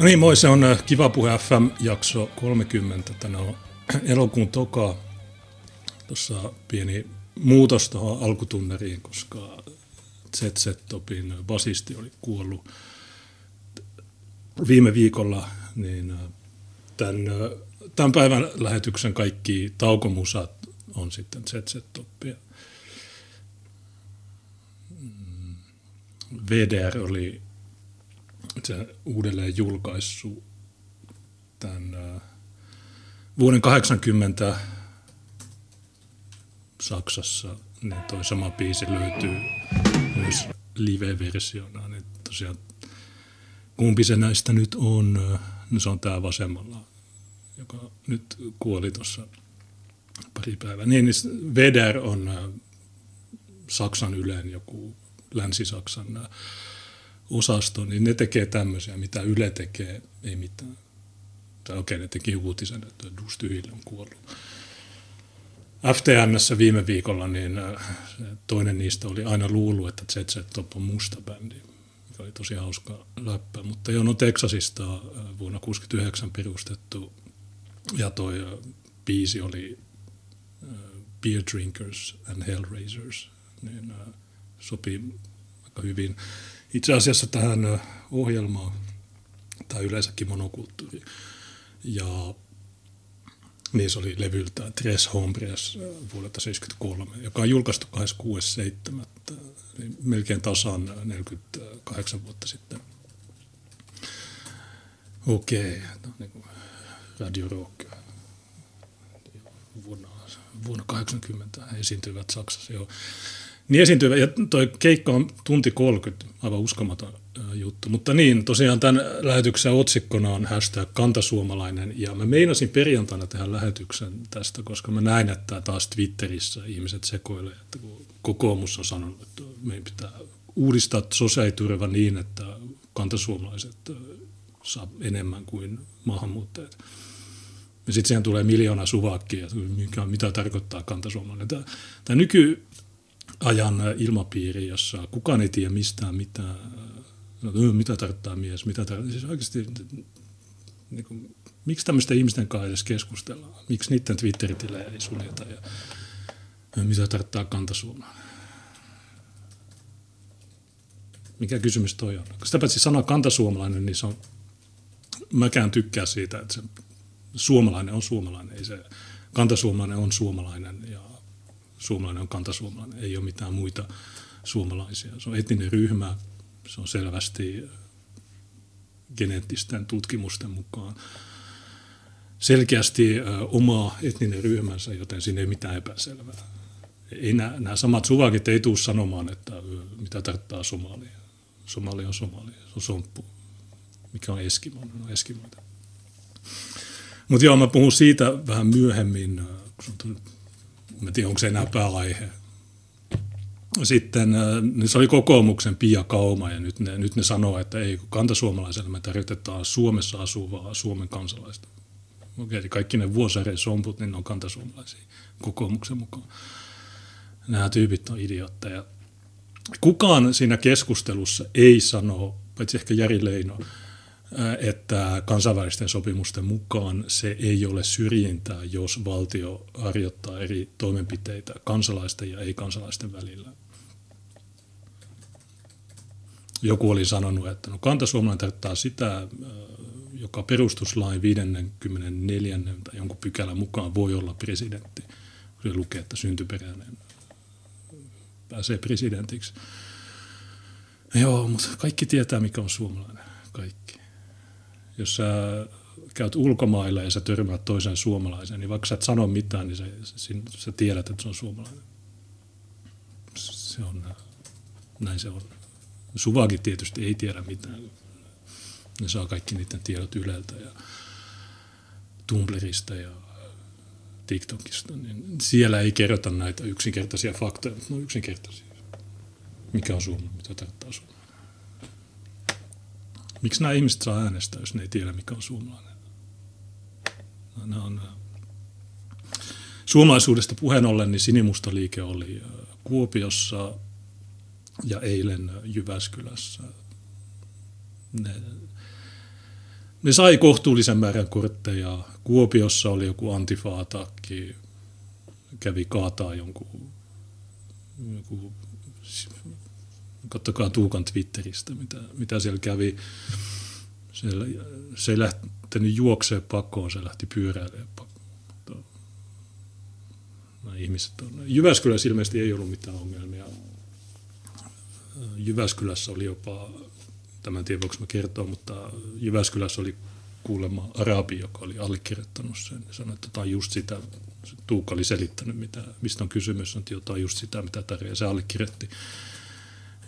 No niin, moi, se on äh, Kiva Puhe FM-jakso 30. Tänä on elokuun toka. Tuossa pieni muutos tuohon alkutunneriin, koska ZZ Topin basisti oli kuollut viime viikolla, niin äh, tämän, äh, tämän päivän lähetyksen kaikki taukomusat on sitten ZZ Topia. Mm, VDR oli se uudelleen julkaissut tämän vuoden 80 Saksassa, niin toi sama biisi löytyy myös live-versiona. Niin tosiaan, kumpi se näistä nyt on? No se on tämä vasemmalla, joka nyt kuoli tuossa pari päivää. Niin, niin Vedär on Saksan Ylen joku Länsi-Saksan osasto, niin ne tekee tämmöisiä, mitä Yle tekee, ei mitään. Tai okei, ne teki uutisen, että Dus on kuollut. FTNssä viime viikolla, niin äh, toinen niistä oli aina luullut, että ZZ Top on musta bändi, mikä oli tosi hauska läppä. Mutta joo, no Texasista äh, vuonna 1969 perustettu, ja toi äh, biisi oli Beer Drinkers and Hellraisers, niin sopii aika hyvin itse asiassa tähän ohjelmaan tai yleensäkin monokulttuuri. Ja niin se oli levyltä Tres Hombres vuodelta 1973, joka on julkaistu 26.7. Eli melkein tasan 48 vuotta sitten. Okei, okay. niin Radio Rock vuonna, vuonna 80 esiintyvät Saksassa. Joo. Niin esiintyvä, ja toi keikka on tunti 30, aivan uskomaton juttu. Mutta niin, tosiaan tämän lähetyksen otsikkona on hashtag kantasuomalainen, ja mä meinasin perjantaina tehdä lähetyksen tästä, koska mä näin, että taas Twitterissä ihmiset sekoilee, että kokoomus on sanonut, että meidän pitää uudistaa sosiaaliturva niin, että kantasuomalaiset saa enemmän kuin maahanmuuttajat. Ja sitten siihen tulee miljoona suvakkia, mikä, mitä tarkoittaa kantasuomalainen. Tämä nyky, ajan ilmapiiri, jossa kukaan ei tiedä mistään mitään. No, mitä tarkoittaa mies, mitä tarkoittaa. Siis oikeasti, niin kuin, miksi tämmöisten ihmisten kanssa edes keskustellaan? Miksi niiden Twitter-tilejä ei suljeta? Ja, mitä tarkoittaa kantasuomalainen? Mikä kysymys toi on? Sitä paitsi sana kantasuomalainen, niin se on, mäkään tykkää siitä, että se suomalainen on suomalainen, ei se kantasuomalainen on suomalainen ja suomalainen on kantasuomalainen, ei ole mitään muita suomalaisia. Se on etninen ryhmä, se on selvästi geneettisten tutkimusten mukaan selkeästi oma etninen ryhmänsä, joten siinä ei mitään epäselvää. Ei nämä, nämä samat suvakit ei tule sanomaan, että mitä tarkoittaa Somalia. Somalia on Somalia, se on somppu. Mikä on Eskimo? No Eskimoita. Mutta joo, mä puhun siitä vähän myöhemmin, kun on en tiedä, onko se enää pääaihe. Sitten äh, niin se oli kokoomuksen Pia Kauma ja nyt ne, nyt ne sanoo, että ei, kantasuomalaiselle me tarjotetaan Suomessa asuvaa Suomen kansalaista. Okei, kaikki ne vuosareen somput, niin ne on kantasuomalaisia kokoomuksen mukaan. Nämä tyypit on idiootteja. Kukaan siinä keskustelussa ei sano, paitsi ehkä Jari Leino, että kansainvälisten sopimusten mukaan se ei ole syrjintää, jos valtio harjoittaa eri toimenpiteitä kansalaisten ja ei-kansalaisten välillä. Joku oli sanonut, että no kantasuomalainen tarkoittaa sitä, joka perustuslain 54. tai jonkun pykälän mukaan voi olla presidentti. Se lukee, että syntyperäinen pääsee presidentiksi. Joo, mutta kaikki tietää, mikä on suomalainen. Kaikki jos sä käyt ulkomailla ja sä törmäät toisen suomalaisen, niin vaikka sä et sano mitään, niin sä, sä tiedät, että se on suomalainen. Se on, näin se on. Suvakin tietysti ei tiedä mitään. Ne saa kaikki niiden tiedot Yleltä ja Tumblrista ja TikTokista. Niin siellä ei kerrota näitä yksinkertaisia faktoja, mutta ne on yksinkertaisia. Mikä on suomalainen, mitä tarkoittaa suomalainen. Miksi nämä ihmiset saa äänestää, jos ne ei tiedä, mikä on suomalainen? No, nämä on, suomalaisuudesta puheen ollen, niin Sinimusta liike oli Kuopiossa ja eilen Jyväskylässä. Ne, ne sai kohtuullisen määrän kortteja. Kuopiossa oli joku antifaatakki, kävi kaataa jonkun, joku, kattokaa Tuukan Twitteristä, mitä, mitä siellä kävi. Siellä, se ei lähtenyt juokseen pakoon, se lähti pyöräilemään pakoon. ihmiset on. Jyväskylässä ilmeisesti ei ollut mitään ongelmia. Jyväskylässä oli jopa, tämän tiedän voiko mä kertoa, mutta Jyväskylässä oli kuulemma arabi, joka oli allekirjoittanut sen ja sanoi, että tämä on just sitä, Tuukka oli selittänyt, mitä, mistä on kysymys, että jotain on just sitä, mitä tarjoaa, se allekirjoitti.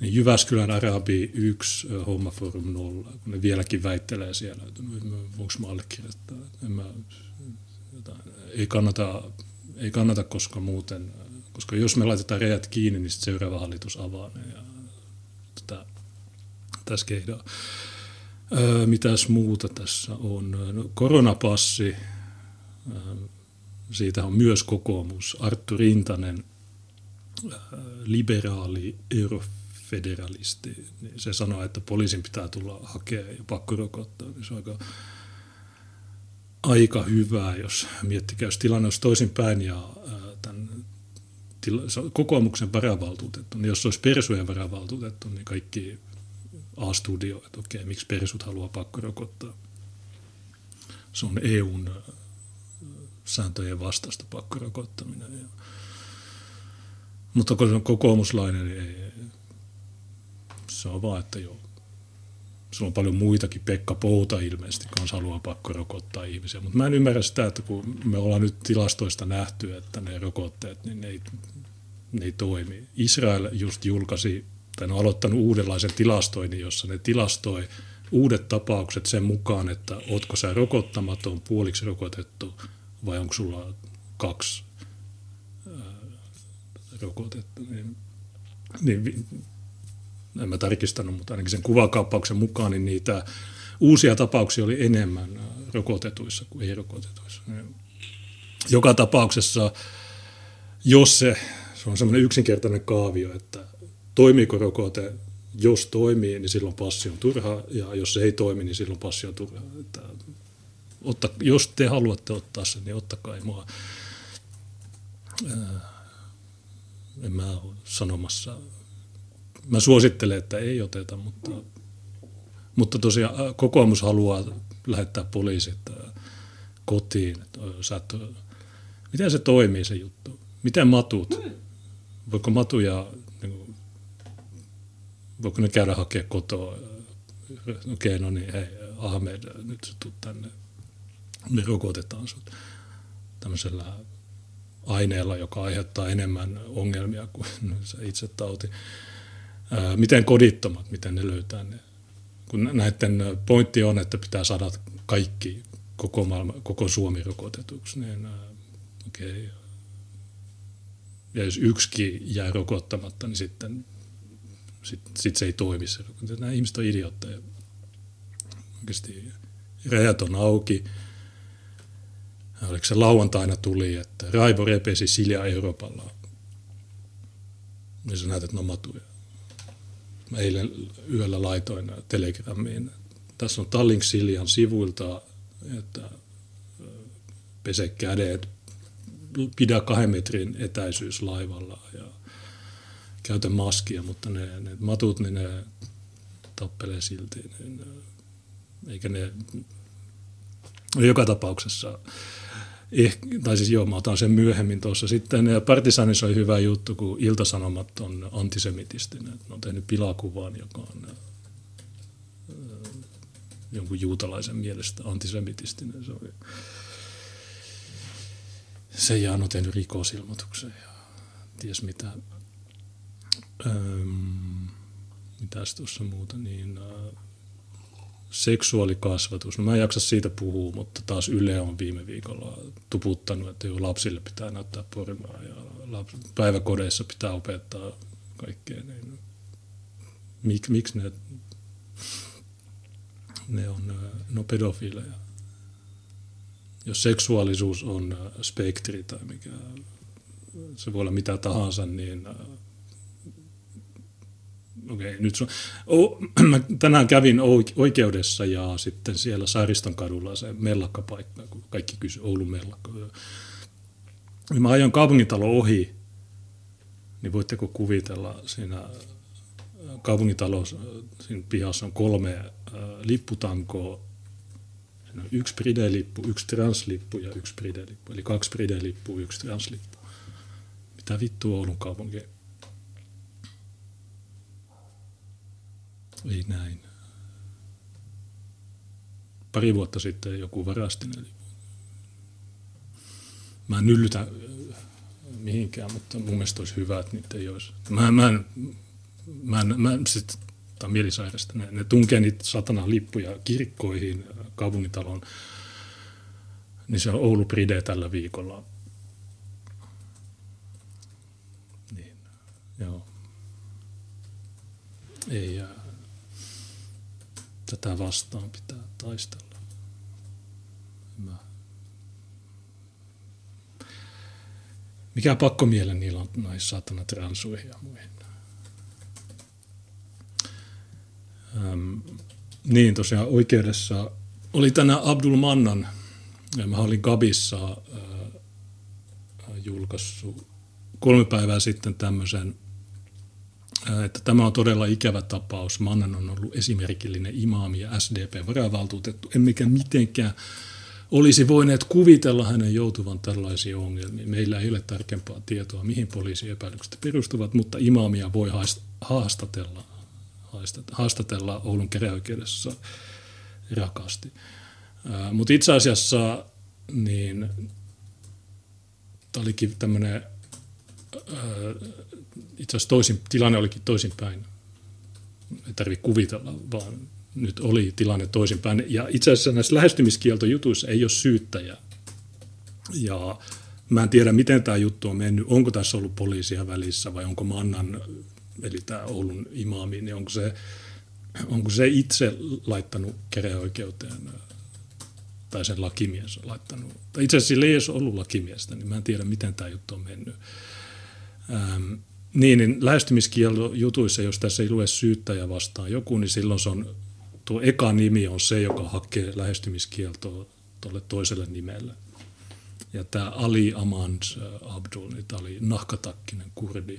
Niin Jyväskylän Arabi 1, Hommaforum 0, kun ne vieläkin väittelee siellä, että voinko mä allekirjoittaa. En mä, jotain, ei, kannata, ei kannata, koska muuten, koska jos me laitetaan rejät kiinni, niin seuraava hallitus avaa ne ja tätä, tässä keidaa. Öö, mitäs muuta tässä on? No, koronapassi, öö, siitä on myös kokoomus. Arttu Rintanen, liberaali eurofederalisti, niin se sanoo, että poliisin pitää tulla hakemaan ja pakkorokottaa. Niin se on aika, aika hyvää, jos miettikää, jos tilanne olisi toisinpäin ja tämän kokoomuksen varavaltuutettu, niin jos olisi persujen varavaltuutettu, niin kaikki A-studio, että okei, miksi persut haluaa pakkorokottaa. Se on EUn sääntöjen vastaista pakkorokottaminen. Ja, mutta kun se on kokoomuslainen, niin ei, se on vaan, että joo. Se on paljon muitakin. Pekka Pouta ilmeisesti kanssa haluaa pakkorokottaa ihmisiä. Mutta mä en ymmärrä sitä, että kun me ollaan nyt tilastoista nähty, että ne rokotteet, niin ne ei, ne ei toimi. Israel just julkaisi tai on aloittanut uudenlaisen tilastoinnin, jossa ne tilastoi uudet tapaukset sen mukaan, että ootko sä rokottamaton, puoliksi rokotettu vai onko sulla kaksi ää, rokotettu. Niin, niin, en mä tarkistanut, mutta ainakin sen kuvakaappauksen mukaan niin niitä uusia tapauksia oli enemmän rokotetuissa kuin ei-rokotetuissa. Niin joka tapauksessa, jos se, se on semmoinen yksinkertainen kaavio, että toimiiko rokote, jos toimii, niin silloin passi on turha, ja jos se ei toimi, niin silloin passi on turha. Että, otta, jos te haluatte ottaa sen, niin ottakaa mua. Ää, en mä ole sanomassa. Mä suosittelen, että ei oteta, mutta, mutta tosiaan kokoomus haluaa lähettää poliisit kotiin. Sä et, miten se toimii se juttu? Miten matut? Voiko matuja niin voiko ne käydä hakemaan kotoa? Okei, okay, no niin, hei Ahmed, nyt sä tulet tänne. Me rokotetaan sut tämmöisellä aineella, joka aiheuttaa enemmän ongelmia kuin se itse tauti. Miten kodittomat, miten ne löytää ne? Kun näiden pointti on, että pitää saada kaikki, koko, maailma, koko Suomi rokotetuksi, niin okei. Okay. Ja jos yksikin jää rokottamatta, niin sitten sitten sit se ei toimi. Se, nämä ihmiset on idiootteja. Oikeasti rajat on auki. Oliko se lauantaina tuli, että Raivo repesi Silja Euroopalla. Ja sä näet, että ne on matuja. Eilen yöllä laitoin Telegramiin. Tässä on Tallink Siljan sivuilta, että pese kädet, pidä kahden metrin etäisyys laivalla ja käytä maskia, mutta ne, ne matut, niin ne tappelee silti. Niin, eikä ne, joka tapauksessa, eh, tai siis joo, mä otan sen myöhemmin tuossa. Sitten Partisanissa oli hyvä juttu, kun Iltasanomat on antisemitistinen. Ne on tehnyt pilakuvan, joka on jonkun juutalaisen mielestä antisemitistinen. Se, oli, se ja on tehnyt rikosilmoituksen ja ties mitä Ähm, mitäs tuossa muuta, niin äh, seksuaalikasvatus. No mä en jaksa siitä puhua, mutta taas Yle on viime viikolla tuputtanut, että jo lapsille pitää näyttää porimaa ja laps- päiväkodeissa pitää opettaa kaikkea. Niin mik, miksi ne, ne on no pedofiileja? Jos seksuaalisuus on spektri tai mikä, se voi olla mitä tahansa, niin äh, okei, nyt sun, oh, mä tänään kävin oikeudessa ja sitten siellä Saariston kadulla se mellakkapaikka, kun kaikki kysy Oulun mellakka. Niin mä ajan kaupungintalo ohi, niin voitteko kuvitella siinä kaupungintalossa, siinä pihassa on kolme äh, lipputankoa, on yksi Pride-lippu, yksi translippu ja yksi Pride-lippu, eli kaksi Pride-lippua, yksi translippu. Mitä vittua Oulun kaupunki Ei näin. Pari vuotta sitten joku varasti ne Mä en yllytä äh, mihinkään, mutta mun mielestä olisi hyvä, että niitä ei olisi. Mä, mä en, mä en, mä sit, tämä on mielisairasta. Ne, ne tunkee niitä satana lippuja kirkkoihin, äh, kaupungintalon. Niin se on Oulu Pride tällä viikolla. Niin, joo. Ei, äh, tätä vastaan pitää taistella. Mä. Mikä pakkomielen niillä on näissä saatana transuihin ja muihin. Ähm, niin, tosiaan oikeudessa oli tänä Abdul Mannan, mä olin Gabissa äh, julkaissut kolme päivää sitten tämmöisen että tämä on todella ikävä tapaus. Mannan on ollut esimerkillinen imaami ja SDP-varavaltuutettu, emmekä mitenkään olisi voineet kuvitella hänen joutuvan tällaisiin ongelmiin. Meillä ei ole tarkempaa tietoa, mihin poliisiepäilykset perustuvat, mutta imaamia voi haastatella, haastatella Oulun käräjäoikeudessa rakasti. Mutta itse asiassa niin, tämä olikin tämmöinen itse asiassa toisin, tilanne olikin toisinpäin. Ei tarvitse kuvitella, vaan nyt oli tilanne toisinpäin. Ja itse asiassa näissä lähestymiskieltojutuissa ei ole syyttäjä. Ja mä en tiedä, miten tämä juttu on mennyt. Onko tässä ollut poliisia välissä vai onko Mannan, eli tämä Oulun imaami, niin onko se, onko se itse laittanut kereoikeuteen tai sen lakimies laittanut. Tai itse asiassa sillä ei edes ollut lakimiestä, niin mä en tiedä, miten tämä juttu on mennyt. Ähm, niin, niin lähestymiskielto jutuissa, jos tässä ei lue syyttäjä vastaan joku, niin silloin se on, tuo eka nimi on se, joka hakee lähestymiskieltoa tuolle toiselle nimelle. Ja tämä Ali Amand äh, Abdul, niin tämä oli nahkatakkinen kurdi.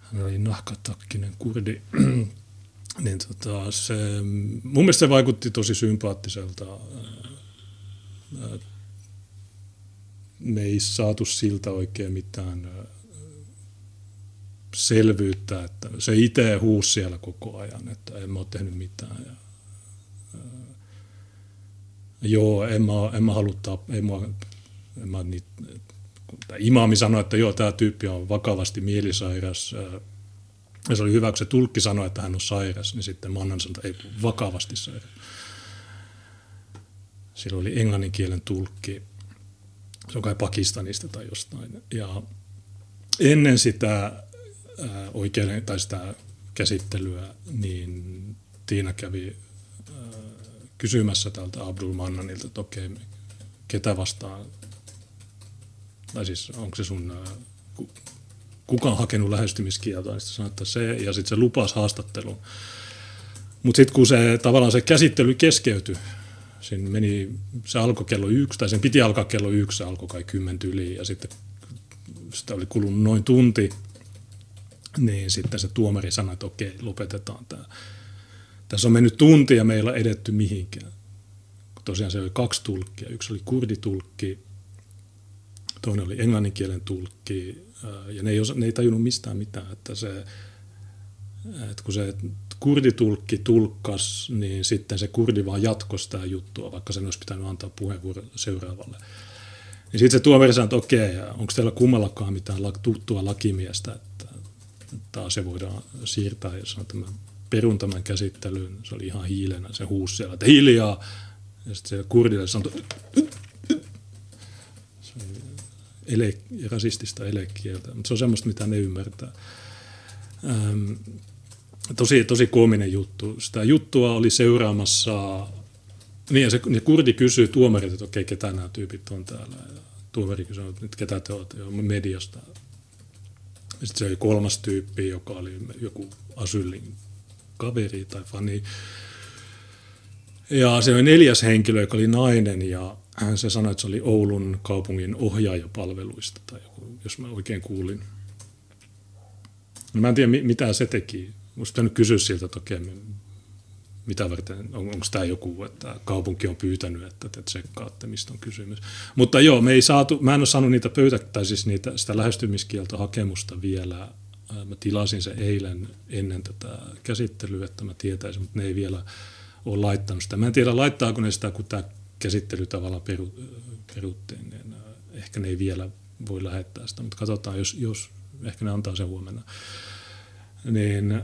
Hän oli nahkatakkinen kurdi. niin tota, se, mun mielestä se vaikutti tosi sympaattiselta me ei saatu siltä oikein mitään selvyyttä, että se itse huusi siellä koko ajan, että en mä ole tehnyt mitään. Ja, joo, en mä, en mä halua, en mä, en mä niitä, imaami sanoi, että joo, tämä tyyppi on vakavasti mielisairas. Ja se oli hyvä, kun se tulkki sanoi, että hän on sairas, niin sitten Mannan sanoi, että ei vakavasti sairas. Sillä oli englannin kielen tulkki, se on kai Pakistanista tai jostain. Ja ennen sitä oikeuden tai sitä käsittelyä, niin Tiina kävi kysymässä tältä Abdul Mannanilta, että okei, ketä vastaan, tai siis onko se sun, kuka on hakenut lähestymiskieltoa, niin sanoi, että se, ja sitten se lupasi haastattelun. Mutta sitten kun se tavallaan se käsittely keskeytyi, Siinä meni, se alkoi kello yksi, tai sen piti alkaa kello yksi, se alkoi kai kymmentä yli, ja sitten sitä oli kulunut noin tunti, niin sitten se tuomari sanoi, että okei, lopetetaan tämä. Tässä on mennyt tunti ja meillä ei edetty mihinkään. Tosiaan se oli kaksi tulkkia. Yksi oli kurditulkki, toinen oli englanninkielen tulkki, ja ne ei, osa, ne ei tajunnut mistään mitään, että se, että kun se kurditulkki tulkkas, niin sitten se kurdi vaan jatkoi sitä juttua, vaikka sen olisi pitänyt antaa puheenvuoro seuraavalle. Niin sitten se tuomari sanoi, että okei, onko teillä kummallakaan mitään tuttua lakimiestä, että taas se voidaan siirtää, jos on tämän perun tämän käsittelyyn. Se oli ihan hiilenä, se huusi siellä, että hiljaa. Ja sitten se kurdille sanoi, se ele, rasistista elekieltä, mutta se on semmoista, mitä ne ymmärtää. Tosi, tosi koominen juttu. Sitä juttua oli seuraamassa, niin ja se niin kurdi kysyi tuomarit, että okei, ketä nämä tyypit on täällä. Ja tuomari kysyi, että ketä te olette, joo, mediasta. Sitten se oli kolmas tyyppi, joka oli joku Asyllin kaveri tai fani. Ja se oli neljäs henkilö, joka oli nainen ja hän se sanoi, että se oli Oulun kaupungin ohjaajapalveluista, tai joku, jos mä oikein kuulin. No mä en tiedä, mitä se teki. Musta nyt kysyä siltä, että okei, mitä varten, on, onko tämä joku, että kaupunki on pyytänyt, että te tsekkaatte, mistä on kysymys. Mutta joo, me ei saatu, mä en ole saanut niitä pöytä, tai siis niitä, sitä lähestymiskieltohakemusta vielä. Mä tilasin se eilen ennen tätä käsittelyä, että mä tietäisin, mutta ne ei vielä ole laittanut sitä. Mä en tiedä, laittaako ne sitä, kun tämä käsittely tavallaan peru, peruttiin, niin ehkä ne ei vielä voi lähettää sitä, mutta katsotaan, jos, jos ehkä ne antaa sen huomenna. Niin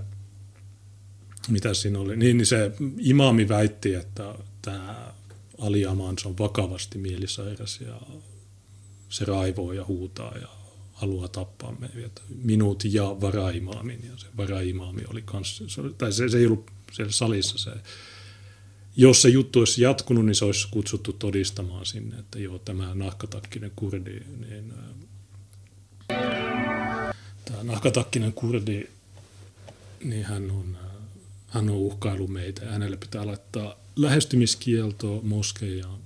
mitä siinä oli? Niin, niin se imaami väitti, että tämä Ali Amans on vakavasti mielisairas ja se raivoo ja huutaa ja haluaa tappaa meidät. Minut ja varaimaamin. Ja se varaimaami oli kanssa, tai se, se ei ollut siellä salissa se. Jos se juttu olisi jatkunut, niin se olisi kutsuttu todistamaan sinne, että joo, tämä nahkatakkinen kurdi, niin tämä nahkatakkinen kurdi, niin hän on hän on uhkailu meitä hänelle pitää laittaa lähestymiskielto moskeijaan.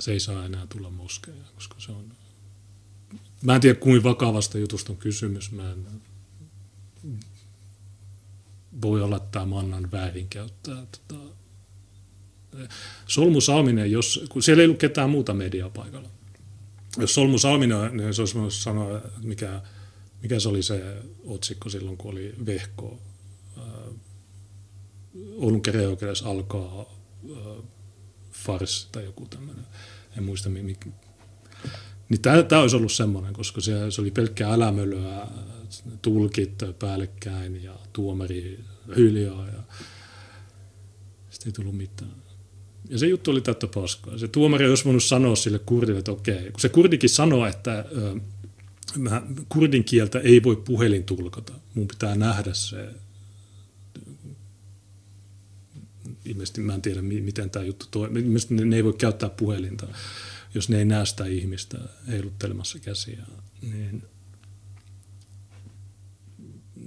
Se ei saa enää tulla moskeijaan, koska se on... Mä en tiedä, kuinka vakavasta jutusta on kysymys. Mä en... Voi olla, että tämä mannan väärinkäyttää. Tota... Solmu Salminen, jos, kun siellä ei ollut ketään muuta mediaa paikalla. Jos Solmu Salminen, niin se olisi sanoa, mikä, mikä se oli se otsikko silloin, kun oli Vehko Oulun käräjäoikeudessa alkaa äh, fars tai joku tämmöinen, en muista mikä. Niin tämä olisi ollut semmoinen, koska se, se oli pelkkää älämölöä, tulkit päällekkäin ja tuomari hiljaa ja sitten ei tullut mitään. Ja se juttu oli tätä paskaa. Se tuomari olisi voinut sanoa sille kurdille, että okei, kun se kurdikin sanoo, että ö, mä, kurdin kieltä ei voi puhelin tulkata, mun pitää nähdä se ilmeisesti mä en tiedä, miten tämä juttu toimii. Ilmeisesti ne, ne ei voi käyttää puhelinta, jos ne ei näe sitä ihmistä heiluttelemassa käsiä. Niin,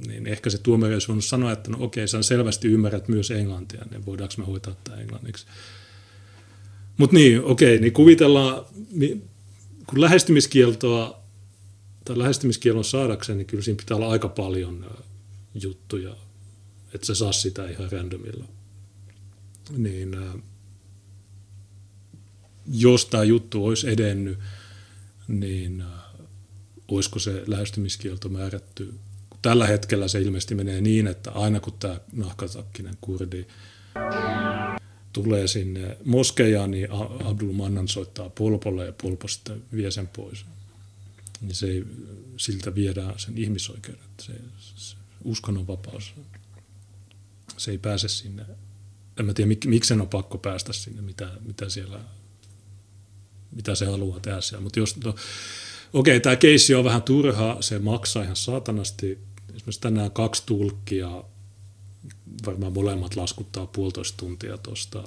niin ehkä se tuomari olisi voinut sanoa, että no okei, sä selvästi ymmärrät myös englantia, niin voidaanko me hoitaa tämä englanniksi. Mutta niin, okei, niin kuvitellaan, kun lähestymiskieltoa tai lähestymiskielon saadakseen, niin kyllä siinä pitää olla aika paljon juttuja, että sä saa sitä ihan randomilla niin jos tämä juttu olisi edennyt, niin olisiko se lähestymiskielto määrätty. Tällä hetkellä se ilmeisesti menee niin, että aina kun tämä nahkatakkinen kurdi tulee sinne moskejaan, niin Abdul Mannan soittaa Polpolle ja Polpo sitten vie sen pois. Niin se ei, siltä viedään sen ihmisoikeudet, se, se uskonnonvapaus. Se ei pääse sinne en mä tiedä, mik, miksi sen on pakko päästä sinne, mitä, mitä siellä, mitä se haluaa tehdä siellä. Mutta jos, no, okei, tämä keissi on vähän turha, se maksaa ihan saatanasti. Esimerkiksi tänään kaksi tulkkia, varmaan molemmat laskuttaa puolitoista tuntia tuosta.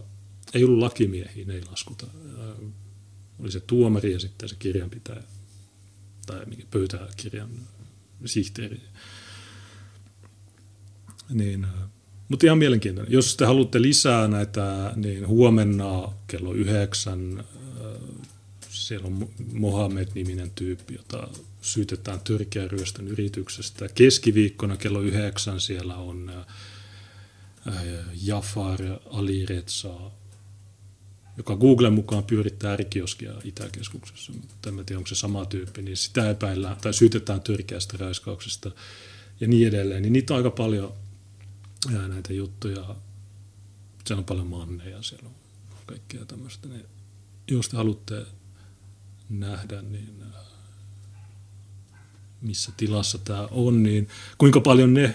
Ei ollut lakimiehiä, ne ei laskuta. Oli se tuomari ja sitten se kirjanpitäjä tai pöytäkirjan sihteeri. Niin, mutta ihan mielenkiintoinen. Jos te haluatte lisää näitä, niin huomenna kello yhdeksän äh, siellä on Mohamed-niminen tyyppi, jota syytetään törkeä ryöstön yrityksestä. Keskiviikkona kello yhdeksän siellä on äh, Jafar Ali Retsa, joka Googlen mukaan pyörittää äärikioskia Itäkeskuksessa. En tiedä, onko se sama tyyppi, niin sitä epäillään tai syytetään törkeästä raiskauksesta ja niin edelleen. Niin niitä on aika paljon ja näitä juttuja. Siellä on paljon manneja, siellä on kaikkea tämmöistä. Niin jos te haluatte nähdä, niin äh, missä tilassa tämä on, niin kuinka paljon ne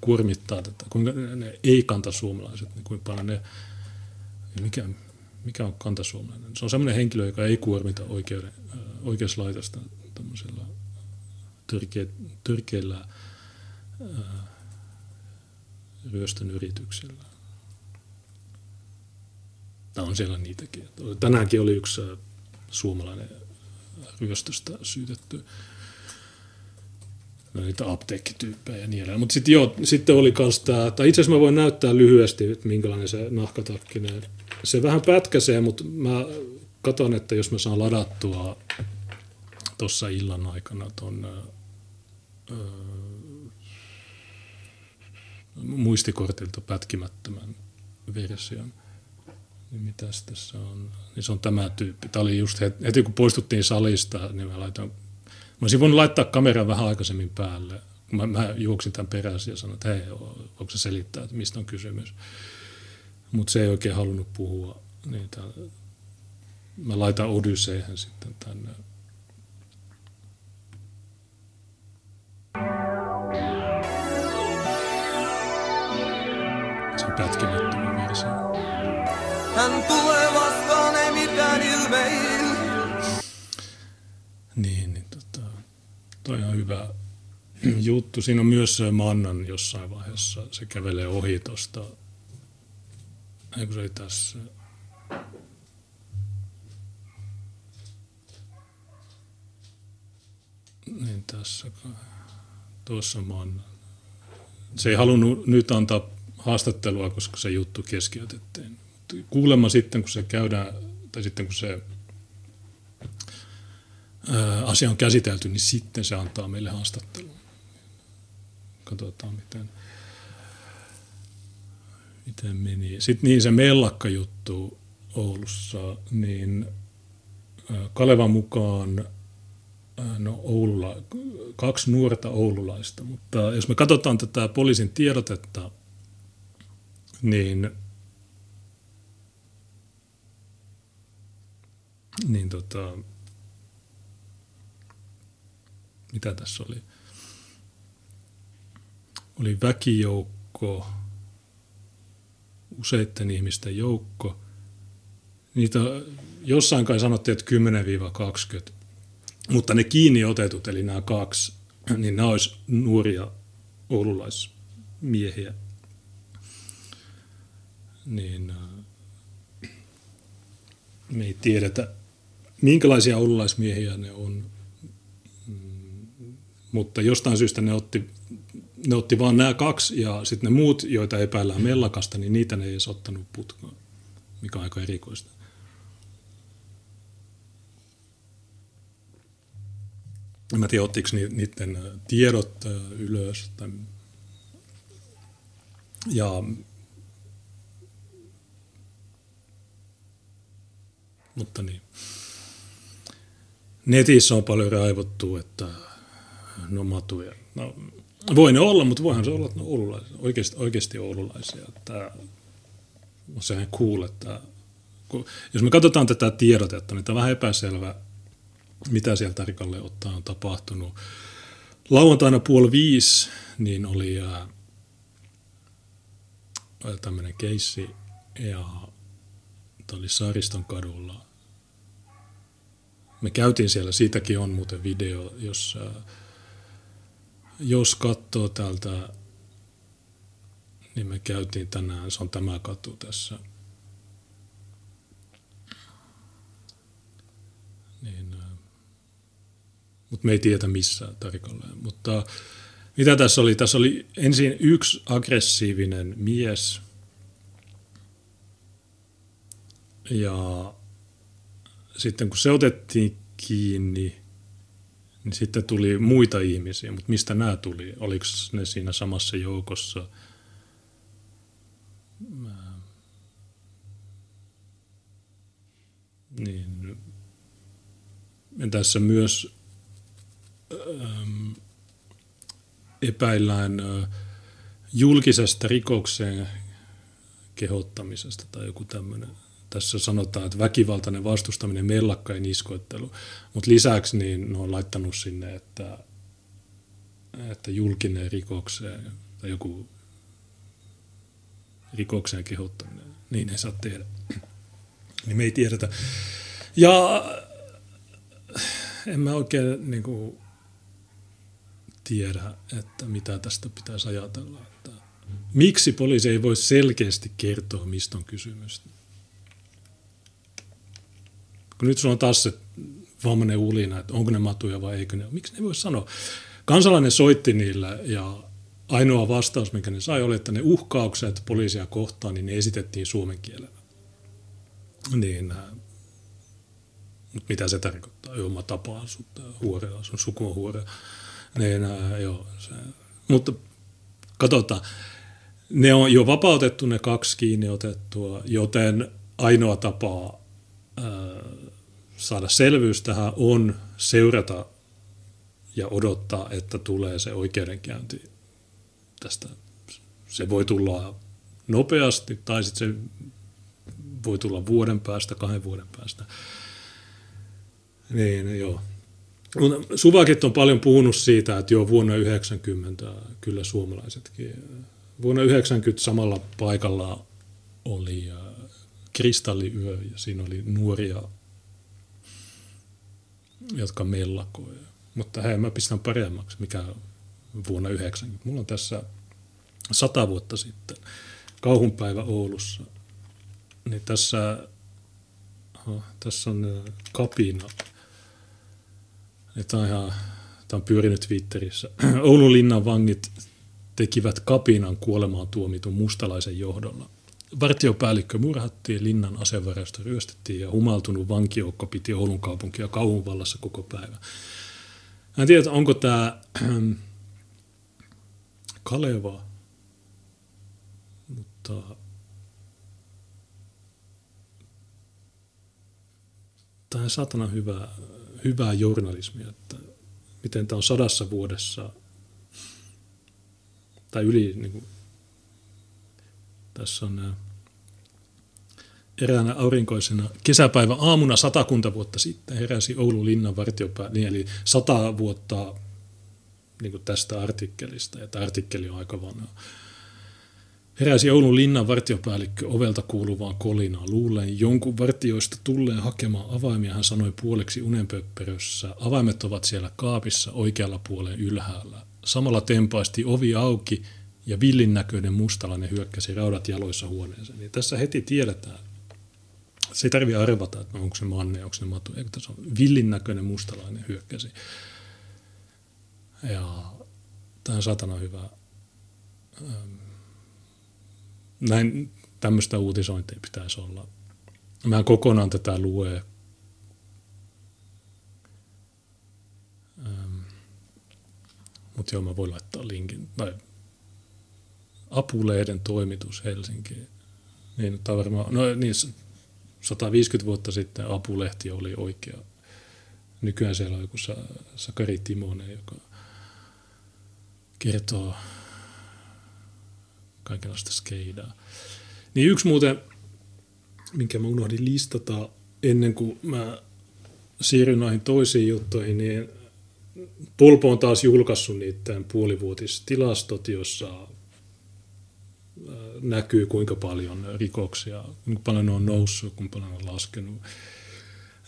kuormittaa tätä, kuinka ne ei-kantasuomalaiset, niin kuinka paljon ne, mikä, mikä on kantasuomalainen? Se on sellainen henkilö, joka ei kuormita oikeuden, äh, oikeuslaitosta tämmöisellä törkeä, törkeillä äh, ryöstön yrityksillä. Tämä on siellä niitäkin. Tänäänkin oli yksi suomalainen ryöstöstä syytetty no, niitä apteekkityyppejä ja niin edelleen. Mutta sitten joo, sitten oli kans tämä, tai itse asiassa mä voin näyttää lyhyesti, että minkälainen se nahkatakkinen. Se vähän pätkäsee, mutta mä katon, että jos mä saan ladattua tuossa illan aikana ton öö, muistikortilta pätkimättömän version. Niin mitäs tässä on? Niin se on tämä tyyppi. Tämä oli just heti kun poistuttiin salista, niin mä laitan Mä olisin voinut laittaa kameran vähän aikaisemmin päälle. Mä, mä juoksin tämän perässä ja sanoin, että hei, onko se selittää, että mistä on kysymys. Mutta se ei oikein halunnut puhua. Niin tämän, mä laitan Odysseihin sitten tänne. Sen pätkimättömän versio. Hän tulee vastaan, ei mitään ilmeillä. Niin, niin Toi on hyvä juttu. Siinä on myös se Mannan jossain vaiheessa. Se kävelee ohi tuosta. Eikö se ei tässä? Niin tässä kai. Tuossa Mannan. Se ei halunnut nyt antaa haastattelua, koska se juttu keskeytettiin. Kuulemma sitten, kun se käydään, tai sitten kun se asia on käsitelty, niin sitten se antaa meille haastattelun. Katsotaan, miten, miten meni. Sitten niin se mellakka-juttu Oulussa, niin Kalevan mukaan no Oululla, kaksi nuorta oululaista, mutta jos me katsotaan tätä poliisin tiedotetta, niin, niin tota, mitä tässä oli? Oli väkijoukko, useiden ihmisten joukko. Niitä jossain kai sanottiin, että 10-20, mutta ne kiinni otetut, eli nämä kaksi, niin nämä olisi nuoria oululaismiehiä. Niin äh, me ei tiedetä, minkälaisia oululaismiehiä ne on mutta jostain syystä ne otti, ne otti vaan nämä kaksi ja sitten ne muut, joita epäillään mellakasta, niin niitä ne ei edes ottanut putkaan, mikä on aika erikoista. En mä tiedä, ottiko niiden tiedot ylös. Tai, ja mutta niin. Netissä on paljon raivottu, että no matuja. No, voi ne olla, mutta voihan se olla, että ne oululaisia, oikeasti, oikeasti oululaisia. Tämä on sehän cool, että kun, jos me katsotaan tätä tiedotetta, niin tämä on vähän epäselvä, mitä sieltä Rikalle ottaa on tapahtunut. Lauantaina puoli viisi, niin oli ää, tämmöinen keissi, ja tämä oli Saariston kadulla. Me käytiin siellä, siitäkin on muuten video, jossa jos katsoo täältä, niin me käytiin tänään, se on tämä katu tässä. Niin, äh, mutta me ei tiedä missä tarkalleen. Mutta mitä tässä oli? Tässä oli ensin yksi aggressiivinen mies. Ja sitten kun se otettiin kiinni, niin sitten tuli muita ihmisiä, mutta mistä nämä tuli? Oliko ne siinä samassa joukossa? Niin. Ja tässä myös ähm, epäillään äh, julkisesta rikokseen kehottamisesta tai joku tämmöinen tässä sanotaan, että väkivaltainen vastustaminen, mellakkain iskoittelu. Mutta lisäksi niin ne on laittanut sinne, että, että julkinen rikokseen tai joku rikokseen kehottaminen, niin ei saa tehdä. Niin me ei tiedetä. Ja en mä oikein niin kuin, tiedä, että mitä tästä pitäisi ajatella. Että miksi poliisi ei voi selkeästi kertoa, mistä on kysymys? Kun nyt sulla on taas se vammainen ulina, että onko ne matuja vai eikö ne Miksi ne voi sanoa? Kansalainen soitti niillä ja ainoa vastaus, mikä ne sai, oli, että ne uhkaukset poliisia kohtaan, niin ne esitettiin suomen kielellä. Niin, äh, mitä se tarkoittaa? Joo, mä tapaan sut, äh, huorea, sun suku on huorea. Niin, äh, joo, se. Mutta katsotaan, ne on jo vapautettu ne kaksi kiinni otettua, joten ainoa tapa saada selvyys tähän on seurata ja odottaa, että tulee se oikeudenkäynti tästä. Se voi tulla nopeasti tai sitten se voi tulla vuoden päästä, kahden vuoden päästä. Niin, joo. Suvakit on paljon puhunut siitä, että jo vuonna 90 kyllä suomalaisetkin. Vuonna 90 samalla paikalla oli äh, kristalliyö ja siinä oli nuoria, jotka mellakoi. Mutta hei, mä pistän paremmaksi, mikä vuonna 90. Mulla on tässä sata vuotta sitten kauhunpäivä Oulussa. Niin tässä, oh, tässä on kapina. Tämä on, ihan, tämä on pyörinyt Twitterissä. Oulun linnan vangit tekivät kapinan kuolemaan tuomitun mustalaisen johdolla. Vartiopäällikkö murhattiin, linnan asevarasto ryöstettiin ja humaltunut vankijoukko piti Oulun kaupunkia kauhun vallassa koko päivän. en tiedä, onko tämä Kaleva, mutta tämä on satana hyvää, hyvää journalismia, että miten tämä on sadassa vuodessa tai yli, niin kuin, tässä on eräänä aurinkoisena kesäpäivä aamuna satakunta vuotta sitten heräsi Oulun linnan vartiopää, niin eli sata vuotta niin kuin tästä artikkelista, ja tämä artikkeli on aika vanha. Heräsi Oulun linnan vartiopäällikkö ovelta kuuluvaan kolinaan. Luulen jonkun vartioista tulleen hakemaan avaimia, hän sanoi puoleksi unenpöppörössä. Avaimet ovat siellä kaapissa oikealla puolen ylhäällä. Samalla tempaisti ovi auki ja villin näköinen mustalainen hyökkäsi raudat jaloissa huoneeseen. Niin tässä heti tiedetään, se ei tarvitse arvata, että onko se manne, onko se matu. Eikö tässä on villin näköinen mustalainen hyökkäsi. Ja tämä on satana hyvä. Näin tämmöistä uutisointia pitäisi olla. Mä kokonaan tätä lue. Mutta joo, mä voin laittaa linkin. Tai Apulehden toimitus Helsinkiin. Niin, tämä varmaan, no niin, 150 vuotta sitten Apulehti oli oikea. Nykyään siellä on joku Sakari Timonen, joka kertoo kaikenlaista skeidaa. Niin yksi muuten, minkä mä unohdin listata ennen kuin mä siirryn noihin toisiin juttuihin, niin Pulpo on taas julkaissut niiden puolivuotistilastot, jossa näkyy kuinka paljon rikoksia, kuinka paljon on noussut, kuinka paljon on laskenut.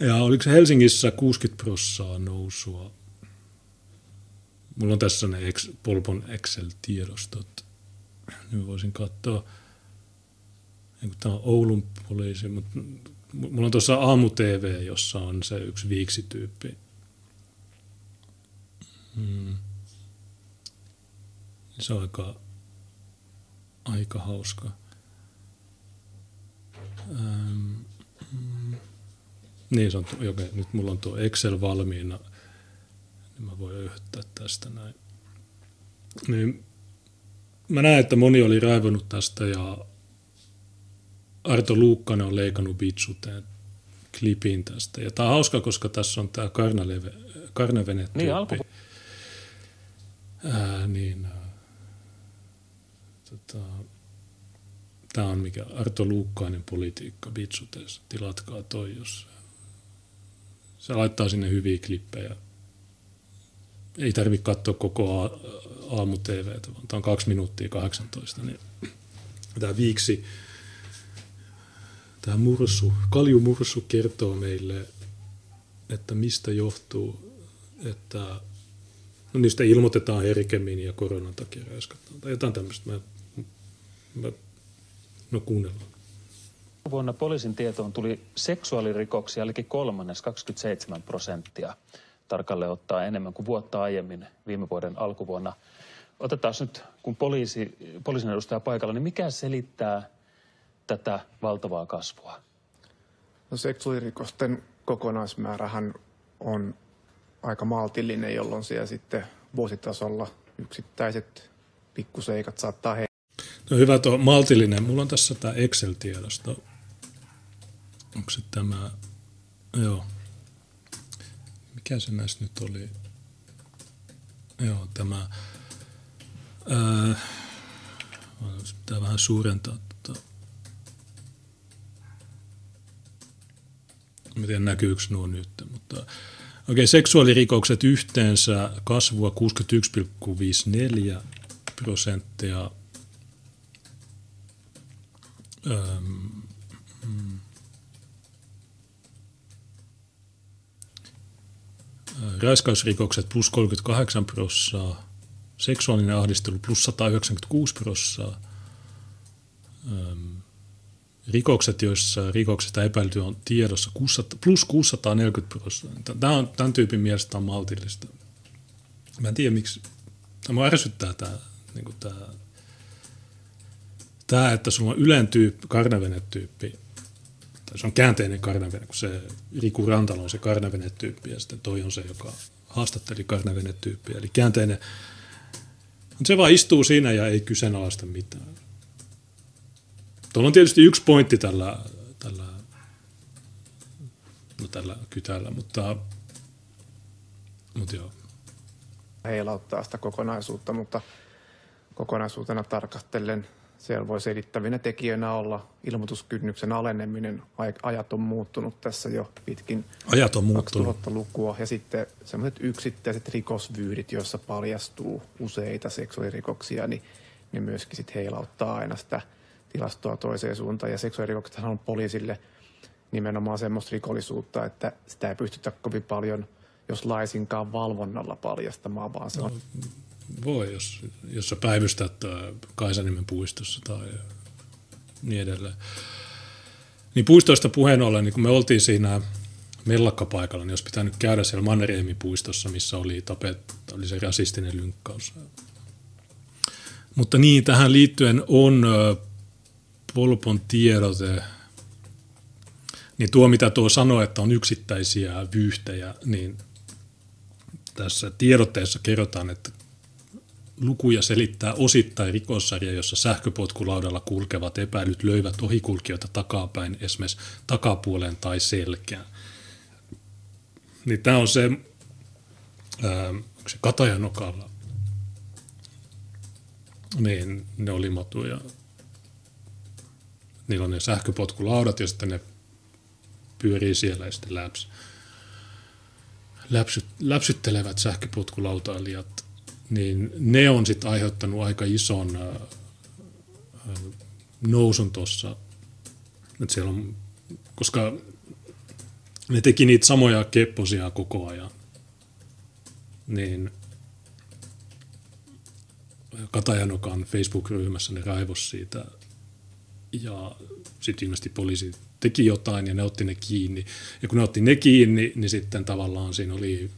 Ja oliko se Helsingissä 60 prossaa nousua Mulla on tässä ne Ex, Polpon Excel-tiedostot. Nyt voisin katsoa. Tämä on Oulun poliisi, mutta mulla on tuossa Aamu TV, jossa on se yksi viiksityyppi. Hmm. Se on aika, aika hauska. Ähm, mm. Niin, se on, okay, nyt mulla on tuo Excel valmiina – niin mä voin yhtää tästä näin. Niin mä näen, että moni oli raivonut tästä ja Arto Luukkanen on leikannut bitsuteen klipin tästä. Ja tää on hauska, koska tässä on tää karnevene Niin, alku... Ää, niin, tota, tämä on mikä Arto Luukkainen politiikka bitsuteessa. Tilatkaa toi, jos se laittaa sinne hyviä klippejä ei tarvitse katsoa koko aamu TVtä, vaan tämä on kaksi minuuttia 18. Niin tämä viiksi, tämä mursu, kaljumursu kertoo meille, että mistä johtuu, että no niistä ilmoitetaan herkemmin ja koronan takia räyskataan tai jotain tämmöistä. Mä, mä, no kuunnellaan. Vuonna poliisin tietoon tuli seksuaalirikoksia eli kolmannes 27 prosenttia tarkalleen ottaa enemmän kuin vuotta aiemmin viime vuoden alkuvuonna. Otetaan nyt, kun poliisi, poliisin edustaja paikalla, niin mikä selittää tätä valtavaa kasvua? No, seksuaalirikosten kokonaismäärähän on aika maltillinen, jolloin siellä sitten vuositasolla yksittäiset pikkuseikat saattaa. No hyvä tuo maltillinen. Mulla on tässä tämä Excel-tiedosto. Onko se tämä? Joo. Mikä se näistä nyt oli? Joo, tämä. Ää, pitää vähän suurentaa. Tota. Mä näkyykö nuo nyt, mutta Okei, seksuaalirikokset yhteensä kasvua 61,54 prosenttia. Öm, mm. Raiskausrikokset plus 38 prosenttia, seksuaalinen ahdistelu plus 196 prosenttia, rikokset, joissa rikoksesta epäilty on tiedossa plus 640 prosenttia. Tämä on tämän tyypin mielestä on maltillista. Mä en tiedä, miksi tämä ärsyttää tämä, niin kuin tämä, tämä, että sulla on Ylen tyyppi, karnavene-tyyppi, tai se on käänteinen karnavene, kun se Riku Rantalo on se karnavene-tyyppi, ja sitten toi on se, joka haastatteli karnavene-tyyppiä. Eli käänteinen, mutta se vaan istuu siinä ja ei kyseenalaista mitään. Tuolla on tietysti yksi pointti tällä, tällä, no tällä kytällä, mutta, mutta joo. Heilauttaa sitä kokonaisuutta, mutta kokonaisuutena tarkastellen siellä voi selittävinä tekijöinä olla ilmoituskynnyksen aleneminen. Ajat on muuttunut tässä jo pitkin Ajat on muuttunut. 2000-lukua. Ja sitten sellaiset yksittäiset rikosvyydit, joissa paljastuu useita seksuaalirikoksia, niin ne myöskin sitten heilauttaa aina sitä – tilastoa toiseen suuntaan. Ja seksuaalirikokset on poliisille nimenomaan semmoista rikollisuutta, että sitä ei pystytä kovin paljon, jos laisinkaan valvonnalla paljastamaan, vaan se on... No, voi, jos, jos sä päivystät äh, Kaisanimen puistossa tai niin edelleen. Niin puistoista puheen ollen, niin kun me oltiin siinä mellakkapaikalla, niin olisi pitänyt käydä siellä Mannerheimin puistossa, missä oli, tapet, oli se rasistinen lynkkaus. Mutta niin, tähän liittyen on äh, Polpon tiedote, niin tuo mitä tuo sanoi, että on yksittäisiä vyyhtejä, niin tässä tiedotteessa kerrotaan, että lukuja selittää osittain rikossarja, jossa sähköpotkulaudalla kulkevat epäilyt löivät ohikulkijoita takapäin, esimerkiksi takapuoleen tai selkään. Niin tämä on se, ää, se Katajanokalla, niin ne oli matuja niillä on ne sähköpotkulaudat ja sitten ne pyörii siellä ja sitten läps, läpsyt, läpsyttelevät sähköpotkulautailijat, niin ne on sitten aiheuttanut aika ison nousun tuossa, siellä on, koska ne teki niitä samoja kepposia koko ajan, niin Katajanokan Facebook-ryhmässä ne raivos siitä ja sitten ilmeisesti poliisi teki jotain ja ne otti ne kiinni. Ja kun ne otti ne kiinni, niin sitten tavallaan siinä oli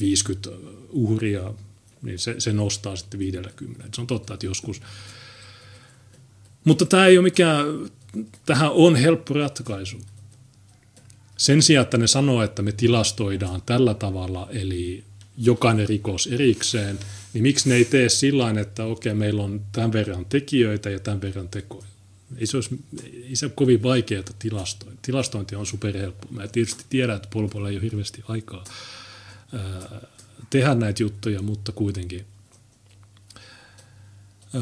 50 uhria, niin se, se nostaa sitten 50. Se on totta, että joskus. Mutta tämä ei ole mikään, tähän on helppo ratkaisu. Sen sijaan, että ne sanoo, että me tilastoidaan tällä tavalla, eli jokainen rikos erikseen, niin miksi ne ei tee sillä että okei, meillä on tämän verran tekijöitä ja tämän verran tekoja ei se, olisi, ei se ole kovin vaikeaa tilastoida. Tilastointi on superhelppo. Mä tietysti tiedän, että Polpolla ei ole hirveästi aikaa tehdä näitä juttuja, mutta kuitenkin.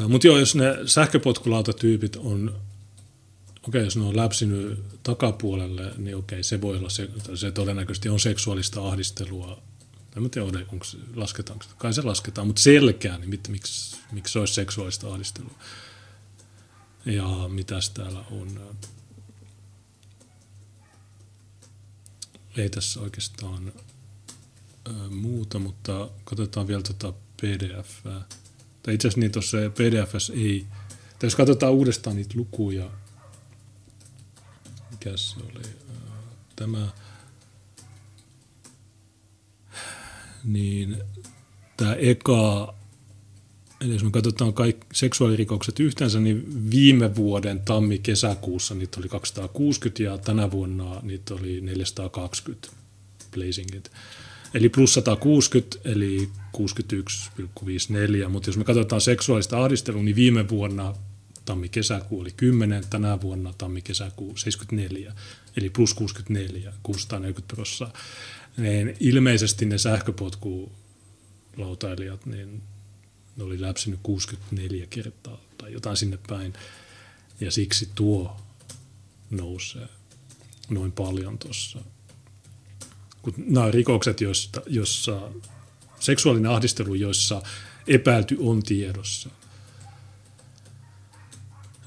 Mutta joo, jos ne sähköpotkulautatyypit on, okei, okay, jos ne on läpsinyt takapuolelle, niin okei, okay, se voi olla, se, se todennäköisesti on seksuaalista ahdistelua. En tiedä, onko se, lasketaanko Kai se lasketaan, mutta selkeä, niin mit, miksi, miksi se olisi seksuaalista ahdistelua? Ja mitäs täällä on? Ei tässä oikeastaan muuta, mutta katsotaan vielä tuota pdf Tai itse asiassa niin tuossa pdf ei, tai jos katsotaan uudestaan niitä lukuja, mikä se oli, tämä, niin tämä eka, eli jos me katsotaan kaikki seksuaalirikokset yhteensä, niin viime vuoden tammi-kesäkuussa niitä oli 260 ja tänä vuonna niitä oli 420 blazingit. Eli plus 160, eli 61,54, mutta jos me katsotaan seksuaalista ahdistelua, niin viime vuonna tammi-kesäkuu oli 10, tänä vuonna tammi-kesäkuu 74, eli plus 64, 640 prosenttia. Niin ilmeisesti ne sähköpotkulautailijat, niin ne oli läpsinyt 64 kertaa tai jotain sinne päin, ja siksi tuo nousee noin paljon tuossa. Kun nämä rikokset, joissa, jossa seksuaalinen ahdistelu, joissa epäilty on tiedossa –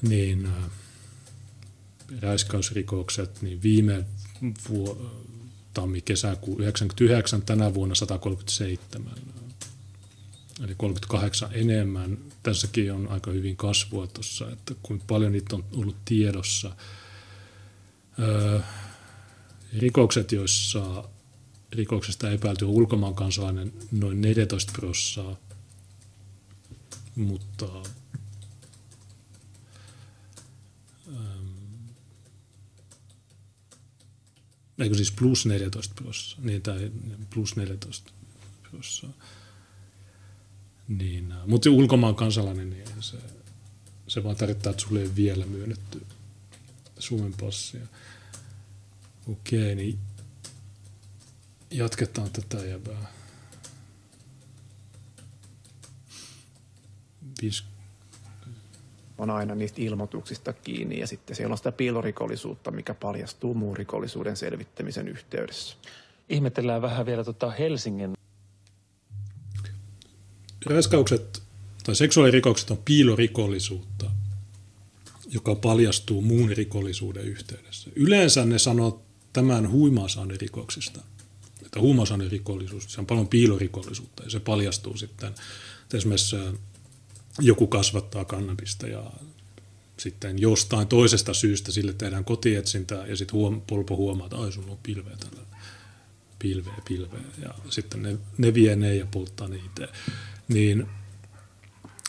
niin äh, räiskausrikokset, niin viime vuo, tammi-kesäkuu 99, tänä vuonna 137, eli 38 enemmän. Tässäkin on aika hyvin kasvua tuossa, että kuinka paljon niitä on ollut tiedossa. Öö, rikokset, joissa rikoksesta epäilty on ulkomaan kansalainen noin 14 prossaa, mutta eikö siis plus 14 prosenttia, niin, tai plus 14 prosenttia. Niin, äh, mutta ulkomaan kansalainen, niin se, se vaan tarkoittaa, että sulle ei vielä myönnetty Suomen passia. Okei, niin jatketaan tätä jäbää. 50 on aina niistä ilmoituksista kiinni ja sitten siellä on sitä piilorikollisuutta, mikä paljastuu muun rikollisuuden selvittämisen yhteydessä. Ihmetellään vähän vielä tota Helsingin. Räiskaukset tai seksuaalirikokset on piilorikollisuutta, joka paljastuu muun rikollisuuden yhteydessä. Yleensä ne sanoo tämän huumausainerikoksista, että huumausainerikollisuus, se on paljon piilorikollisuutta ja se paljastuu sitten esimerkiksi joku kasvattaa kannabista ja sitten jostain toisesta syystä sille tehdään kotietsintää ja sitten huom, polpo huomaa, että ai sulla on pilveä tällä pilveä, pilveä ja sitten ne, ne vie ne ja polttaa ne itse. Niin,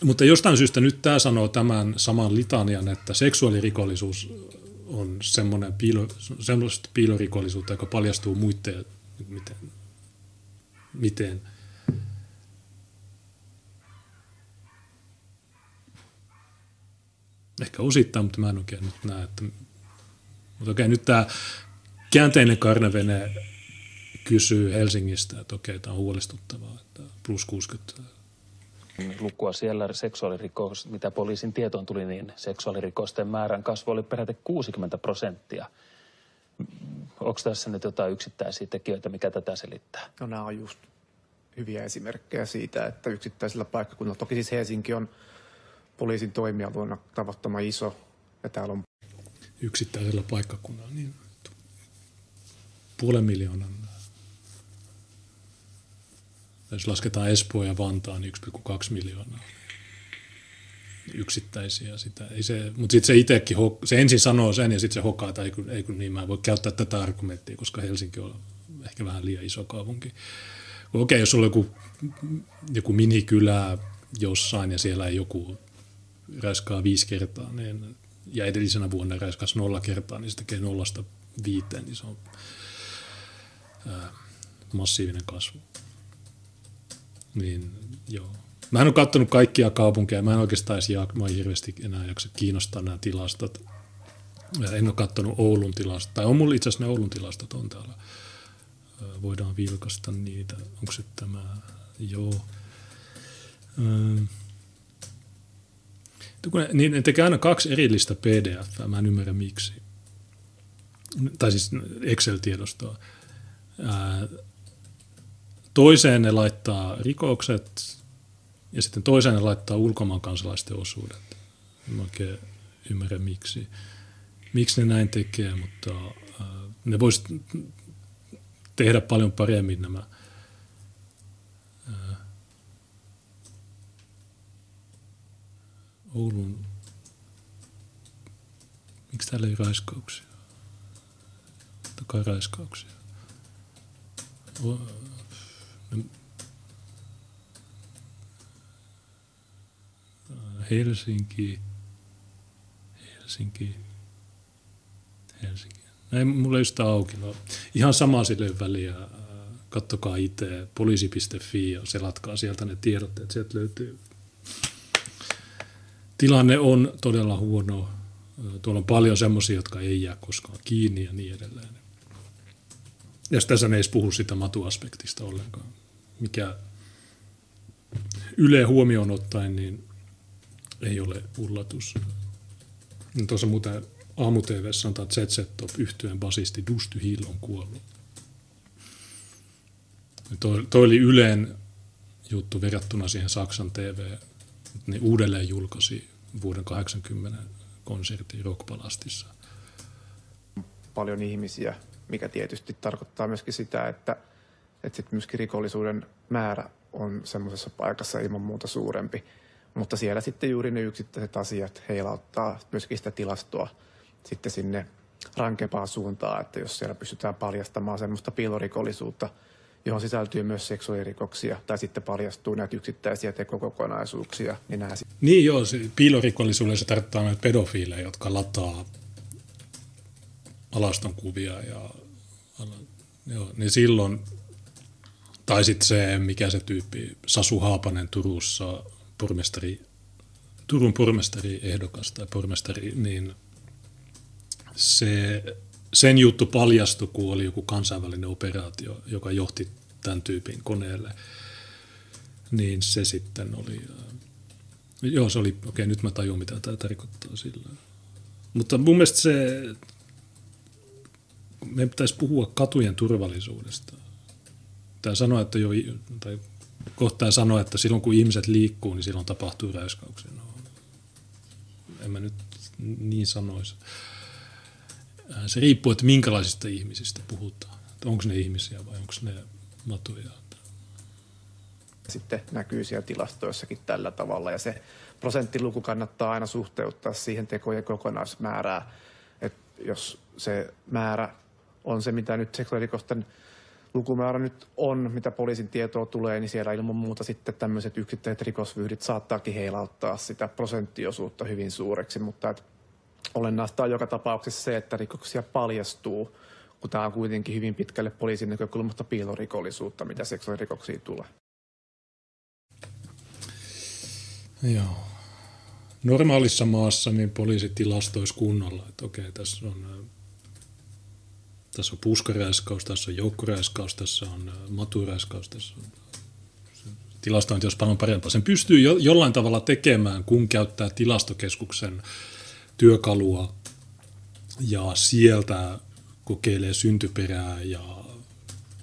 mutta jostain syystä nyt tämä sanoo tämän saman litanian, että seksuaalirikollisuus on semmoinen piilo, semmoista piilorikollisuutta, joka paljastuu muiden, miten, miten – Ehkä osittain, mutta mä en oikein nyt näe. Että... Mutta okei, nyt tämä käänteinen karnevene kysyy Helsingistä, että okei, tämä on huolestuttavaa, että plus 60 lukua siellä seksuaalirikos, mitä poliisin tietoon tuli, niin seksuaalirikosten määrän kasvu oli peräti 60 prosenttia. Onko tässä nyt jotain yksittäisiä tekijöitä, mikä tätä selittää? No nämä on just hyviä esimerkkejä siitä, että yksittäisillä paikkakunnilla, toki siis Helsinki on poliisin toimialueena tavattoman iso. Ja täällä on yksittäisellä paikkakunnalla niin puolen miljoonan. Jos lasketaan Espoo ja Vantaa, niin 1,2 miljoonaa yksittäisiä. Sitä. Ei se, mutta sitten se itsekin, se ensin sanoo sen ja sitten se hokaa, että ei kun, ei kun niin, mä en voi käyttää tätä argumenttia, koska Helsinki on ehkä vähän liian iso kaupunki. Okei, jos sulla on joku, joku minikylä jossain ja siellä ei joku räiskaa viisi kertaa niin, ja edellisenä vuonna räiskas nolla kertaa, niin se tekee nollasta viiteen, niin se on ää, massiivinen kasvu. Niin joo. Mä en ole katsonut kaikkia kaupunkeja, mä en oikeastaan edes mä en hirveästi enää jaksa kiinnostaa nämä tilastot. En ole katsonut Oulun tilastot, tai on mulla itse asiassa ne Oulun tilastot on täällä. Voidaan vilkasta niitä. Onko se tämä? Joo. Ne, niin ne tekee aina kaksi erillistä pdf mä en ymmärrä miksi. Tai siis Excel-tiedostoa. Toiseen ne laittaa rikokset ja sitten toiseen ne laittaa ulkomaan kansalaisten osuudet. En oikein ymmärrä miksi. Miksi ne näin tekee, mutta ää, ne voisi tehdä paljon paremmin nämä – Oulun, miksi täällä ei raiskauksia? kai raiskauksia. Helsinki, Helsinki, Helsinki. Ei, mulla ei sitä auki. No, ihan sama sille väliä. Kattokaa itse poliisi.fi ja selatkaa sieltä ne tiedotteet. Sieltä löytyy. Tilanne on todella huono. Tuolla on paljon semmoisia, jotka ei jää koskaan kiinni ja niin edelleen. Ja tässä ei edes puhu sitä matuaspektista ollenkaan, mikä Yle huomioon ottaen niin ei ole ullatus. Tuossa muuten aamu TV sanotaan, että ZZ Top yhtyeen basisti Dusty Hill on kuollut. Toi, toi oli Yleen juttu verrattuna siihen Saksan TV, ne uudelleen julkaisi vuoden 80 konsertin Rockpalastissa. Paljon ihmisiä, mikä tietysti tarkoittaa myöskin sitä, että, että sit myöskin rikollisuuden määrä on semmoisessa paikassa ilman muuta suurempi. Mutta siellä sitten juuri ne yksittäiset asiat heilauttaa myöskin sitä tilastoa sitten sinne rankempaan suuntaan, että jos siellä pystytään paljastamaan semmoista piilorikollisuutta, johon sisältyy myös seksuaalirikoksia, tai sitten paljastuu näitä yksittäisiä tekokokonaisuuksia, niin nämä Niin joo, se piilorikollisuudelle se tarkoittaa näitä pedofiileja, jotka lataa alaston kuvia ja joo, niin silloin, tai sitten se, mikä se tyyppi, Sasu Haapanen Turussa, pormestari, Turun pormestari ehdokas tai pormestari, niin se, sen juttu paljastui, kun oli joku kansainvälinen operaatio, joka johti tämän tyypin koneelle. Niin se sitten oli, joo se oli, okei okay, nyt mä tajun mitä tämä tarkoittaa sillä. Mutta mun mielestä se, meidän pitäisi puhua katujen turvallisuudesta. Tämä sanoa, että jo, tai kohtaa sanoa, että silloin kun ihmiset liikkuu, niin silloin tapahtuu räyskauksia. No, en mä nyt niin sanoisi. Se riippuu, että minkälaisista ihmisistä puhutaan. Onko ne ihmisiä vai onko ne matuja. Sitten näkyy siellä tilastoissakin tällä tavalla ja se prosenttiluku kannattaa aina suhteuttaa siihen tekojen kokonaismäärään. että jos se määrä on se, mitä nyt seksuaalirikosten lukumäärä nyt on, mitä poliisin tietoa tulee, niin siellä ilman muuta sitten tämmöiset yksittäiset rikosvyhdit saattaakin heilauttaa sitä prosenttiosuutta hyvin suureksi, mutta et olennaista on joka tapauksessa se, että rikoksia paljastuu, kun tämä on kuitenkin hyvin pitkälle poliisin näkökulmasta piilorikollisuutta, mitä seksuaalirikoksiin tulee. Joo. Normaalissa maassa niin poliisi tilastoisi kunnolla, että okei, tässä on tässä on puskaräiskaus, tässä on joukkoräiskaus, tässä on maturäiskaus, tässä on tilastointi olisi paljon parempaa. Sen pystyy jo, jollain tavalla tekemään, kun käyttää tilastokeskuksen työkalua ja sieltä kokeilee syntyperää ja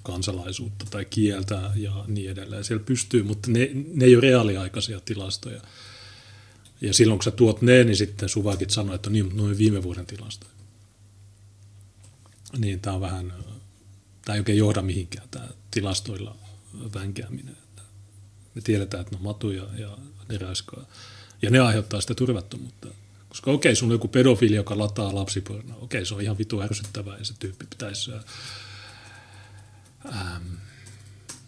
kansalaisuutta tai kieltä ja niin edelleen. Siellä pystyy, mutta ne, ne ei ole reaaliaikaisia tilastoja. Ja silloin kun sä tuot ne, niin sitten suvakit sanoo, että niin, noin viime vuoden tilastoja niin tämä on vähän, tämä ei oikein johda mihinkään, tämä tilastoilla vänkääminen. Me tiedetään, että ne on matuja ja ne räiskaa. Ja ne aiheuttaa sitä turvattomuutta. Koska okei, okay, sulla on joku pedofili, joka lataa lapsipornoa. Okei, okay, se on ihan vitu ärsyttävää ja se tyyppi pitäisi... Ähm,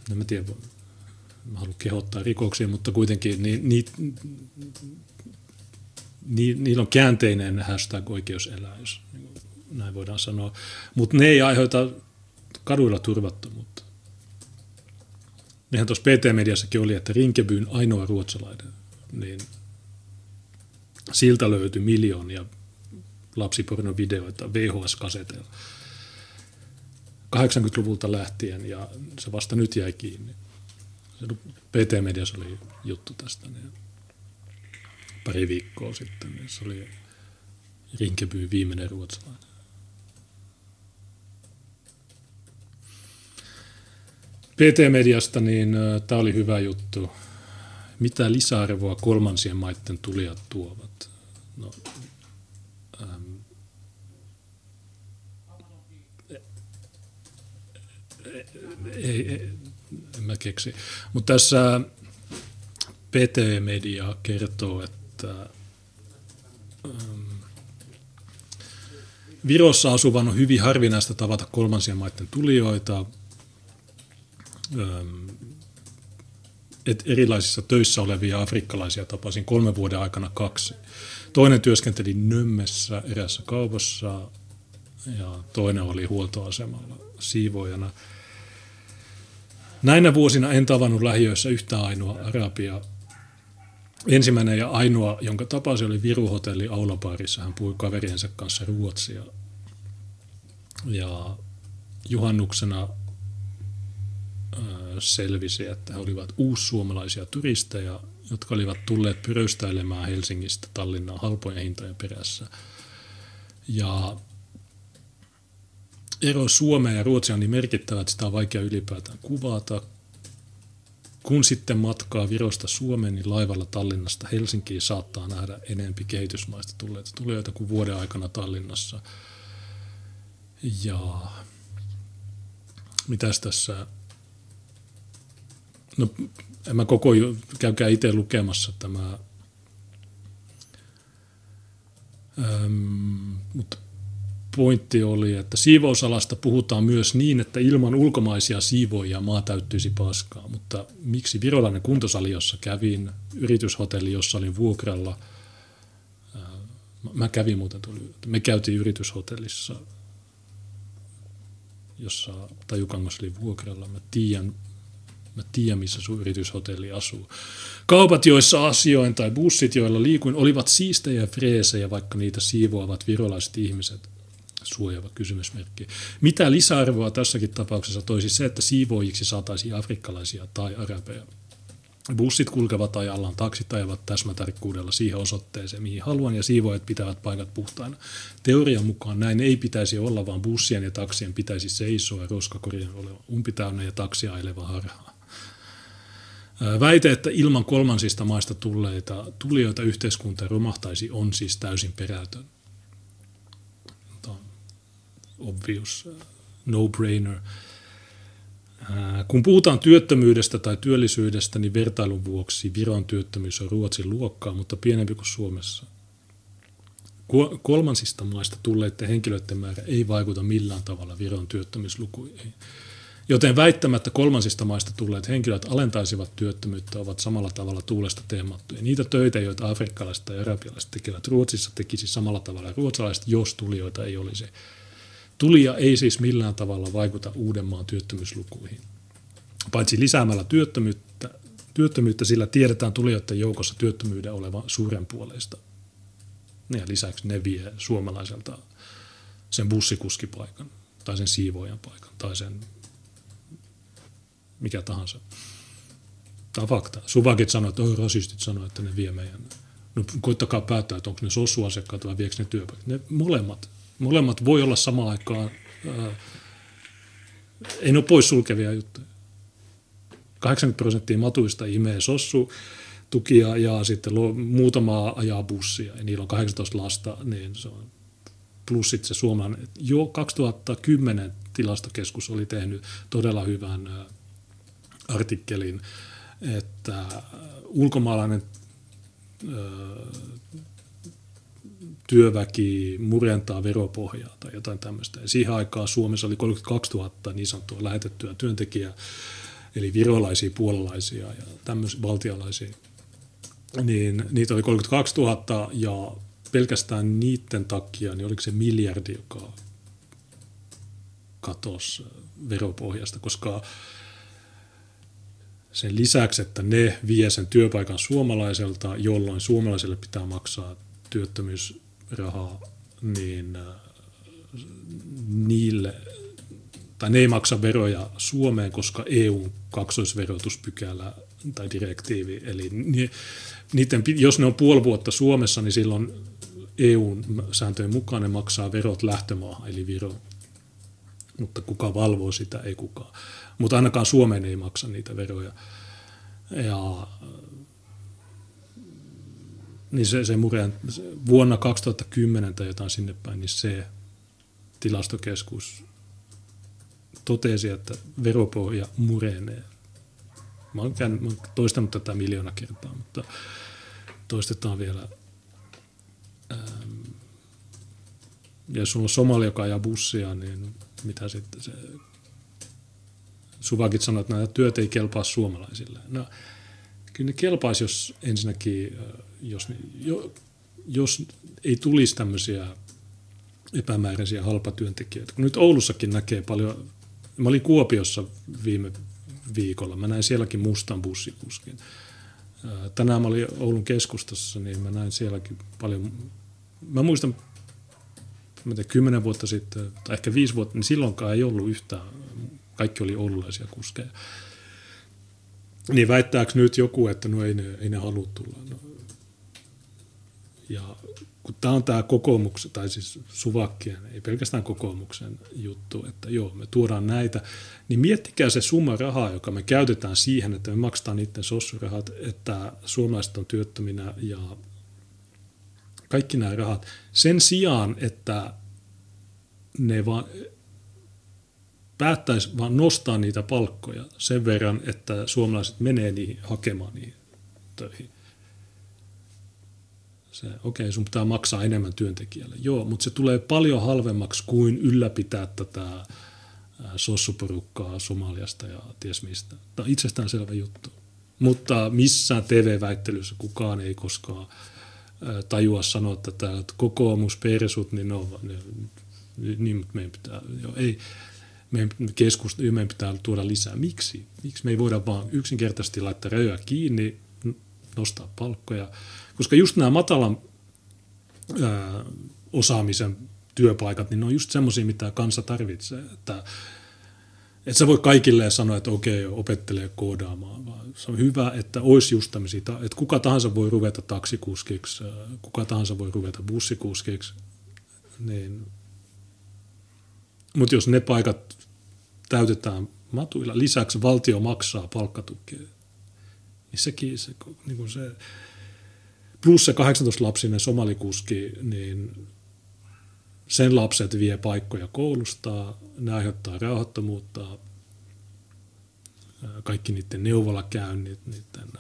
no mä tiedän, mä haluan kehottaa rikoksia, mutta kuitenkin niin, niin, niin, niillä on käänteinen hashtag oikeus elää, jos näin voidaan sanoa. Mutta ne ei aiheuta kaduilla turvattomuutta. Nehän tuossa PT-mediassakin oli, että Rinkebyn ainoa ruotsalainen, niin siltä löytyi miljoonia lapsipornovideoita VHS-kaseteilla. 80-luvulta lähtien ja se vasta nyt jäi kiinni. PT-mediassa oli juttu tästä niin pari viikkoa sitten. Niin se oli Rinkeby viimeinen ruotsalainen. PT-mediasta, niin tämä oli hyvä juttu. Mitä lisäarvoa kolmansien maiden tulijat tuovat? No, ähm, ei, ei, en mä keksi. Mutta tässä PT-media kertoo, että ähm, Virossa asuvan on hyvin harvinaista tavata kolmansien maiden tulijoita. Et erilaisissa töissä olevia afrikkalaisia tapasin kolmen vuoden aikana kaksi. Toinen työskenteli Nömmessä erässä kaupassa ja toinen oli huoltoasemalla siivoojana. Näinä vuosina en tavannut lähiöissä yhtä ainoa arabia. Ensimmäinen ja ainoa, jonka tapasi, oli Viru-hotelli Aulapaarissa. Hän puhui kaveriensa kanssa ruotsia. Ja juhannuksena selvisi, että he olivat uussuomalaisia turisteja, jotka olivat tulleet pyröstäilemään Helsingistä Tallinnaan halpojen hintojen perässä. Ja ero Suomeen ja Ruotsia on niin merkittävä, että sitä on vaikea ylipäätään kuvata. Kun sitten matkaa Virosta Suomeen, niin laivalla Tallinnasta Helsinkiin saattaa nähdä enempi kehitysmaista tulleita tulijoita kuin vuoden aikana Tallinnassa. Ja mitäs tässä No en mä koko, käykää itse lukemassa tämä, ähm, mutta pointti oli, että siivousalasta puhutaan myös niin, että ilman ulkomaisia siivoja maa täyttyisi paskaa. Mutta miksi virolainen kuntosali, jossa kävin, yrityshotelli, jossa olin vuokralla, mä kävin muuten, tuli, me käytiin yrityshotellissa, jossa Tajukangos oli vuokralla. Mä tiedän, Mä tiedän, missä sun yrityshotelli asuu. Kaupat, joissa asioin tai bussit, joilla liikuin, olivat siistejä ja freesejä, vaikka niitä siivoavat virolaiset ihmiset. Suojava kysymysmerkki. Mitä lisäarvoa tässäkin tapauksessa toisi se, että siivoojiksi saataisiin afrikkalaisia tai arabeja? Bussit kulkevat ajallaan, taksit ajavat täsmätarkkuudella siihen osoitteeseen, mihin haluan, ja siivoajat pitävät paikat puhtaina. Teorian mukaan näin ei pitäisi olla, vaan bussien ja taksien pitäisi seisoa roskakorien oleva umpitäynnä ja taksia aileva harhaa. Väite, että ilman kolmansista maista tulleita tulijoita yhteiskunta romahtaisi, on siis täysin perätön. Obvious, no-brainer. Kun puhutaan työttömyydestä tai työllisyydestä, niin vertailun vuoksi Viron työttömyys on Ruotsin luokkaa, mutta pienempi kuin Suomessa. Kolmansista maista tulleiden henkilöiden määrä ei vaikuta millään tavalla Viron työttömyyslukuihin. Joten väittämättä kolmansista maista tulleet henkilöt alentaisivat työttömyyttä ovat samalla tavalla tuulesta teemattuja. Niitä töitä, joita afrikkalaiset tai arabialaiset tekevät Ruotsissa, tekisi samalla tavalla ruotsalaiset, jos tulijoita ei olisi. Tulija ei siis millään tavalla vaikuta Uudenmaan työttömyyslukuihin. Paitsi lisäämällä työttömyyttä, työttömyyttä sillä tiedetään tulijoiden joukossa työttömyyden olevan suuren puoleista. Ja lisäksi ne vie suomalaiselta sen bussikuskipaikan tai sen siivoojan paikan tai sen mikä tahansa. Tämä on fakta. Suvakit sanoi, että rasistit sanoi, että ne vie meidän. No koittakaa päättää, että onko ne sossuasiakkaat vai viekö ne työpaikat. Ne molemmat, molemmat voi olla samaan aikaan, ää, ei ne ole poissulkevia juttuja. 80 prosenttia matuista imee sossu tukia ja sitten muutama ajaa bussia ja niillä on 18 lasta, niin se on plus sitten se suomalainen. Jo 2010 tilastokeskus oli tehnyt todella hyvän artikkelin, että ulkomaalainen työväki murentaa veropohjaa tai jotain tämmöistä. Ja siihen aikaan Suomessa oli 32 000 niin sanottua lähetettyä työntekijää, eli virolaisia, puolalaisia ja tämmöisiä valtialaisia. Niin niitä oli 32 000 ja pelkästään niiden takia, niin oliko se miljardi, joka katosi veropohjasta, koska sen lisäksi, että ne vie sen työpaikan suomalaiselta, jolloin suomalaiselle pitää maksaa työttömyysrahaa, niin äh, niille, tai ne ei maksa veroja Suomeen, koska EU kaksoisverotuspykälä tai direktiivi, eli niiden, jos ne on puoli vuotta Suomessa, niin silloin EU-sääntöjen mukaan ne maksaa verot lähtömaahan, eli Viro. Mutta kuka valvoo sitä, ei kukaan mutta ainakaan Suomeen ei maksa niitä veroja. Ja niin se, se mureen, vuonna 2010 tai jotain sinne päin, niin se tilastokeskus totesi, että veropohja murenee. Mä oon, käynyt, mä oon toistanut tätä miljoona kertaa, mutta toistetaan vielä. Ja jos sulla on somali, joka ajaa bussia, niin mitä sitten se... Suvakit sanoi, että nämä työt ei kelpaa suomalaisille. No, kyllä ne kelpaisi, jos ensinnäkin, jos, jos ei tulisi tämmöisiä epämääräisiä halpatyöntekijöitä. Kun nyt Oulussakin näkee paljon, mä olin Kuopiossa viime viikolla, mä näin sielläkin mustan bussikuskin. Tänään mä olin Oulun keskustassa, niin mä näin sielläkin paljon, mä muistan, mä tiedän, kymmenen vuotta sitten, tai ehkä viisi vuotta, niin silloinkaan ei ollut yhtään, kaikki oli oululaisia kuskeja. Niin väittääkö nyt joku, että no ei ne, ei ne halua tulla? No. Ja kun tämä on tämä kokoomuksen, tai siis suvakkien, ei pelkästään kokoomuksen juttu, että joo, me tuodaan näitä, niin miettikää se summa rahaa, joka me käytetään siihen, että me maksetaan niiden sossurahat, että suomalaiset on työttöminä ja kaikki nämä rahat. Sen sijaan, että ne vaan päättäisi vaan nostaa niitä palkkoja sen verran, että suomalaiset menee niihin hakemaan niihin töihin. Se, okei, sun pitää maksaa enemmän työntekijälle. Joo, mutta se tulee paljon halvemmaksi kuin ylläpitää tätä sossuporukkaa Somaliasta ja ties mistä. Tämä on itsestäänselvä juttu. Mutta missään TV-väittelyssä kukaan ei koskaan tajua sanoa tätä, että kokoomus, persut, niin no, niin, mutta meidän pitää, joo, ei, meidän, keskust, meidän pitää tuoda lisää. Miksi? Miksi me ei voida vaan yksinkertaisesti laittaa rajoja kiinni, nostaa palkkoja, koska just nämä matalan ää, osaamisen työpaikat, niin ne on just semmoisia, mitä kansa tarvitsee. Että, että sä voi kaikille sanoa, että okei, opettelee koodaamaan, vaan se on hyvä, että olisi just tämmöisiä, että kuka tahansa voi ruveta taksikuskiksi, kuka tahansa voi ruveta bussikuskiksi, niin mutta jos ne paikat täytetään matuilla, lisäksi valtio maksaa palkkatukea, niin sekin se, niin kuin se plus se 18-lapsinen somalikuski, niin sen lapset vie paikkoja koulusta, ne aiheuttaa rauhattomuutta, kaikki niiden neuvolakäynnit, niiden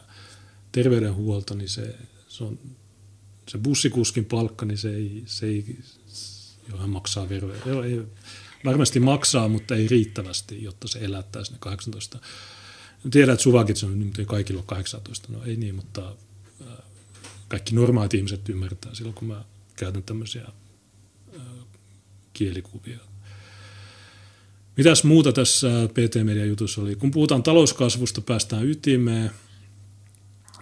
terveydenhuolto, niin se, se on se bussikuskin palkka, niin se ei, se ei jo hän maksaa veroja. Joo, ei, varmasti maksaa, mutta ei riittävästi, jotta se elättäisi ne 18. Tiedän, että suvakit on, mutta ei kaikilla ole 18. No ei niin, mutta kaikki normaalit ihmiset ymmärtää silloin, kun mä käytän tämmöisiä kielikuvia. Mitäs muuta tässä PT-median jutussa oli? Kun puhutaan talouskasvusta, päästään ytimeen.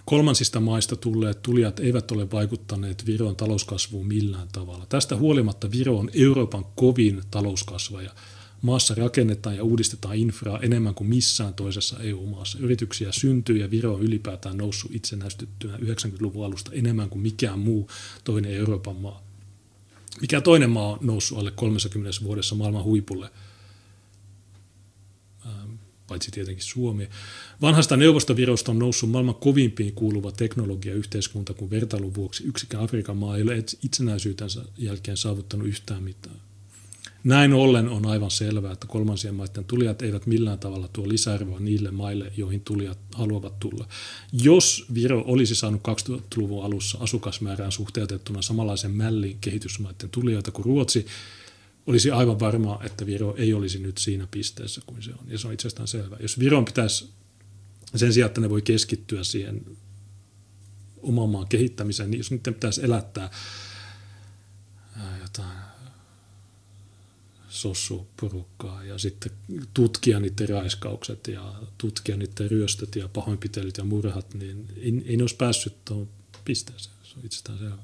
Kolmansista maista tulleet tulijat eivät ole vaikuttaneet Viron talouskasvuun millään tavalla. Tästä huolimatta Viro on Euroopan kovin talouskasvaja – Maassa rakennetaan ja uudistetaan infraa enemmän kuin missään toisessa EU-maassa. Yrityksiä syntyy ja Viro on ylipäätään noussut itsenäistyttynä 90-luvun alusta enemmän kuin mikään muu toinen Euroopan maa. Mikä toinen maa on noussut alle 30 vuodessa maailman huipulle? Paitsi tietenkin Suomi. Vanhasta neuvostovirosta on noussut maailman kovimpiin kuuluva teknologiayhteiskunta, kun vertailun vuoksi yksikään Afrikan maa ei ole itsenäisyytensä jälkeen saavuttanut yhtään mitään. Näin ollen on aivan selvää, että kolmansien maiden tulijat eivät millään tavalla tuo lisäarvoa niille maille, joihin tulijat haluavat tulla. Jos Viro olisi saanut 2000-luvun alussa asukasmäärään suhteutettuna samanlaisen mällin kehitysmaiden tulijoita kuin Ruotsi, olisi aivan varmaa, että Viro ei olisi nyt siinä pisteessä kuin se on. Ja se on itsestään selvää. Jos Viron pitäisi sen sijaan, että ne voi keskittyä siihen oman maan kehittämiseen, niin jos nyt pitäisi elättää jotain sossuporukkaa ja sitten tutkia niiden raiskaukset ja tutkia niiden ryöstöt ja pahoinpitelyt ja murhat, niin ei, ei ne olisi päässyt tuohon pisteeseen. Se on itsestään selvä.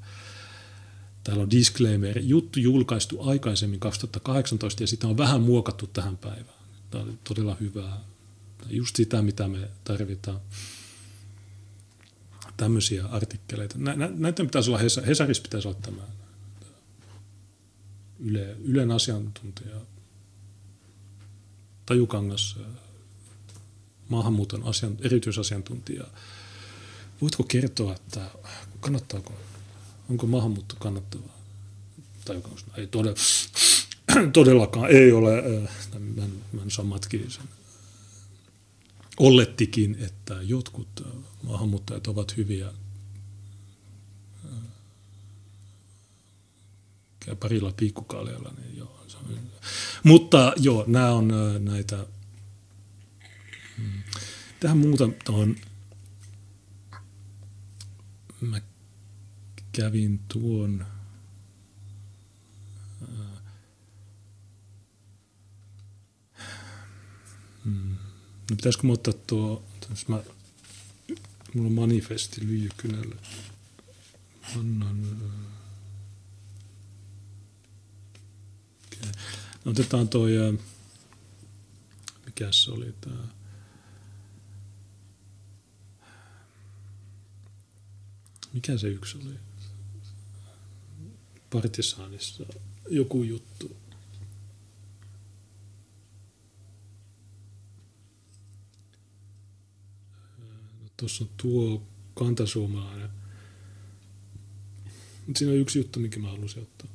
Täällä on disclaimer, juttu julkaistu aikaisemmin 2018 ja sitä on vähän muokattu tähän päivään. Tämä oli todella hyvää. Just sitä, mitä me tarvitaan. Tämmöisiä artikkeleita. Nä, näiden pitäisi olla, Hesarissa pitäisi olla tämä Yle, Ylen asiantuntija Tajukangas, maahanmuuton asian, erityisasiantuntija. Voitko kertoa, että kannattaako, onko maahanmuutto kannattavaa? Tajukangas, ei todella, todellakaan ei ole. Mä en, mä en saa matkia sen. Ollettikin, että jotkut maahanmuuttajat ovat hyviä parilla piikkukaljalla, niin joo. Se on, mutta joo, nämä on näitä, mm, tähän muuta tuohon, mä kävin tuon, Hmm. No pitäisikö mä ottaa tuo, jos mä, mulla on manifesti lyijykynällä. Annan, okay. no, otetaan toi, mikä se oli tää, mikä se yksi oli? Partisaanissa joku juttu. Tuossa on tuo kantasuomalainen. Mutta siinä on yksi juttu, mikä mä halusin ottaa.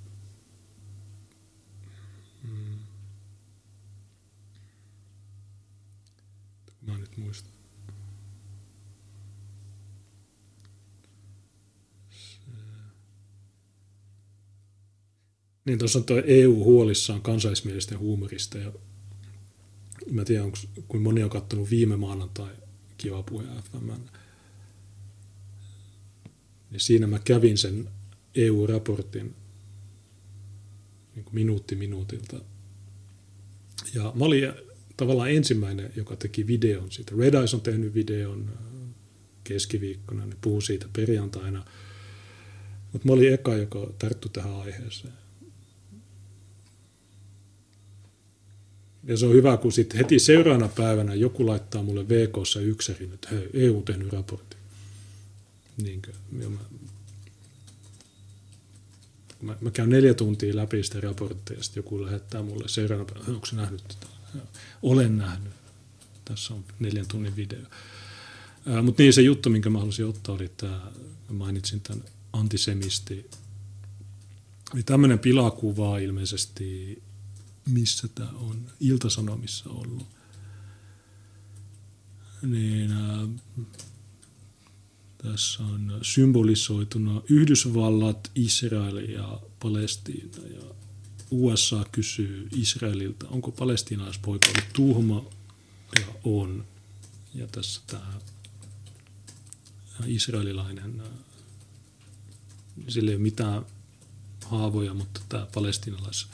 Hmm. Mä nyt muistan. Niin tuossa on tuo EU huolissaan kansallismielisten huumorista ja mä tiedän, onko, kuin moni on katsonut viime maanantai Kiva puhe FM. Ja siinä mä kävin sen EU-raportin niin minuutti minuutilta. Ja mä olin tavallaan ensimmäinen, joka teki videon siitä. Red Eyes on tehnyt videon keskiviikkona, ne puhuu siitä perjantaina. Mutta mä olin eka, joka tarttui tähän aiheeseen. Ja se on hyvä, kun sitten heti seuraavana päivänä joku laittaa mulle VKssa yksärin, että hei, EU on tehnyt raportin. Niinkö? Ja mä, mä, mä, käyn neljä tuntia läpi sitä raporttia, ja sitten joku lähettää mulle seuraavana päivänä, onko se nähnyt tätä? Olen nähnyt. Tässä on neljän tunnin video. Mutta niin se juttu, minkä mä halusin ottaa, oli tämä, mainitsin tämän antisemisti. Eli tämmöinen pilakuva ilmeisesti missä tämä on Iltasanomissa ollut. Niin, äh, tässä on symbolisoituna Yhdysvallat, Israel ja Palestiina. Ja USA kysyy Israelilta, onko palestiinaispoika ollut tuhma ja on. Ja tässä tämä israelilainen, äh, sillä ei ole mitään haavoja, mutta tämä palestinalais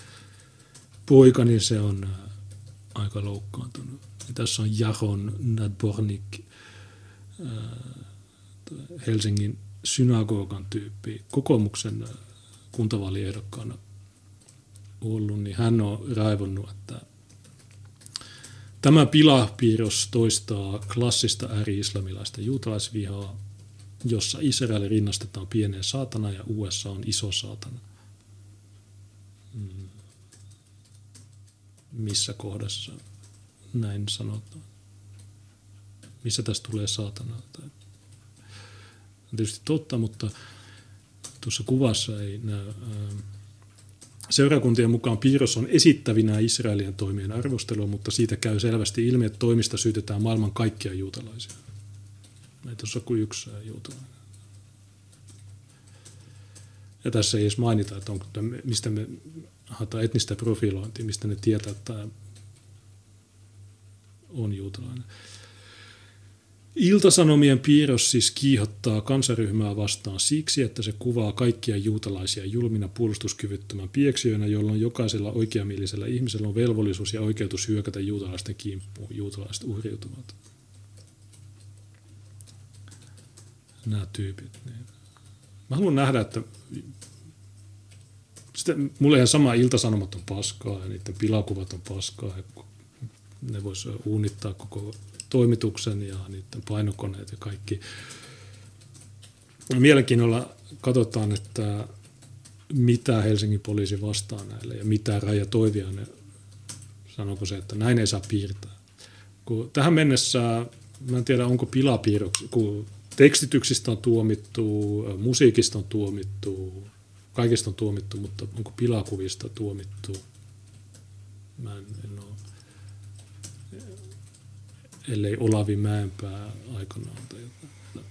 poika, niin se on äh, aika loukkaantunut. Ja tässä on Jaron Nadbornik, äh, Helsingin synagogan tyyppi, kokoomuksen äh, kuntavaaliehdokkaana ollut, niin hän on raivonnut, että tämä pilapiirros toistaa klassista ääri-islamilaista juutalaisvihaa, jossa Israel rinnastetaan pieneen saatana ja USA on iso saatana. Missä kohdassa näin sanotaan. Missä tästä tulee saatana. Tai, on tietysti totta, mutta tuossa kuvassa ei näy. Seurakuntien mukaan piirros on esittävinä Israelien toimien arvostelua, mutta siitä käy selvästi ilmi, että toimista syytetään maailman kaikkia juutalaisia. Ei tuossa kuin yksi juutalainen. Ja tässä ei edes mainita, että onko, mistä me haetaan etnistä profilointia, mistä ne tietää, että tämä on juutalainen. Iltasanomien piirros siis kiihottaa kansaryhmää vastaan siksi, että se kuvaa kaikkia juutalaisia julmina puolustuskyvyttömän pieksijöinä, jolloin jokaisella oikeamielisellä ihmisellä on velvollisuus ja oikeutus hyökätä juutalaisten kimppuun. Juutalaiset uhriutuvat. Nämä tyypit. Niin. Mä haluan nähdä, että sitten mulle ihan sama iltasanomat on paskaa ja niiden pilakuvat on paskaa. Ja ne voisi uunittaa koko toimituksen ja niiden painokoneet ja kaikki. Mielenkiinnolla katsotaan, että mitä Helsingin poliisi vastaa näille ja mitä Raja Toiviainen, sanooko se, että näin ei saa piirtää. Kun tähän mennessä, mä en tiedä onko pilapiirroksi, kun tekstityksistä on tuomittu, musiikista on tuomittu, kaikista on tuomittu, mutta onko pilakuvista tuomittu? Mä en, en ole. Ellei Olavi Mäenpää aikanaan tai jotain.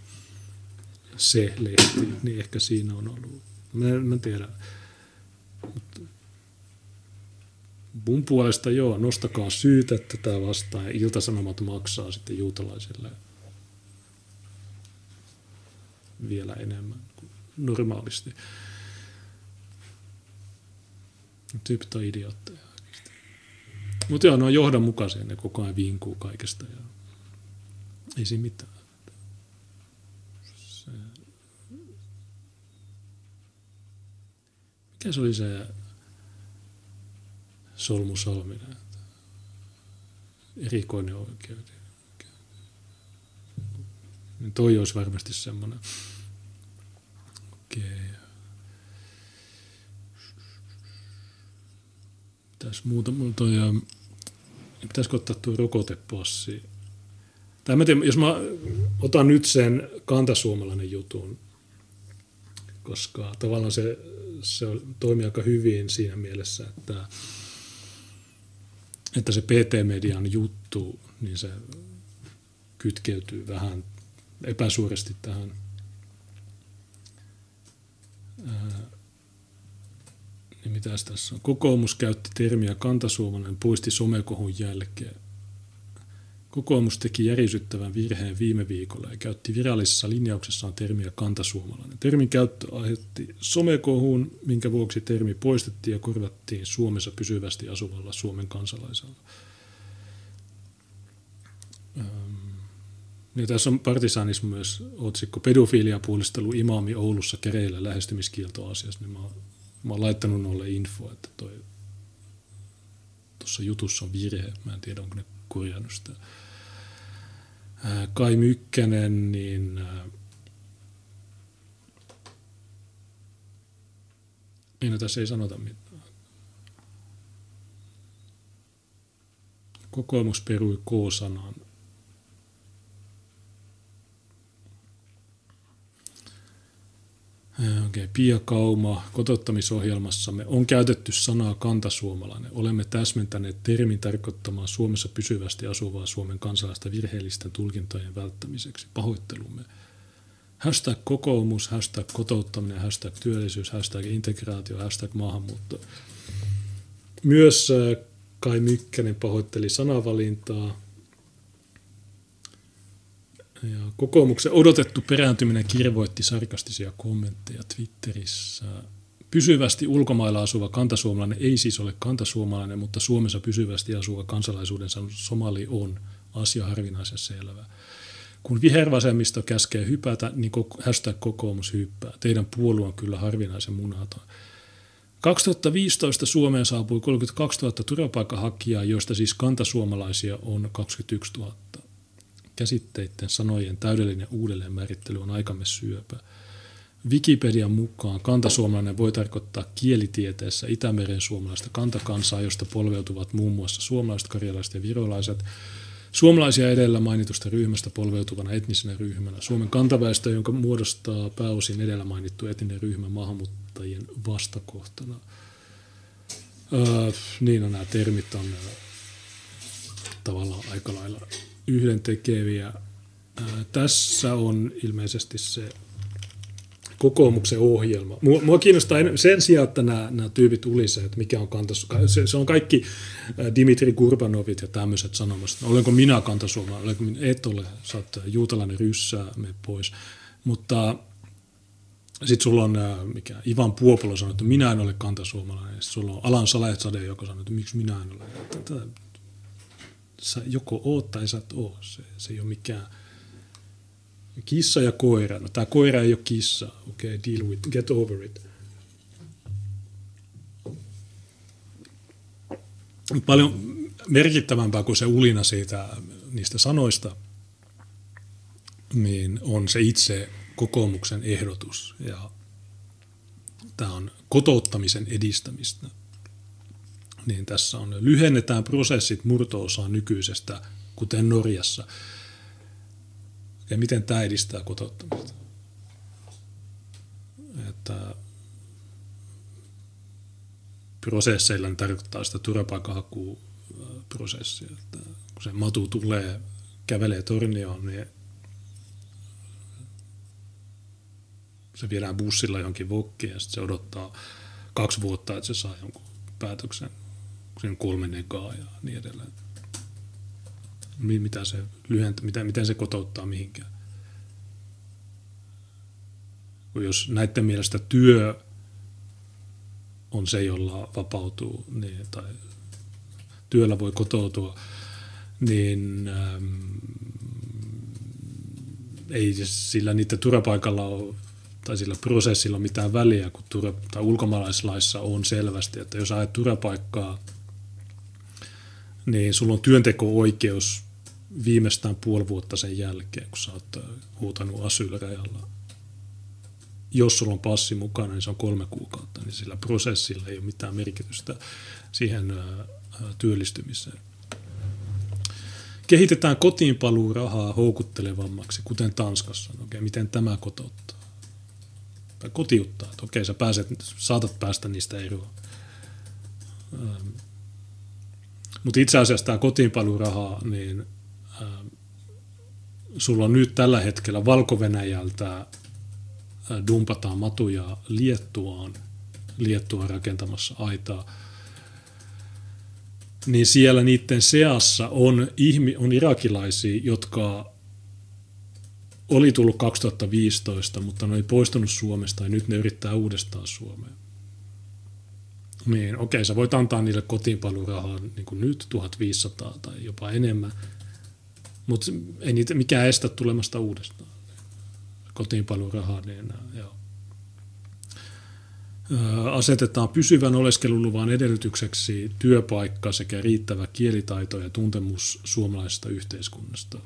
Se lehti, niin ehkä siinä on ollut. Mä, mä en tiedä. mun puolesta joo, nostakaa syytä tätä vastaan ja iltasanomat maksaa sitten juutalaisille vielä enemmän kuin normaalisti. Tyypit on idiootteja. Mutta joo, ne on johdonmukaisia, ne koko ajan vinkuu kaikesta ja ei siinä mitään. Se... Mikä se oli se Solmu Salminen? Erikoinen oikeuden. Niin toi olisi varmasti semmoinen. Okei. Okay. Mitäs muuta? Toi, pitäisikö ottaa tuo rokotepassi? Tai mä tiedän, jos mä otan nyt sen kantasuomalainen jutun, koska tavallaan se, se toimii aika hyvin siinä mielessä, että, että se PT-median juttu, niin se kytkeytyy vähän epäsuorasti tähän ää, niin mitäs tässä on? Kokoomus käytti termiä kantasuomalainen puisti somekohun jälkeen. Kokoomus teki järisyttävän virheen viime viikolla ja käytti virallisessa linjauksessaan termiä kantasuomalainen. Termin käyttö aiheutti somekohun, minkä vuoksi termi poistettiin ja korvattiin Suomessa pysyvästi asuvalla Suomen kansalaisella. Ja tässä on partisanismi myös otsikko pedofilia puolistelu imaami Oulussa käreillä lähestymiskieltoasiassa. Niin mä, mä oon laittanut noille info, että toi tuossa jutussa on virhe. Mä en tiedä, onko ne korjannut sitä. Kai Mykkänen, niin ää, niin no, tässä ei sanota mitään. Kokoomus perui K-sanan Okay, Pia Kauma, kotouttamisohjelmassamme on käytetty sanaa kantasuomalainen. Olemme täsmentäneet termin tarkoittamaan Suomessa pysyvästi asuvaa Suomen kansalaista virheellisten tulkintojen välttämiseksi. Pahoittelumme. Hashtag kokoomus, hashtag kotouttaminen, hashtag työllisyys, hashtag integraatio, hashtag maahanmuutto. Myös Kai Mykkänen pahoitteli sanavalintaa. Ja kokoomuksen odotettu perääntyminen kirvoitti sarkastisia kommentteja Twitterissä. Pysyvästi ulkomailla asuva kantasuomalainen ei siis ole kantasuomalainen, mutta Suomessa pysyvästi asuva kansalaisuudensa somali on asia harvinaisen selvä. Kun vihervasemmisto käskee hypätä, niin hashtag kokoomus hyppää. Teidän puolue on kyllä harvinaisen munaton. 2015 Suomeen saapui 32 000 turvapaikanhakijaa, joista siis kantasuomalaisia on 21 000 käsitteiden sanojen täydellinen uudelleenmäärittely on aikamme syöpä. Wikipedian mukaan kantasuomalainen voi tarkoittaa kielitieteessä Itämeren suomalaista kantakansaa, josta polveutuvat muun muassa suomalaiset, karjalaiset ja virolaiset, Suomalaisia edellä mainitusta ryhmästä polveutuvana etnisenä ryhmänä. Suomen kantaväestö, jonka muodostaa pääosin edellä mainittu etninen ryhmä maahanmuuttajien vastakohtana. Öö, niin on nämä termit on tavallaan aika lailla yhdentekeviä. Tässä on ilmeisesti se kokoomuksen ohjelma. Mua, mua kiinnostaa sen sijaan, että nämä, nämä tyypit ulisee, että mikä on kantas. Se, se on kaikki Dimitri Kurbanovit ja tämmöiset sanomasta. Olenko minä kantasuomalainen? Olenko minä? Et ole. Sä oot juutalainen ryssää, me pois. Mutta sitten sulla on mikä, Ivan Puopolo sanoi, että minä en ole kantasuomalainen. Sitten sulla on Alan Saletsade, joka sanoi, että miksi minä en ole. Sä joko oot tai sä et oo. Se, se ei ole mikään kissa ja koira. No tämä koira ei ole kissa. Okei, okay, deal with, get over it. Paljon merkittävämpää kuin se ulina siitä niistä sanoista, niin on se itse kokoomuksen ehdotus. Ja tämä on kotouttamisen edistämistä niin tässä on lyhennetään prosessit murto-osaan nykyisestä, kuten Norjassa. Ja miten tämä edistää kotouttamista? Että prosesseilla tarkoittaa sitä turvapaikanhakuprosessia. Että kun se matu tulee, kävelee tornioon, niin se viedään bussilla johonkin vokkiin ja sitten se odottaa kaksi vuotta, että se saa jonkun päätöksen, sen kolme negaa ja niin edelleen. Mitä se lyhentä, miten, miten se kotouttaa mihinkään. Jos näiden mielestä työ on se, jolla vapautuu niin, tai työllä voi kotoutua, niin ähm, ei sillä niiden turvapaikalla ole tai sillä prosessilla mitään väliä, kun tura, tai ulkomaalaislaissa on selvästi, että jos ajat turvapaikkaa, niin sulla on työnteko-oikeus viimeistään puoli vuotta sen jälkeen, kun sä oot huutanut asylrajalla. Jos sulla on passi mukana, niin se on kolme kuukautta, niin sillä prosessilla ei ole mitään merkitystä siihen työllistymiseen. Kehitetään kotiinpaluurahaa houkuttelevammaksi, kuten Tanskassa. Okei, miten tämä kotouttaa? Tai kotiuttaa, okei, sä pääset, saatat päästä niistä eroon. Mutta itse asiassa tämä kotiinpaluuraha, niin ähm, sulla on nyt tällä hetkellä Valko-Venäjältä äh, dumpataan matuja Liettuaan, Liettuaan rakentamassa aitaa – niin siellä niiden seassa on, ihmi, on irakilaisia, jotka oli tullut 2015, mutta ne oli poistunut Suomesta ja nyt ne yrittää uudestaan Suomeen. Niin, okei, sä voit antaa niille kotiinpaluurahaa niin kuin nyt 1500 tai jopa enemmän, mutta ei niitä mikään estä tulemasta uudestaan. Kotiinpaluurahaa, niin joo asetetaan pysyvän oleskeluluvan edellytykseksi työpaikka sekä riittävä kielitaito ja tuntemus suomalaisesta yhteiskunnasta.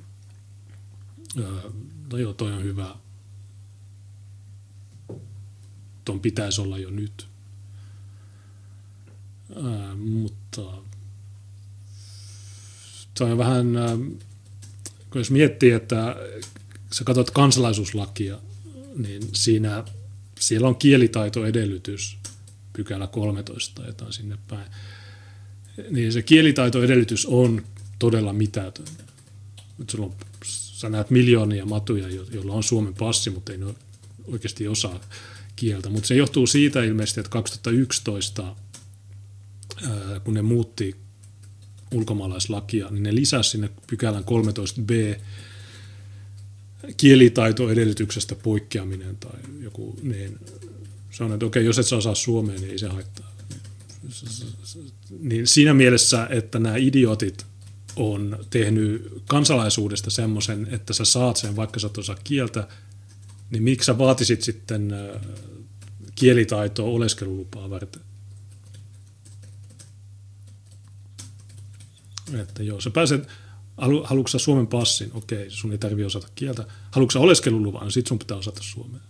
No joo, toi on hyvä. Tuon pitäisi olla jo nyt. Mutta toi on vähän, kun jos miettii, että sä katsot kansalaisuuslakia, niin siinä siellä on kielitaitoedellytys, pykälä 13 tai jotain sinne päin. Niin se kielitaitoedellytys on todella mitätön. sulla on, sä näet miljoonia matuja, joilla on Suomen passi, mutta ei ne oikeasti osaa kieltä. Mutta se johtuu siitä ilmeisesti, että 2011, kun ne muutti ulkomaalaislakia, niin ne lisäsi sinne pykälän 13b kielitaitoedellytyksestä poikkeaminen tai joku, niin se on, että okei, jos et sä osaa suomea, niin ei se haittaa. Niin siinä mielessä, että nämä idiotit on tehnyt kansalaisuudesta semmoisen, että sä saat sen, vaikka sä et osaa kieltä, niin miksi sä vaatisit sitten äh, kielitaitoa oleskelulupaa varten? Että joo, sä pääset, haluatko sä Suomen passin? Okei, sun ei tarvitse osata kieltä. Haluatko oleskeluluvan? Sitten sun pitää osata suomea.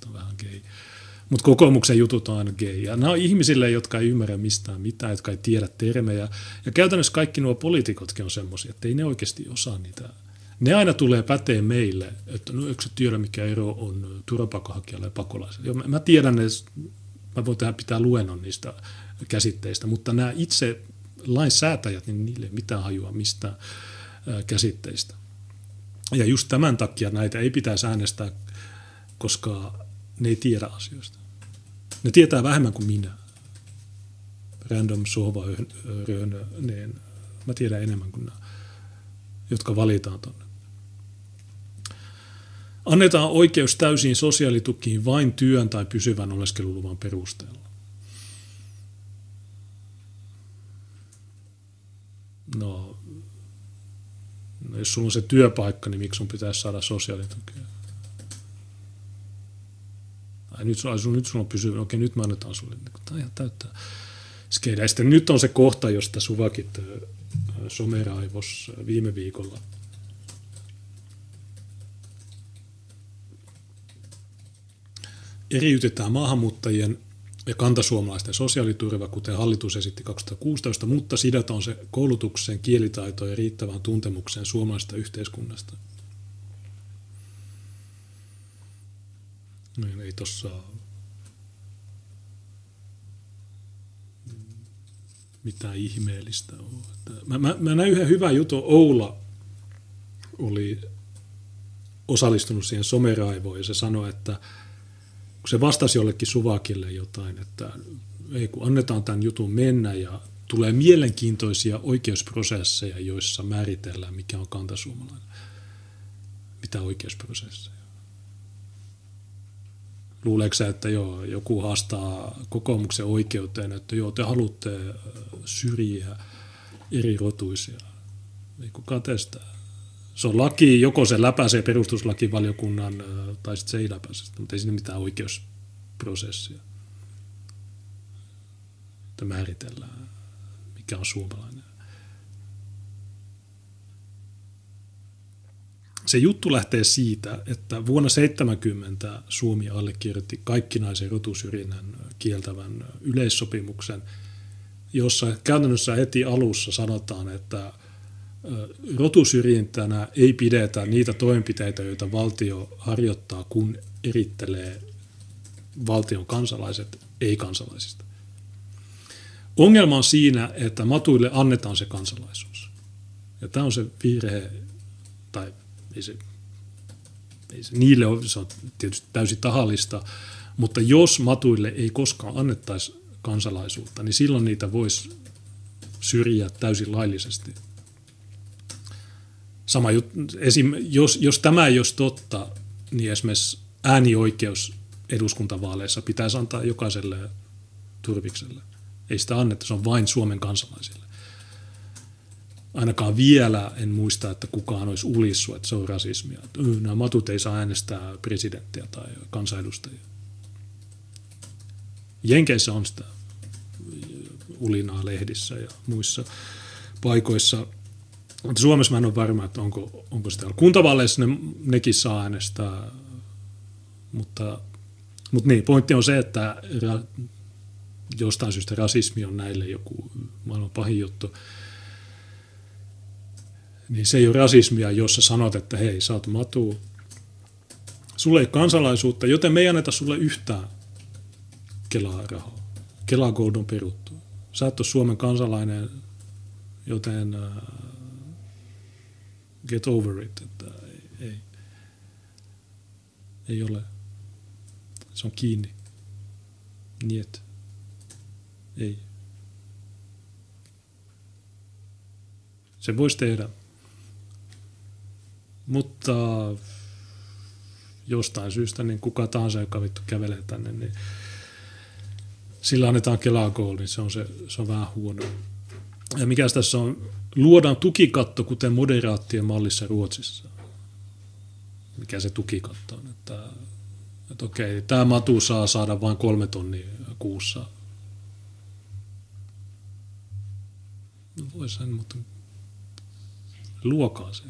Tämä on vähän gay. Mutta kokoomuksen jutut on aina gay. Ja nämä on ihmisille, jotka ei ymmärrä mistään mitään, jotka ei tiedä termejä. Ja käytännössä kaikki nuo poliitikotkin on semmoisia, että ei ne oikeasti osaa niitä. Ne aina tulee päteen meille, että no eikö tiedä, mikä ero on turvapaikanhakijalle ja pakolaiselle. Joo, mä tiedän, että mä voin tähän pitää luennon niistä käsitteistä, mutta nämä itse lainsäätäjät, niin niille ei mitään hajua mistään käsitteistä. Ja just tämän takia näitä ei pitäisi äänestää, koska ne ei tiedä asioista. Ne tietää vähemmän kuin minä. Random sohva niin mä tiedän enemmän kuin nämä, jotka valitaan tuonne. Annetaan oikeus täysiin sosiaalitukiin vain työn tai pysyvän oleskeluluvan perusteella. No, no jos sulla on se työpaikka, niin miksi sun pitäisi saada sosiaalitukea? Ai nyt, sun, nyt sulla on pysyvä, okei nyt mä annetaan sulle. Niin Tämä ihan täyttää skeidä. Sitten nyt on se kohta, josta suvakit someraivos viime viikolla. Eriytetään maahanmuuttajien ja kantasuomalaisten sosiaaliturva, kuten hallitus esitti 2016, mutta sidotaan se koulutukseen, kielitaitoon ja riittävään tuntemukseen suomalaisesta yhteiskunnasta. Niin, ei tossa mitään ihmeellistä ole. Mä, mä, mä näin yhden hyvän jutun. Oula oli osallistunut siihen someraivoon ja se sanoi, että – kun se vastasi jollekin Suvakille jotain, että ei kun annetaan tämän jutun mennä ja tulee mielenkiintoisia oikeusprosesseja, joissa määritellään, mikä on kantasuomalainen. Mitä oikeusprosesseja? Luuleeko että joo, joku haastaa kokoomuksen oikeuteen, että joo, te haluatte syrjiä eri rotuisia? Ei kukaan testaa. Se on laki, joko se läpäisee perustuslakivaliokunnan tai sitten se ei läpäise mutta ei siinä mitään oikeusprosessia. Että määritellään, mikä on suomalainen. Se juttu lähtee siitä, että vuonna 70 Suomi allekirjoitti kaikkinaisen rotusyrjinnän kieltävän yleissopimuksen, jossa käytännössä heti alussa sanotaan, että rotusyrjintänä ei pidetä niitä toimenpiteitä, joita valtio harjoittaa, kun erittelee valtion kansalaiset ei-kansalaisista. Ongelma on siinä, että matuille annetaan se kansalaisuus. Ja tämä on se virhe, tai ei se, ei se, niille ole, se on tietysti täysin tahallista, mutta jos matuille ei koskaan annettaisi kansalaisuutta, niin silloin niitä voisi syrjiä täysin laillisesti. Sama jut, esim, jos, jos tämä ei olisi totta, niin esimerkiksi äänioikeus eduskuntavaaleissa pitäisi antaa jokaiselle turvikselle. Ei sitä anneta, se on vain Suomen kansalaisille ainakaan vielä en muista, että kukaan olisi ulissu, että se on rasismia. Että nämä matut ei saa äänestää presidenttiä tai kansanedustajia. Jenkeissä on sitä ulinaa lehdissä ja muissa paikoissa. Mutta Suomessa mä en ole varma, että onko, onko sitä. Kuntavaaleissa ne, nekin saa äänestää, mutta, mutta niin, pointti on se, että ra, jostain syystä rasismi on näille joku maailman pahin juttu niin se ei ole rasismia, jos sä sanot, että hei, sä oot matu, sulle ei kansalaisuutta, joten me ei anneta sulle yhtään Kelaa rahaa. Kela Gold on peruttu. Sä et ole Suomen kansalainen, joten uh, get over it. Että ei, ei, ei ole. Se on kiinni. Niet. Ei. Se voisi tehdä mutta jostain syystä niin kuka tahansa, joka vittu kävelee tänne, niin sillä annetaan Kelaa niin se on, se, se on vähän huono. Ja mikä tässä on, luodaan tukikatto, kuten moderaattien mallissa Ruotsissa. Mikä se tukikatto on, että, että okei, tämä matu saa saada vain kolme tonnia kuussa. No voi sen, mutta luokaa se.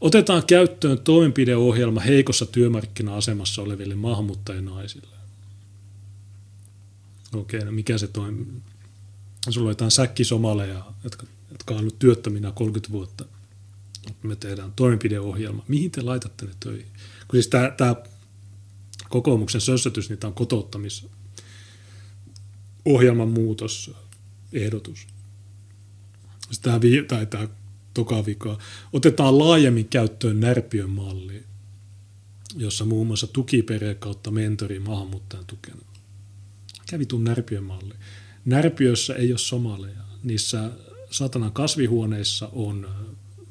Otetaan käyttöön toimenpideohjelma heikossa työmarkkina-asemassa oleville maahanmuuttajanaisille. Okei, no mikä se toimi? Sulla on jotain säkkisomaleja, jotka, jotka on ollut työttöminä 30 vuotta. Me tehdään toimenpideohjelma. Mihin te laitatte ne töihin? Kun siis tämä, tämä kokoomuksen sössötys, niin tämä on kotouttamisohjelman muutos, ehdotus. Siis tämä, tai tämä toka vika. Otetaan laajemmin käyttöön Närpiön malli, jossa muun muassa tukiperhe kautta mentori maahanmuuttajan tukena. Kävi tuon Närpiön malli. Närpiössä ei ole somaleja. Niissä satanan kasvihuoneissa on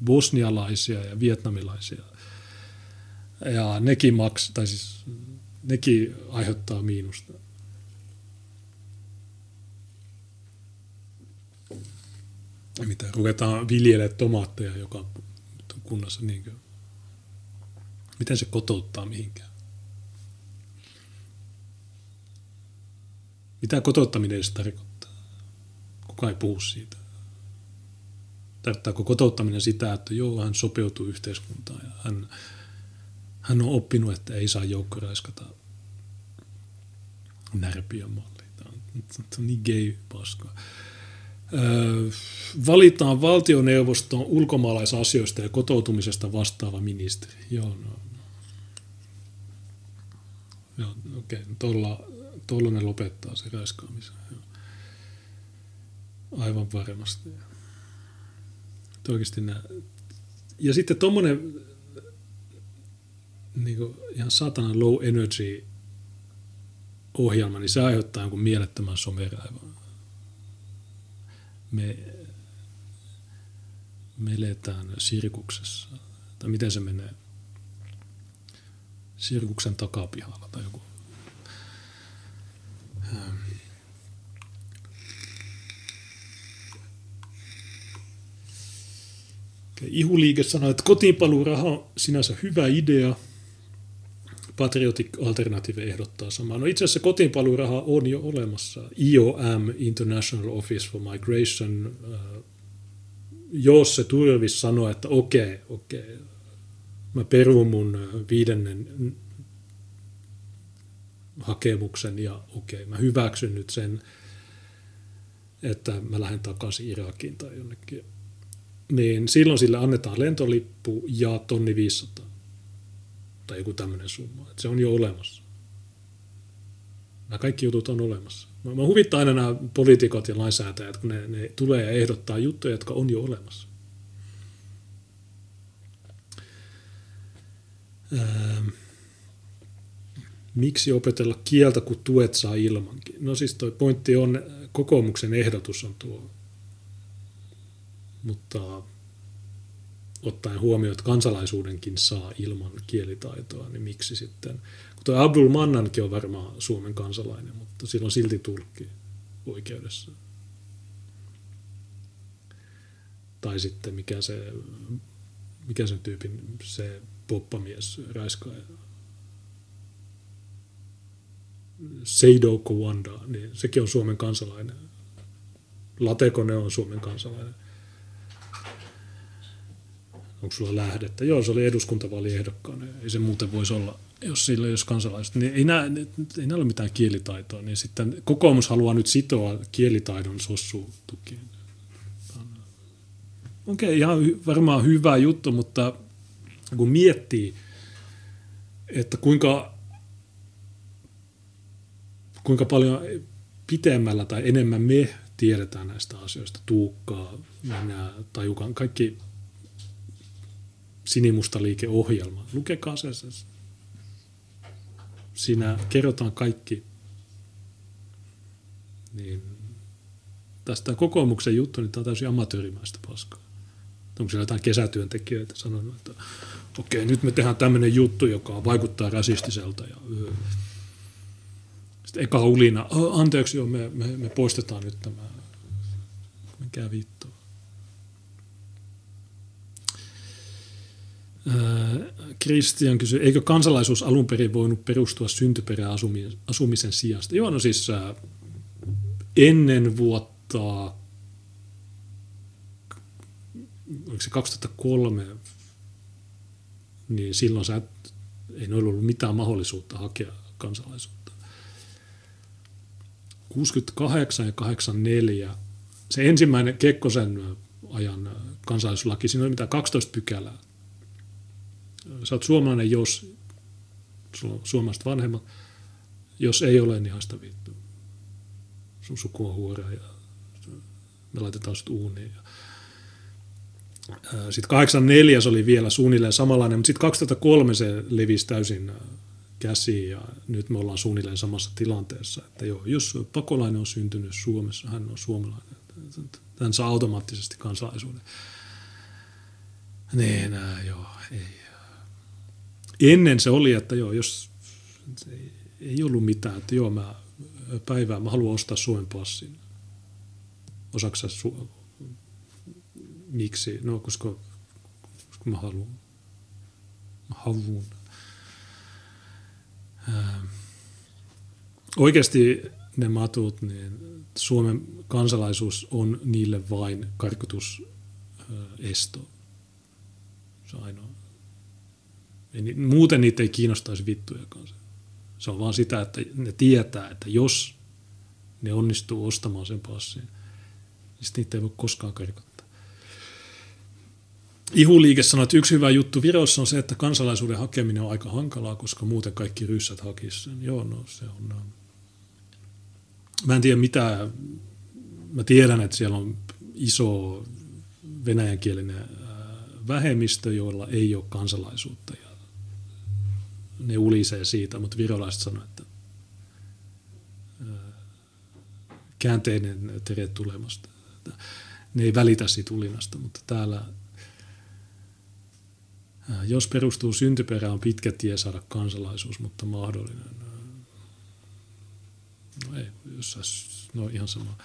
bosnialaisia ja vietnamilaisia. Ja nekin, maks, tai siis, nekin aiheuttaa miinusta. mitä ruvetaan viljelemään tomaatteja joka kunnassa, niin kuin, miten se kotouttaa mihinkään? Mitä kotouttaminen edes tarkoittaa? Kuka ei puhu siitä. Tarkoittaako kotouttaminen sitä, että joo, hän sopeutuu yhteiskuntaan ja hän, hän on oppinut, että ei saa joukkoraiskata närpiön malli. Tämä on, niin gay paskaa valitaan valtioneuvoston ulkomaalaisasioista ja kotoutumisesta vastaava ministeri. Joo, no. Joo, okei, okay. Tuolla ne lopettaa se raiskaamisen. Aivan varmasti. Oikeasti nämä. Ja sitten tuommoinen niin ihan satana low energy ohjelma, niin se aiheuttaa jonkun mielettömän someräivän. Me, me eletään sirkuksessa. Tai miten se menee? Sirkuksen takapihalla tai joku. Ihuliike sanoi, että kotiinpaluuraha on sinänsä hyvä idea. Patriotic Alternative ehdottaa samaa. No itse asiassa kotiinpaluuraha on jo olemassa. IOM, International Office for Migration, äh, jos se Turvis sanoo, että okei, okei, mä perun mun viidennen hakemuksen ja okei, mä hyväksyn nyt sen, että mä lähden takaisin Irakiin tai jonnekin niin silloin sille annetaan lentolippu ja tonni 500 tai joku tämmöinen summa. Että se on jo olemassa. Nämä kaikki jutut on olemassa. Mä, mä huvittaa aina nämä poliitikot ja lainsäätäjät, kun ne, ne tulee ja ehdottaa juttuja, jotka on jo olemassa. Ähm. Miksi opetella kieltä, kun tuet saa ilmankin? No siis toi pointti on, kokoomuksen ehdotus on tuo mutta ottaen huomioon, että kansalaisuudenkin saa ilman kielitaitoa, niin miksi sitten, kun tuo Abdul Mannankin on varmaan Suomen kansalainen, mutta sillä on silti tulkki oikeudessa. Tai sitten mikä se, mikä sen tyypin, se poppamies, raiskaaja, Seido Kowanda, niin sekin on Suomen kansalainen. Latekone on Suomen kansalainen onko sulla lähdettä? Joo, se oli eduskuntavaaliehdokkaana. Ei se muuten voisi olla, jos sillä olisi kansalaiset. Niin ei, nää, ei nää ole mitään kielitaitoa. Niin sitten kokoomus haluaa nyt sitoa kielitaidon sossutukiin. Okei, okay, ihan varmaan hyvä juttu, mutta kun miettii, että kuinka, kuinka paljon pitemmällä tai enemmän me tiedetään näistä asioista, Tuukkaa, minä, Tajukan, kaikki sinimusta liikeohjelma. Lukekaa se. Siinä kerrotaan kaikki. Niin tästä kokoomuksen juttu, niin tämä on täysin amatöörimäistä paskaa. Onko siellä jotain kesätyöntekijöitä sanonut, että okei, nyt me tehdään tämmöinen juttu, joka vaikuttaa rasistiselta. Ja, sitten eka ulina, anteeksi, joo, me, me, me poistetaan nyt tämä. Mikä vittu. Kristian kysyi, eikö kansalaisuus alun perin voinut perustua syntyperäasumisen sijasta? Joo, no siis ennen vuotta, oliko se 2003, niin silloin sä ei ollut mitään mahdollisuutta hakea kansalaisuutta. 68 ja 84, se ensimmäinen Kekkosen ajan kansalaisuuslaki, siinä oli mitä 12 pykälää sä oot suomalainen, jos sulla on suomalaiset vanhemmat. Jos ei ole, niin haista vittu. Sun suku on huora ja me laitetaan sut uuniin. Sitten 84 oli vielä suunnilleen samanlainen, mutta sitten 2003 se levisi täysin käsiin ja nyt me ollaan suunnilleen samassa tilanteessa, että joo, jos pakolainen on syntynyt Suomessa, hän on suomalainen, hän saa automaattisesti kansalaisuuden. Niin, joo, ei ennen se oli, että joo, jos ei, ei ollut mitään, että joo, mä päivää, mä haluan ostaa Suomen passin. Osaksa su- miksi? No, koska, koska mä haluan. Mä haluan. Ää, oikeasti ne matut, niin Suomen kansalaisuus on niille vain karkotusesto. Se on ainoa ei, muuten niitä ei kiinnostaisi vittujakaan. Se on vaan sitä, että ne tietää, että jos ne onnistuu ostamaan sen passin, niin sitten niitä ei voi koskaan karkottaa. Ihuliike sanoi, että yksi hyvä juttu Virossa on se, että kansalaisuuden hakeminen on aika hankalaa, koska muuten kaikki ryssät hakisivat sen. Joo, no se on... No. Mä en tiedä mitä... Mä tiedän, että siellä on iso venäjänkielinen vähemmistö, joilla ei ole kansalaisuutta. Ja ne ulisee siitä, mutta virolaiset sanoivat, että käänteinen tere tulemasta. Ne ei välitä siitä ulinasta, mutta täällä, jos perustuu syntyperä, on pitkä tie saada kansalaisuus, mutta mahdollinen. No ei, jos no ihan sama.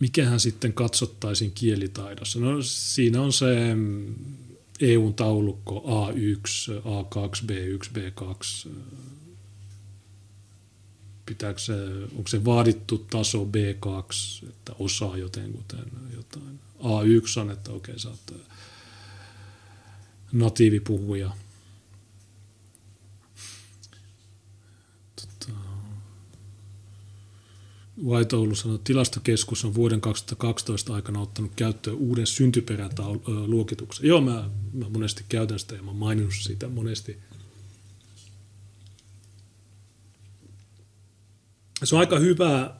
mikähän sitten katsottaisiin kielitaidossa? No siinä on se mm, EUn taulukko A1, A2, B1, B2. Pitääkö se, onko se vaadittu taso B2, että osaa jotenkuten jotain. A1 on, että okei, sä oot natiivipuhuja – White Oulu sanoi, että tilastokeskus on vuoden 2012 aikana ottanut käyttöön uuden syntyperäluokituksen. Joo, mä, mä monesti käytän sitä ja mä maininnut sitä monesti. Se on aika hyvä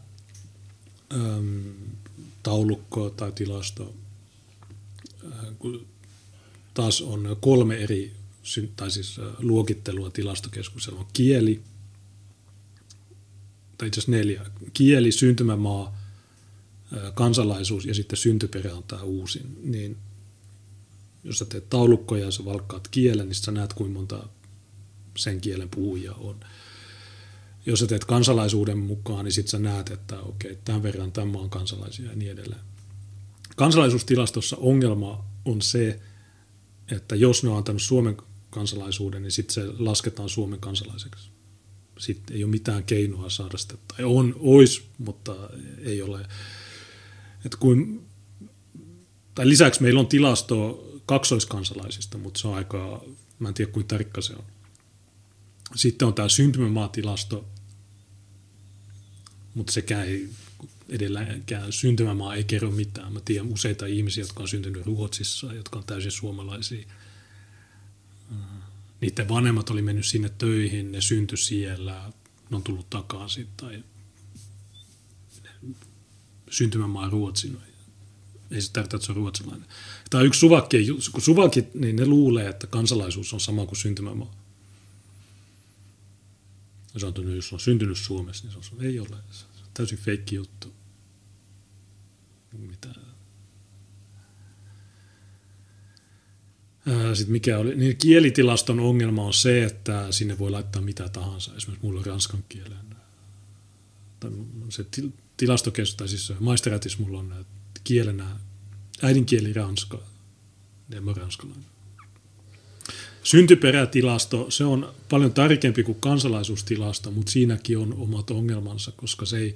äm, taulukko tai tilasto, äh, kun taas on kolme eri tai siis, äh, luokittelua tilastokeskuksella. On kieli, tai itse asiassa neljä, kieli, syntymämaa, kansalaisuus ja sitten syntyperä on tämä uusin, niin jos sä teet taulukkoja ja sä valkkaat kielen, niin sä näet kuinka monta sen kielen puhujia on. Jos sä teet kansalaisuuden mukaan, niin sitten sä näet, että okei, tämän verran tämän maan kansalaisia ja niin edelleen. Kansalaisuustilastossa ongelma on se, että jos ne on antanut Suomen kansalaisuuden, niin sitten se lasketaan Suomen kansalaiseksi sitten ei ole mitään keinoa saada sitä, tai on, ois, mutta ei ole. Et kuin, tai lisäksi meillä on tilasto kaksoiskansalaisista, mutta se on aika, mä en tiedä kuinka tarkka se on. Sitten on tämä syntymämaatilasto, mutta sekään ei edelleenkään syntymämaa ei kerro mitään. Mä tiedän useita ihmisiä, jotka on syntynyt Ruotsissa, jotka on täysin suomalaisia niiden vanhemmat oli mennyt sinne töihin, ne syntyi siellä, ne on tullut takaisin tai syntymämaa Ruotsin. Ei se tarkoita, että se on ruotsalainen. Tämä on yksi suvakki, kun suvakit, niin ne luulee, että kansalaisuus on sama kuin syntymämaa. Sanotaan, että jos on syntynyt Suomessa, niin se on, ei ole. Se on täysin feikki juttu. Mitä Sitten mikä oli, niin kielitilaston ongelma on se, että sinne voi laittaa mitä tahansa. Esimerkiksi mulla on ranskan kielen. Se tilastokeskus, tai siis maisteratis mulla on kielenä äidinkieli ranska, en mä ranskalainen. Syntyperätilasto, se on paljon tarkempi kuin kansalaisuustilasto, mutta siinäkin on omat ongelmansa, koska se ei,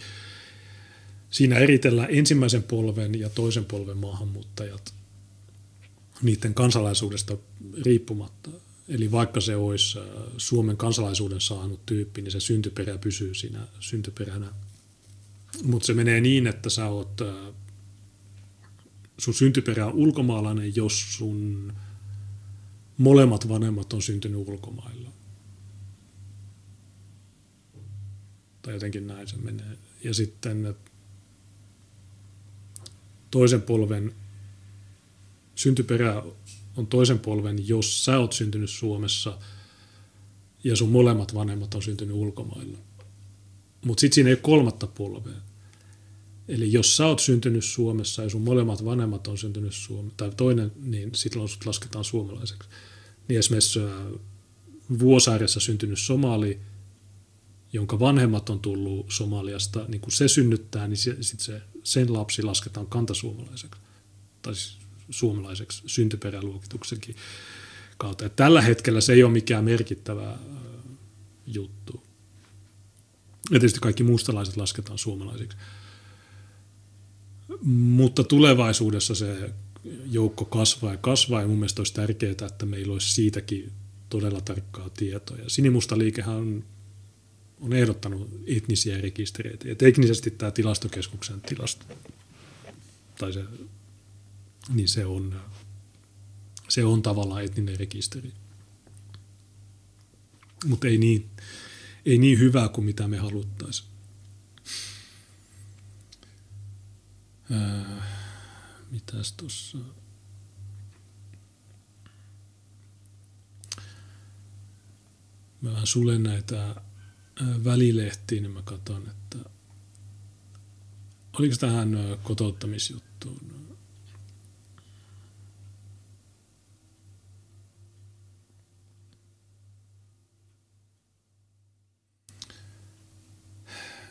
siinä eritellään ensimmäisen polven ja toisen polven maahanmuuttajat – niiden kansalaisuudesta riippumatta. Eli vaikka se olisi äh, Suomen kansalaisuuden saanut tyyppi, niin se syntyperä pysyy siinä syntyperänä. Mutta se menee niin, että sä oot, äh, sun syntyperä on ulkomaalainen, jos sun molemmat vanhemmat on syntynyt ulkomailla. Tai jotenkin näin se menee. Ja sitten toisen polven syntyperä on toisen polven, jos sä oot syntynyt Suomessa ja sun molemmat vanhemmat on syntynyt ulkomailla. Mutta sitten siinä ei ole kolmatta polvea. Eli jos sä oot syntynyt Suomessa ja sun molemmat vanhemmat on syntynyt Suomessa, tai toinen, niin sitten sut lasketaan suomalaiseksi. Niin esimerkiksi Vuosaaressa syntynyt somali, jonka vanhemmat on tullut Somaliasta, niin kun se synnyttää, niin sitten se, sen lapsi lasketaan kantasuomalaiseksi. Tai siis suomalaiseksi syntyperäluokituksenkin kautta. Et tällä hetkellä se ei ole mikään merkittävä juttu. Ja tietysti kaikki mustalaiset lasketaan suomalaisiksi. Mutta tulevaisuudessa se joukko kasvaa ja kasvaa ja mun mielestä olisi tärkeää, että meillä olisi siitäkin todella tarkkaa tietoa. Ja Sinimusta liikehän on, on ehdottanut etnisiä rekistereitä. Ja teknisesti tämä tilastokeskuksen tilasto, tai se niin se on, se on tavallaan etninen rekisteri. Mutta ei niin, ei niin hyvää kuin mitä me haluttaisiin. Mitäs tuossa? mä vähän sulen näitä välilehtiä, niin mä katson, että oliko tähän kotouttamisjuttuun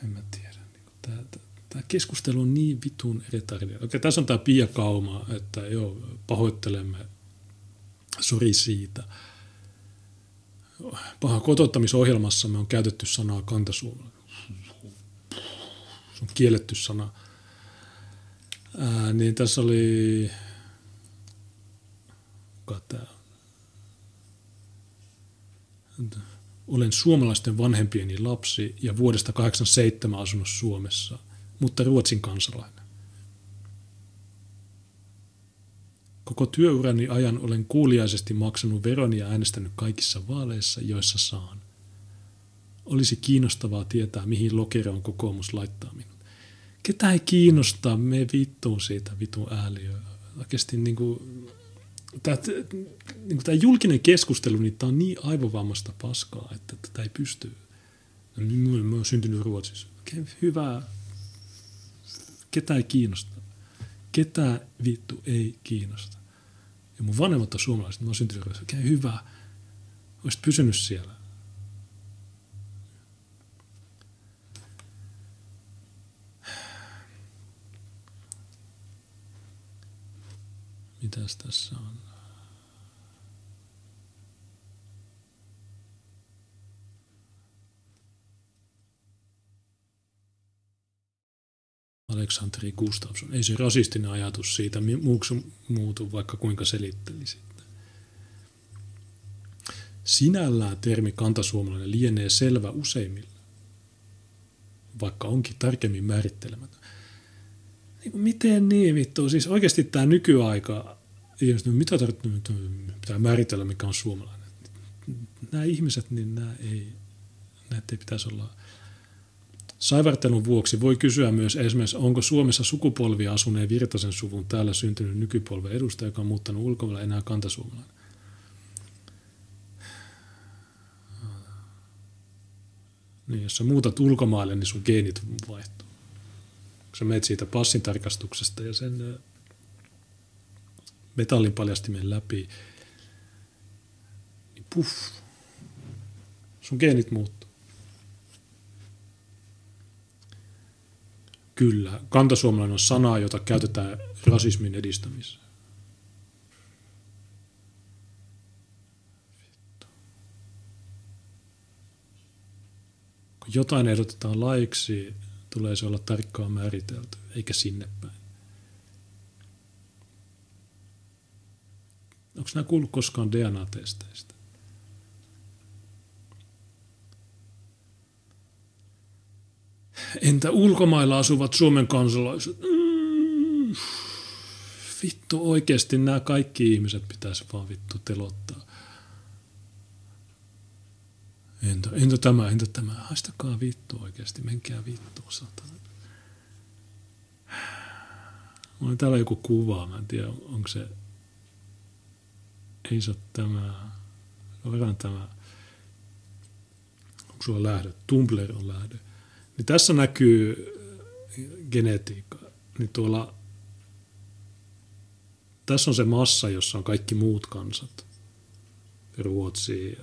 en mä tiedä. Tämä, keskustelu on niin vitun retardia. Okei, tässä on tämä Pia Kauma, että joo, pahoittelemme, sori siitä. Paha kotouttamisohjelmassa me on käytetty sanaa kantasuomalainen. Se on kielletty sana. Ää, niin tässä oli, kuka tämä olen suomalaisten vanhempieni lapsi ja vuodesta 87 asunut Suomessa, mutta Ruotsin kansalainen. Koko työurani ajan olen kuuliaisesti maksanut veroni ja äänestänyt kaikissa vaaleissa, joissa saan. Olisi kiinnostavaa tietää, mihin lokeroon kokoomus laittaa minut. Ketä ei kiinnostaa, me vittuun siitä vitun ääliöä. Oikeasti niin kuin, tämä, niin tämä julkinen keskustelu, niin tämä on niin aivovammasta paskaa, että tätä ei pysty. Mä oon syntynyt Ruotsissa. Okay, hyvä. Ketä ei kiinnosta? Ketä vittu ei kiinnosta? Ja mun vanhemmat on suomalaiset, mä oon syntynyt. Okay, hyvä. Olisit pysynyt siellä. Mitäs tässä on? Aleksanteri Gustafsson. Ei se rasistinen ajatus siitä muuksi muutu, vaikka kuinka selittelisit. Sinällään termi kantasuomalainen lienee selvä useimmille, vaikka onkin tarkemmin määrittelemätön niin miten niin vittu? Siis oikeasti tämä nykyaika, mitä pitää määritellä, mikä on suomalainen. Nämä ihmiset, niin nämä ei, näitä ei pitäisi olla Saivartelun vuoksi voi kysyä myös esimerkiksi, onko Suomessa sukupolvia asuneen Virtasen suvun täällä syntynyt nykypolven edustaja, joka on muuttanut ulkomailla enää kantasuomalainen. Niin, jos sä muutat ulkomaille, niin sun geenit vaihtuu kun sä menet siitä passin tarkastuksesta ja sen metallin paljastimen läpi, niin puff, sun geenit muuttuu. Kyllä, kantasuomalainen on sana, jota käytetään rasismin edistämiseen. Kun jotain ehdotetaan laiksi, tulee se olla tarkkaan määritelty, eikä sinne päin. Onko nämä kuullut koskaan DNA-testeistä? Entä ulkomailla asuvat Suomen kansalaiset? Mm, vittu, oikeasti nämä kaikki ihmiset pitäisi vaan vittu telottaa. Entä, entä tämä, entä tämä? Haistakaa vittu oikeasti, menkää vittu, satana. Mulla on täällä joku kuva, mä en tiedä, onko se, ei se tämä, verran tämä, onko sulla lähdö, Tumblr on lähdö. Niin tässä näkyy genetiikka. Niin tuolla, tässä on se massa, jossa on kaikki muut kansat. Ruotsi,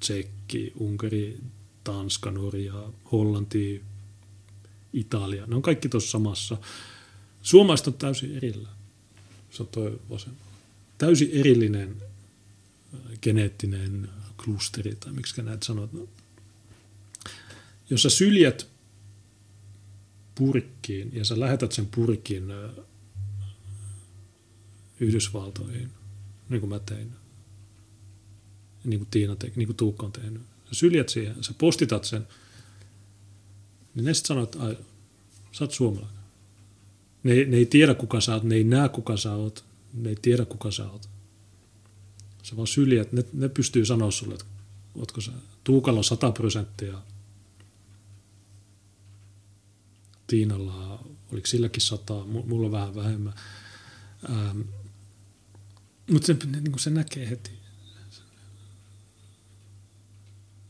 Tsekki, Unkari, Tanska, Norja, Hollanti, Italia. Ne on kaikki tuossa samassa. Suomalaiset on täysin erillään. Se on toi vasen. Täysin erillinen äh, geneettinen klusteri, tai miksi näet sanot. No, jos sä syljät purkkiin ja sä lähetät sen purkin Yhdysvaltoihin, niin kuin mä tein, niin kuin Tiina te, niin kuin Tuukka on tehnyt. Sä syljät siihen, sä postitat sen, niin ne sitten sanoo, että ai, sä oot suomalainen. Ne, ne ei tiedä kuka sä oot, ne ei näe kuka sä oot, ne ei tiedä kuka sä oot. Sä vaan syljät, ne, ne pystyy sanoa sulle, että ootko sä. Tuukalla on 100 prosenttia, Tiinalla, oliko silläkin sata, mulla vähän vähemmän. Ähm, mutta se, niin se näkee heti.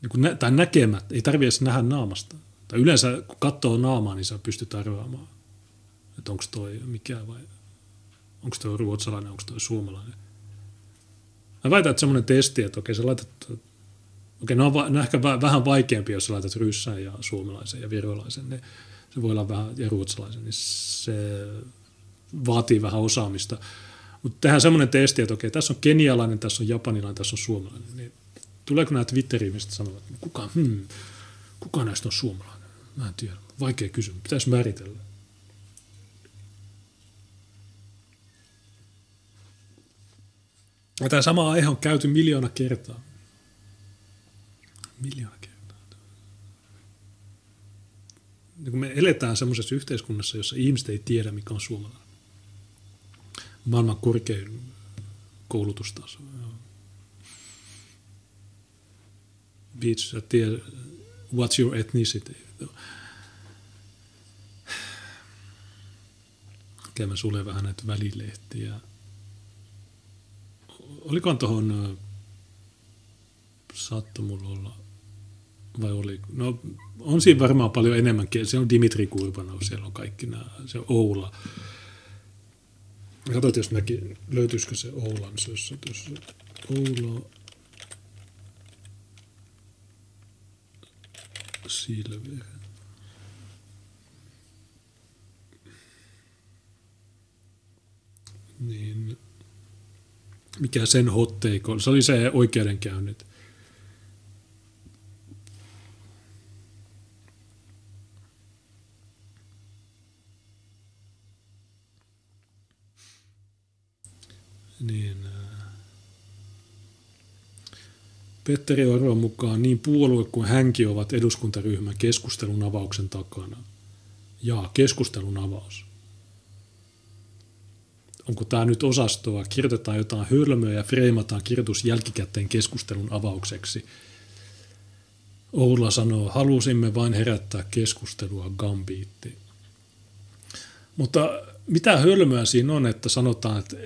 niin kuin nä, tai näkemät, ei tarvitse edes nähdä naamasta. Tai yleensä kun katsoo naamaa, niin sä pystyt arvaamaan, että onko toi mikä vai onko toi ruotsalainen, onko toi suomalainen. Mä väitän, että semmoinen testi, että okei, sä laitat, okei, ne on, va, ne on ehkä vähän vaikeampi, jos laitat ryssän ja suomalaisen ja virolaisen, niin se voi olla vähän, ja ruotsalaisen, niin se vaatii vähän osaamista. Mutta tehdään semmoinen testi, että okei, tässä on kenialainen, tässä on japanilainen, tässä on suomalainen. Niin tuleeko nämä Twitteriin, mistä sanovat, että kuka, hmm, kuka näistä on suomalainen? Mä en tiedä. Vaikea kysymys. Pitäisi määritellä. Tämä sama aihe on käyty miljoona kertaa. Miljoona kertaa. Niin me eletään semmoisessa yhteiskunnassa, jossa ihmiset ei tiedä, mikä on suomalainen. Maailman korkein koulutustaso. Bitch, sä tiedät, what's your ethnicity? Käymään sulle vähän näitä välilehtiä olikohan tuohon, saatto mulla olla, vai oli, no on siinä varmaan paljon enemmänkin, se on Dimitri Kurbanov, siellä on kaikki nämä, se on Oula. Katsotaan, jos näki, löytyisikö se Oulan sössä tuossa. Oula. Silver. Niin, mikä sen hotteiko, se oli se oikeudenkäynnit. Niin, äh, Petteri Orvon mukaan niin puolue kuin hänkin ovat eduskuntaryhmän keskustelun avauksen takana. Ja keskustelun avaus onko tämä nyt osastoa, kirjoitetaan jotain hölmöä ja freimataan kirjoitus jälkikäteen keskustelun avaukseksi. Oula sanoo, halusimme vain herättää keskustelua gambiitti. Mutta mitä hölmöä siinä on, että sanotaan, että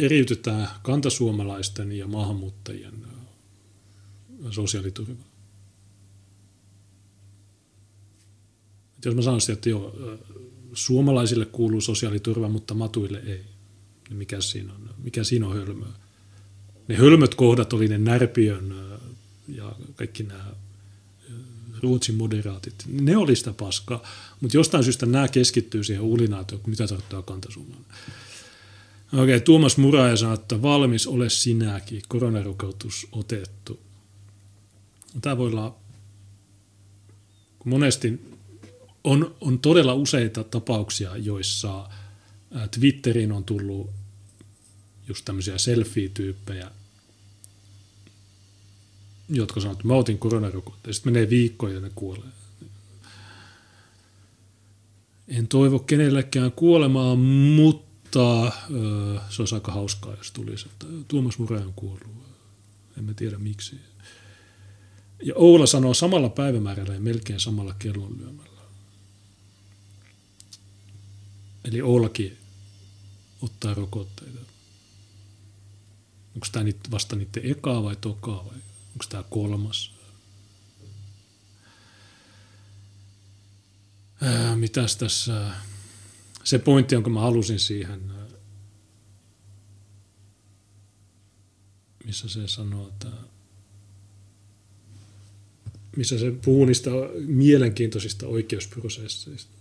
eriytetään kantasuomalaisten ja maahanmuuttajien sosiaaliturva? Jos mä sanoisin, että joo, suomalaisille kuuluu sosiaaliturva, mutta matuille ei niin mikä siinä on, mikä siinä on hölmöä. Ne hölmöt kohdat oli ne Närpiön ja kaikki nämä Ruotsin moderaatit. Ne oli sitä paskaa, mutta jostain syystä nämä keskittyy siihen ulinaatioon, mitä tarkoittaa kantasuomalainen. Okei, okay, Tuomas Muraja sanoi, että valmis ole sinäkin, koronarokautus otettu. Tämä voi olla, monesti on, on todella useita tapauksia, joissa Twitteriin on tullut just tämmöisiä selfie-tyyppejä, jotka sanoo, että mä otin koronarokotteen. Sitten menee viikkoja ja ne kuolee. En toivo kenellekään kuolemaa, mutta öö, se olisi aika hauskaa, jos tulisi, että Tuomas Mure on kuollut. Emme tiedä miksi. Ja Oula sanoo samalla päivämäärällä ja melkein samalla kellonlyömällä. Eli Oulakin ottaa rokotteita. Onko tämä vasta niiden ekaa vai tokaa vai onko tämä kolmas? Ää, mitäs tässä, se pointti, jonka mä halusin siihen, missä se sanoo, että missä se puhuu niistä mielenkiintoisista oikeusprosesseista.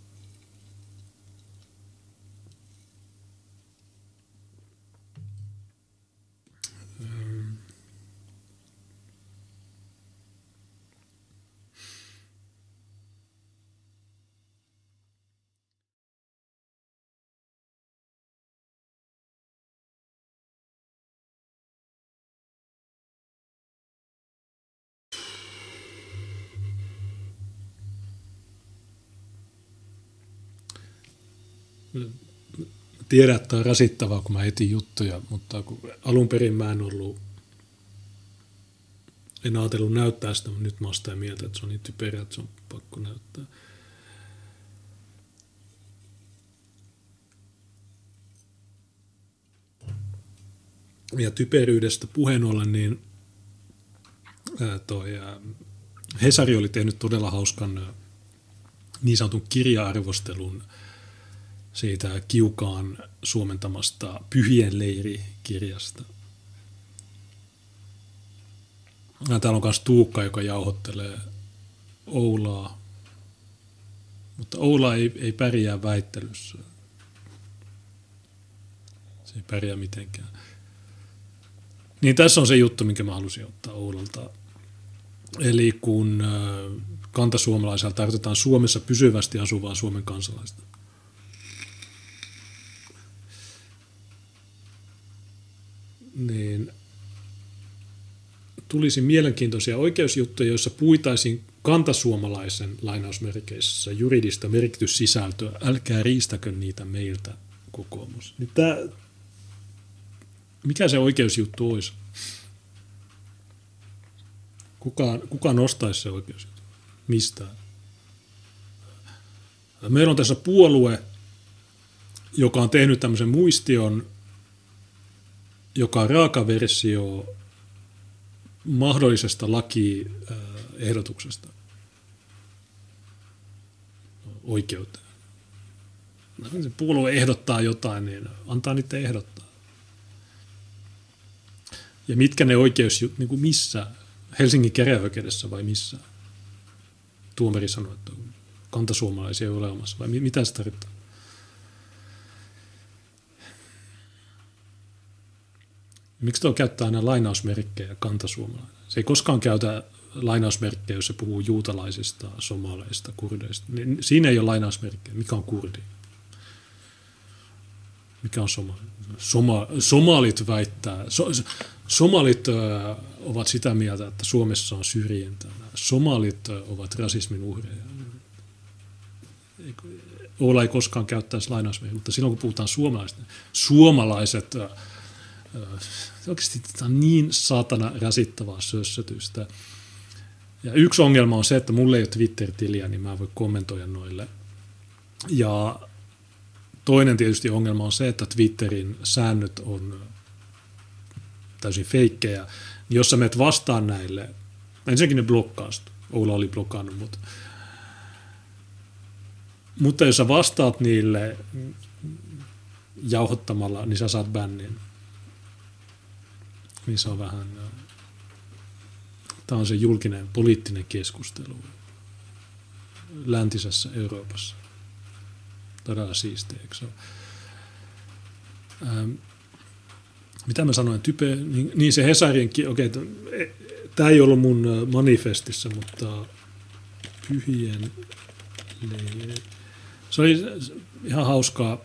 Tiedän, että on rasittavaa, kun mä etin juttuja, mutta kun alun perin mä en ollut, en ajatellut näyttää sitä, mutta nyt mä oon sitä mieltä, että se on niin typerä, että se on pakko näyttää. Ja typeryydestä puheen ollen, niin toi Hesari oli tehnyt todella hauskan niin sanotun kirja-arvostelun siitä Kiukaan suomentamasta Pyhien leiri-kirjasta. Ja täällä on myös Tuukka, joka jauhottelee Oulaa. Mutta Oula ei, ei pärjää väittelyssä. Se ei pärjää mitenkään. Niin tässä on se juttu, minkä mä halusin ottaa Oulalta. Eli kun kantasuomalaisella tarkoitetaan Suomessa pysyvästi asuvaa Suomen kansalaista. Niin tulisi mielenkiintoisia oikeusjuttuja, joissa puitaisiin kantasuomalaisen lainausmerkeissä juridista merkityssisältöä. Älkää riistäkö niitä meiltä, kokoomus. Niin tämä, mikä se oikeusjuttu olisi? Kuka, kuka nostaisi se oikeusjuttu? Mistä? Meillä on tässä puolue, joka on tehnyt tämmöisen muistion, joka on raaka versio mahdollisesta lakiehdotuksesta oikeuteen. Se puolue ehdottaa jotain, niin antaa niitä ehdottaa. Ja mitkä ne oikeus, niin kuin missä, Helsingin käräjäoikeudessa vai missä? Tuomari sanoi, että kantasuomalaisia ei ole olemassa, vai mitä se tarkoittaa? Miksi tuo käyttää aina lainausmerkkejä kantasuomalainen? Se ei koskaan käytä lainausmerkkejä, jos se puhuu juutalaisista, somaleista, kurdeista. Niin siinä ei ole lainausmerkkejä. Mikä on kurdi? Mikä on somali? Soma, somalit väittää, so, somalit ö, ovat sitä mieltä, että Suomessa on syrjintää. Somalit ö, ovat rasismin uhreja. Oula ei koskaan käyttäisi lainausmerkkejä, mutta silloin kun puhutaan suomalaisista, suomalaiset, ö, oikeasti tämä on niin saatana rasittavaa sössötystä. Ja yksi ongelma on se, että mulla ei ole Twitter-tiliä, niin mä en voi kommentoida noille. Ja toinen tietysti ongelma on se, että Twitterin säännöt on täysin feikkejä. Jos sä menet vastaan näille, ensinnäkin ne blokkaast. Oula oli blokannut, mutta mutta jos sä vastaat niille jauhottamalla, niin sä saat bännin. Se on vähän Tämä on se julkinen poliittinen keskustelu läntisessä Euroopassa. Todella siistiä, eikö se ähm, mitä mä sanoin, type, niin, niin se Hesarin, okei, okay, e, tämä ei ollut mun manifestissa, mutta pyhien Se oli ihan hauskaa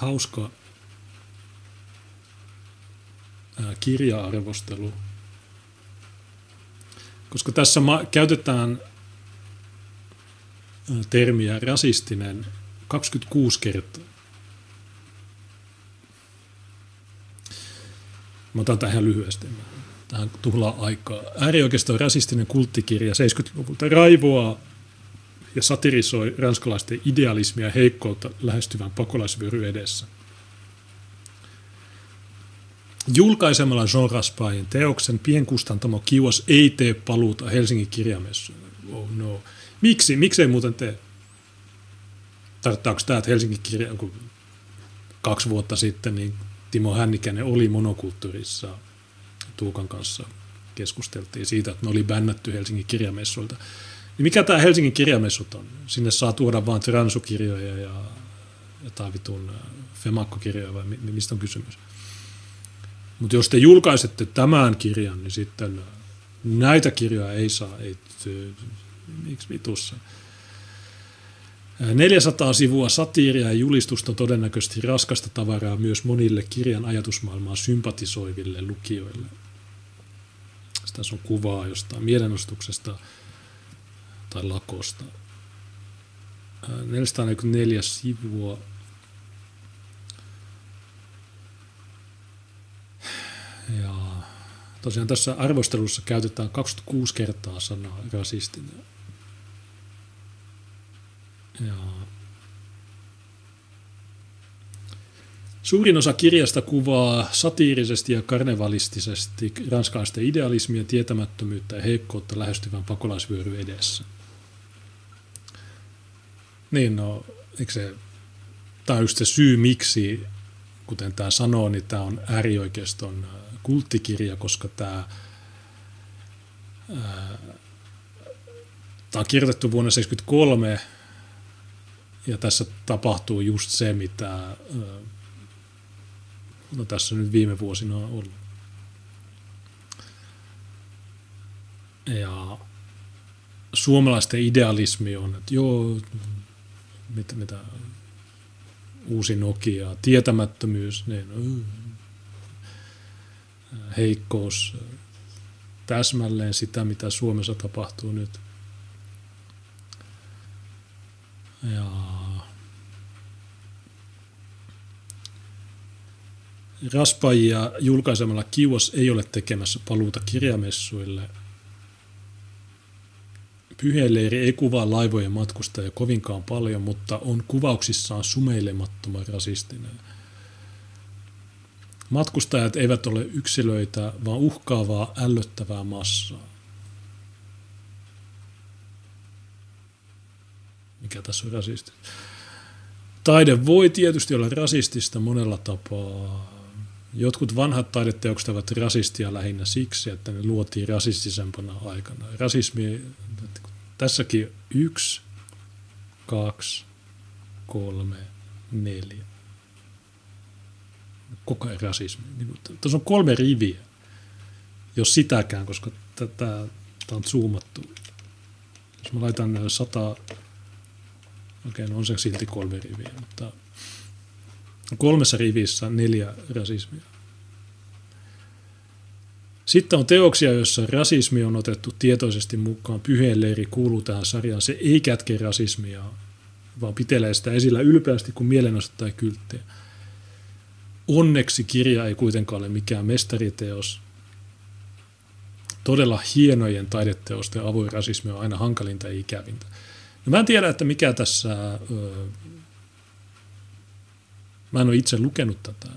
hauska kirja-arvostelu, koska tässä käytetään termiä rasistinen 26 kertaa. Mä otan tähän lyhyesti. Tähän tuhlaa aikaa. Äärioikeiston rasistinen kulttikirja 70-luvulta raivoaa ja satirisoi ranskalaisten idealismia heikkoutta lähestyvän pakolaisvyöry edessä. Julkaisemalla Jean Raspailin teoksen pienkustantamo Kiuas ei tee paluuta Helsingin kirjamessuille. Oh no. Miksi? Miksi ei muuten tee? Tarkoittaako tämä, että Helsingin kirja, kun kaksi vuotta sitten niin Timo Hännikäinen oli monokulttuurissa Tuukan kanssa keskusteltiin siitä, että ne oli bännätty Helsingin kirjamessuilta. Niin mikä tämä Helsingin kirjamessut on? Sinne saa tuoda vain transukirjoja ja jotain vitun äh, Femakko-kirjoja vai mistä on kysymys? Mutta jos te julkaisette tämän kirjan, niin sitten näitä kirjoja ei saa, ei, miksi vitussa? 400 äh, sivua satiiria ja julistusta todennäköisesti raskasta tavaraa myös monille kirjan ajatusmaailmaa sympatisoiville lukijoille. Tässä on kuvaa jostain mielenostuksesta – tai lakosta. 444 sivua. Ja tosiaan tässä arvostelussa käytetään 26 kertaa sanaa rasistinen. Ja Suurin osa kirjasta kuvaa satiirisesti ja karnevalistisesti ranskalaisten idealismia, tietämättömyyttä ja heikkoutta lähestyvän pakolaisvyöry edessä. Niin no, eikö se, tämä on just se syy miksi, kuten tämä sanoo, niin tämä on äärioikeiston kulttikirja, koska tämä, tämä on kirjoitettu vuonna 1973 ja tässä tapahtuu just se, mitä no tässä nyt viime vuosina on ollut. Ja suomalaisten idealismi on, että joo, mitä, mitä uusi Nokia, tietämättömyys, niin, heikkous, täsmälleen sitä, mitä Suomessa tapahtuu nyt. Ja Raspajia julkaisemalla Kiuos ei ole tekemässä paluuta kirjamessuille. Pyheleiri ei kuvaa laivojen matkustajia kovinkaan paljon, mutta on kuvauksissaan sumeilemattoman rasistinen. Matkustajat eivät ole yksilöitä, vaan uhkaavaa, ällöttävää massaa. Mikä tässä on rasisti? Taide voi tietysti olla rasistista monella tapaa. Jotkut vanhat taideteokset ovat rasistia lähinnä siksi, että ne luotiin rasistisempana aikana. Rasismi, tässäkin yksi, kaksi, kolme, neljä. Koko ajan rasismi. Niin Tuossa on kolme riviä, jos sitäkään, koska tätä on zoomattu. Jos mä laitan sata, okei, no on se silti kolme riviä, mutta kolmessa rivissä neljä rasismia. Sitten on teoksia, joissa rasismi on otettu tietoisesti mukaan. Pyheen leiri kuuluu tähän sarjaan. Se ei kätke rasismia, vaan pitelee sitä esillä ylpeästi kuin mielenosoittaja kylttejä. Onneksi kirja ei kuitenkaan ole mikään mestariteos. Todella hienojen taideteosten avoin rasismi on aina hankalinta ja ikävintä. No mä en tiedä, että mikä tässä Mä en ole itse lukenut tätä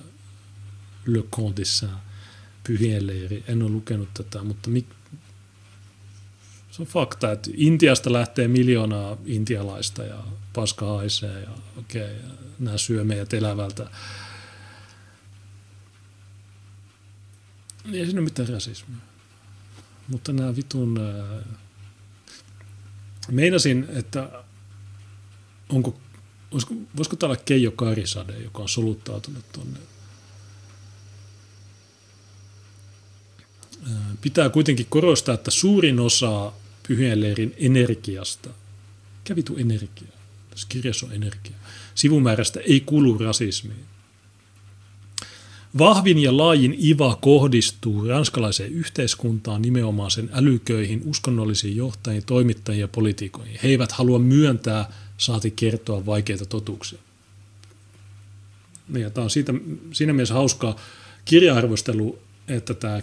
Le Contissa pyhien leiri. En ole lukenut tätä, mutta mik, se on fakta, että Intiasta lähtee miljoonaa intialaista ja paska haisee ja okei, okay, ja nämä syö meidät elävältä. Ei siinä ole mitään rasismia. Mutta nämä vitun... Meinasin, että onko Voisiko, voisiko tämä olla Keijo Karisade, joka on soluttautunut tuonne? Pitää kuitenkin korostaa, että suurin osa pyhien leirin energiasta, kävitu energia, tässä kirjassa on energia, sivumäärästä ei kulu rasismiin. Vahvin ja laajin IVA kohdistuu ranskalaiseen yhteiskuntaan nimenomaan sen älyköihin, uskonnollisiin johtajiin, toimittajiin ja poliitikoihin. He eivät halua myöntää saati kertoa vaikeita totuuksia. Ja tämä on siitä, siinä mielessä hauskaa kirja-arvostelu, että tämä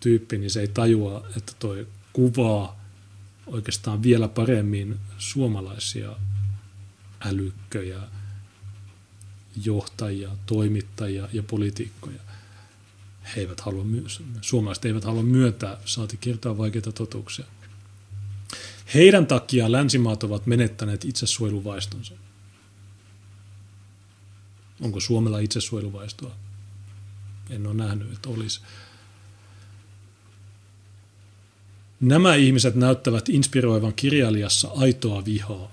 tyyppi, niin se ei tajua, että toi kuvaa oikeastaan vielä paremmin suomalaisia älykköjä, johtajia, toimittajia ja poliitikkoja. He eivät halua, suomalaiset eivät halua myöntää, saati kertoa vaikeita totuuksia. Heidän takia länsimaat ovat menettäneet itsesuojeluvaistonsa. Onko Suomella itsesuojeluvaistoa? En ole nähnyt, että olisi. Nämä ihmiset näyttävät inspiroivan kirjailijassa aitoa vihaa,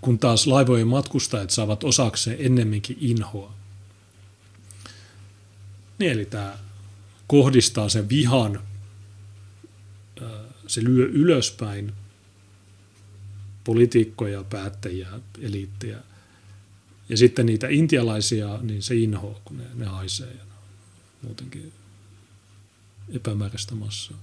kun taas laivojen matkustajat saavat osakseen ennemminkin inhoa. Niin eli tämä kohdistaa sen vihan se lyö ylöspäin poliitikkoja, päättäjiä, eliittejä. Ja sitten niitä intialaisia, niin se inho, kun ne, ne haisee ja muutenkin epämääräistä massaa.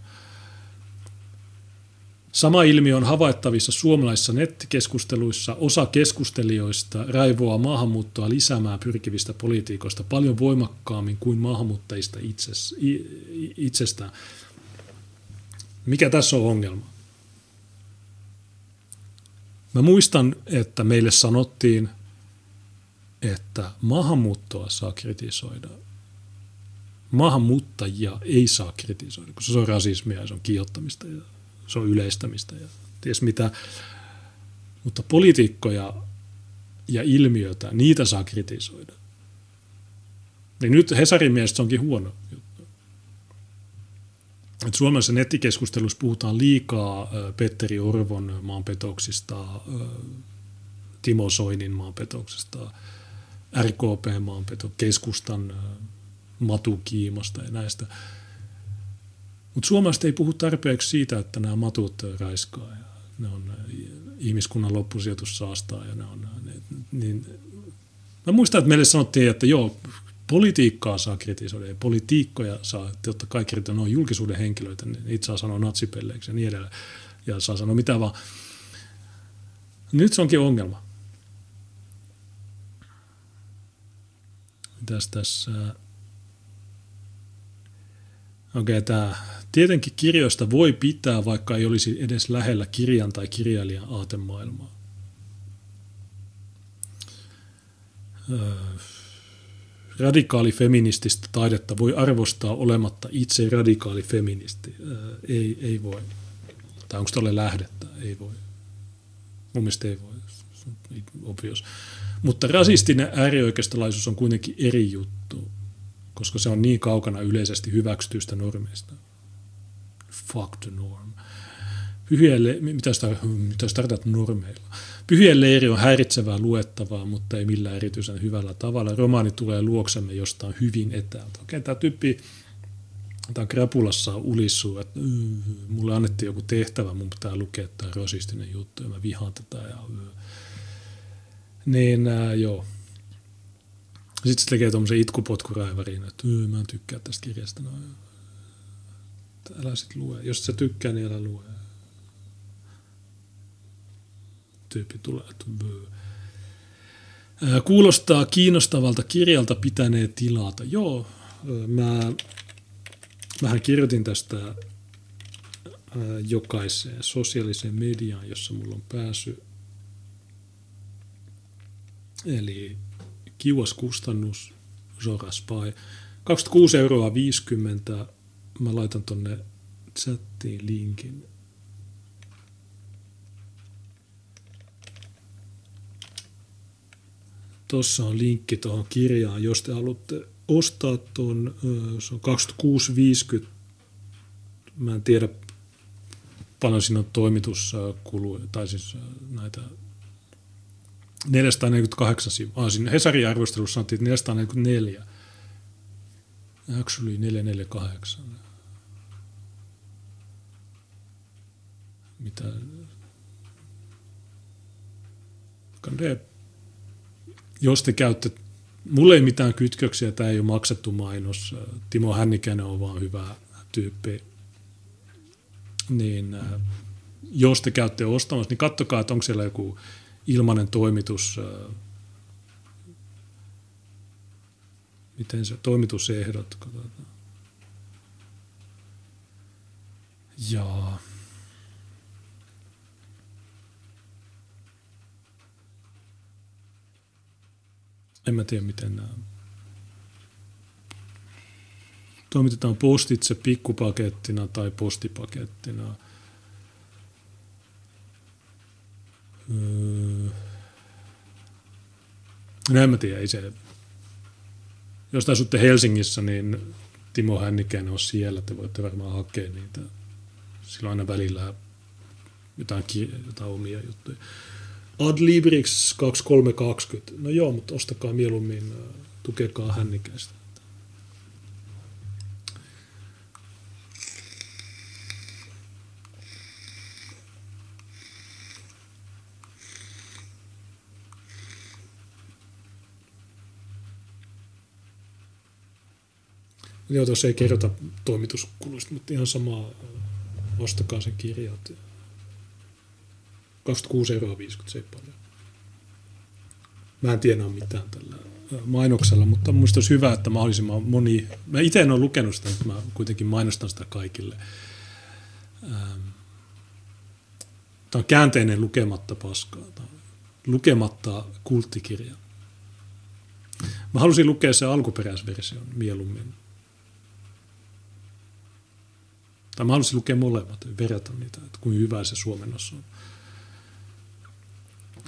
Sama ilmiö on havaittavissa suomalaisissa nettikeskusteluissa. Osa keskustelijoista raivoaa maahanmuuttoa lisäämään pyrkivistä politiikoista paljon voimakkaammin kuin maahanmuuttajista itsestään. Mikä tässä on ongelma? Mä muistan, että meille sanottiin että maahanmuuttoa saa kritisoida. Maahanmuuttajia ei saa kritisoida, koska se on rasismia ja se on kiihottamista se on yleistämistä ja ties mitä. Mutta poliitikkoja ja ilmiötä, niitä saa kritisoida. Niin nyt Hesarin mielestä se onkin huono juttu. Et Suomessa nettikeskustelussa puhutaan liikaa Petteri Orvon maanpetoksista, Timo Soinin maanpetoksesta, RKP maanpeto, keskustan matukiimasta ja näistä. Mutta suomalaiset ei puhu tarpeeksi siitä, että nämä matut raiskaa ja ne on ihmiskunnan loppusijoitus saastaa ja ne on, ne, niin Mä muistan, että meille sanottiin, että joo, politiikkaa saa kritisoida ja politiikkoja saa, totta kai kritisoida, ne on julkisuuden henkilöitä, niin niitä saa sanoa natsipelleiksi ja niin edelleen. Ja saa sanoa mitä vaan. Nyt se onkin ongelma. Mitäs tässä? Okei, tämä tietenkin kirjoista voi pitää, vaikka ei olisi edes lähellä kirjan tai kirjailijan aatemaailmaa. Öö radikaali feminististä taidetta voi arvostaa olematta itse radikaali feministi. ei, ei voi. Tai onko tuolle lähdettä? Ei voi. Mun mielestä ei voi. Obvious. Mutta rasistinen äärioikeistolaisuus on kuitenkin eri juttu, koska se on niin kaukana yleisesti hyväksytyistä normeista. Fuck the norm. Pyhielle, mitä sitä, mitä tarkoitat normeilla? Pyhien leiri on häiritsevää luettavaa, mutta ei millään erityisen hyvällä tavalla. Romaani tulee luoksemme jostain hyvin etäältä. Okei, tämä tyyppi tämä krapulassa ulissuu, että mulle annettiin joku tehtävä, mun pitää lukea tämä rasistinen juttu ja mä vihaan tätä. Ja, niin äh, joo. Sitten se tekee tuommoisen itkupotkuraivarin, että mä en tykkää tästä kirjasta. No, älä sit lue. Jos sä tykkää, niin älä lue tyyppi tulee, että Kuulostaa kiinnostavalta kirjalta pitänee tilata. Joo, mä, mähän kirjoitin tästä jokaiseen sosiaaliseen mediaan, jossa mulla on pääsy. Eli kiuas kustannus, Zora Spy. 26 euroa 50. Mä laitan tonne chattiin linkin. Tuossa on linkki tuohon kirjaan, jos te haluatte ostaa tuon, se on 26,50. Mä en tiedä, paljon siinä on toimituskuluja, tai siis näitä 448 sivua. Siinä Hesarin arvostelussa sanottiin, että 444. Actually 448. Mitä? Kan det jos te käytte, mulle ei mitään kytköksiä, tämä ei ole maksettu mainos, Timo Hännikäinen on vaan hyvä tyyppi, niin äh, jos te käytte ostamassa, niin kattokaa, että onko siellä joku ilmainen toimitus, äh, miten se, toimitusehdot. Jaa. En mä tiedä, miten nämä toimitetaan postitse pikkupakettina tai postipakettina. Öö. No en mä tiedä, ei se. Jos te asutte Helsingissä, niin Timo Hännikäinen on siellä, te voitte varmaan hakea niitä. Sillä aina välillä jotain, jotain omia juttuja. Adlibrix 2320. No joo, mutta ostakaa mieluummin, äh, tukekaa hännikäistä. Joo, tuossa ei kerrota toimituskuluista, mutta ihan sama, äh, ostakaa sen kirjat. 26 euroa 50 se paljon. Mä en tiedä mitään tällä mainoksella, mutta mun olisi hyvä, että mahdollisimman moni, mä itse en ole lukenut sitä, mutta mä kuitenkin mainostan sitä kaikille. Ähm, Tämä on käänteinen lukematta paskaa. Tämä on lukematta kulttikirja. Mä halusin lukea sen alkuperäisversion mieluummin. Tai mä halusin lukea molemmat verrata niitä, että kuinka hyvä se suomennos on.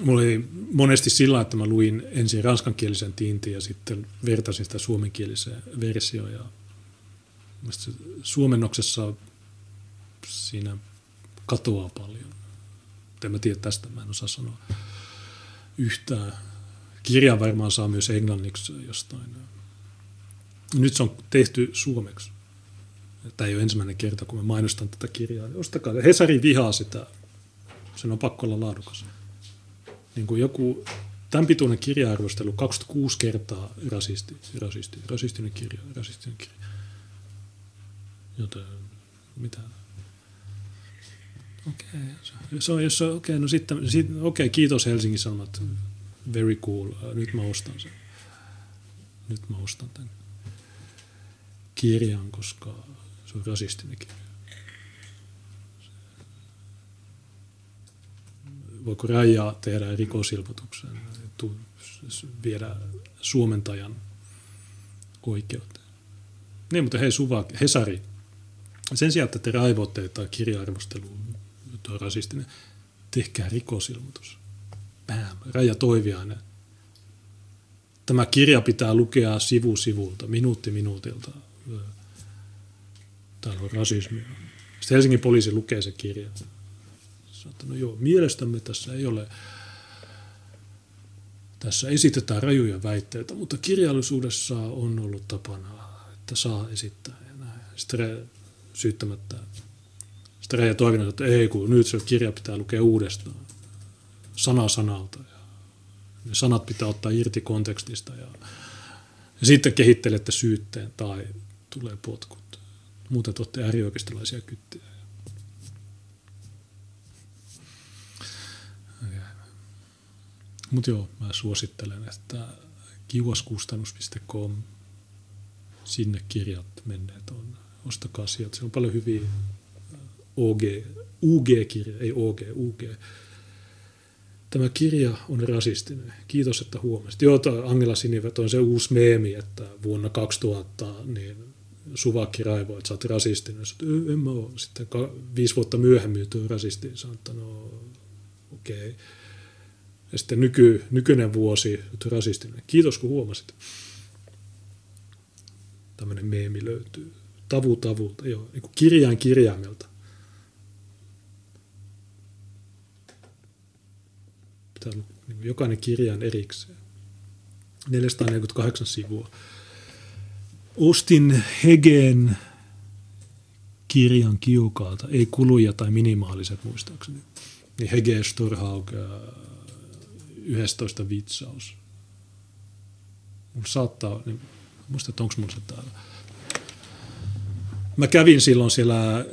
Mulla oli monesti sillä, että mä luin ensin ranskankielisen tiintin ja sitten vertasin sitä suomenkieliseen versioon. Ja suomennoksessa siinä katoaa paljon. En mä tiedä tästä, mä en osaa sanoa yhtään. Kirja varmaan saa myös englanniksi jostain. Nyt se on tehty suomeksi. Tämä ei ole ensimmäinen kerta, kun mä mainostan tätä kirjaa. Ostakaa. Hesari vihaa sitä. Sen on pakko olla laadukas. Niin kuin joku tämän pituinen kirja-arvostelu 26 kertaa rasisti, rasisti, rasistinen kirja, rasistinen kirja. Joten mitä? Okei, okay. se on, jos okei, okay, no sitten, sitten okei, okay, kiitos Helsingin Sanomat, very cool, nyt mä ostan sen. Nyt mä ostan tämän kirjan, koska se on rasistinen kirja. Voiko Raija tehdä rikosilmoituksen, viedä suomentajan oikeuteen? Niin, mutta hei Suva, Hesari, sen sijaan, että te raivotte tai kirja-arvostelu on rasistinen, tehkää rikosilmoitus. Bam, Raija Toiviainen. Tämä kirja pitää lukea sivu sivulta, minuutti minuutilta täällä on rasismia. Sitten Helsingin poliisi lukee se kirja. Sanoin, no joo, mielestämme tässä ei ole, tässä esitetään rajuja väitteitä, mutta kirjallisuudessa on ollut tapana, että saa esittää. Sitten syyttämättä. Sitten Reija Toivinen että ei kun nyt se kirja pitää lukea uudestaan, sana sanalta. Ja ne sanat pitää ottaa irti kontekstista ja, ja sitten kehittelette syytteen tai tulee potkut. Muuten te olette äärioikeistolaisia kyttiä. Mutta joo, mä suosittelen, että kiuaskustannus.com, sinne kirjat menneet on. Ostakaa sieltä. Siellä on paljon hyviä OG, UG-kirja, ei OG, UG. Tämä kirja on rasistinen. Kiitos, että huomasit. Joo, Angela Sinivet on se uusi meemi, että vuonna 2000 niin suvakki raivoi, että sä oot rasistinen. Sitten, en mä ole. Sitten viisi vuotta myöhemmin tuo rasisti. Sanoin, että no okei. Okay. Ja sitten nyky, nykyinen vuosi, että rasistinen. Kiitos kun huomasit. Tämmöinen meemi löytyy. Tavu tavulta, joo, niin kuin kirjain kirjaimelta. Pitää niin jokainen kirjain erikseen. 448 sivua ostin Hegeen kirjan kiukaalta, ei kuluja tai minimaaliset muistaakseni. Niin Hege Storhaug, 11 vitsaus. Mun saattaa, niin, muista, että onko mun se täällä. Mä kävin silloin siellä äh,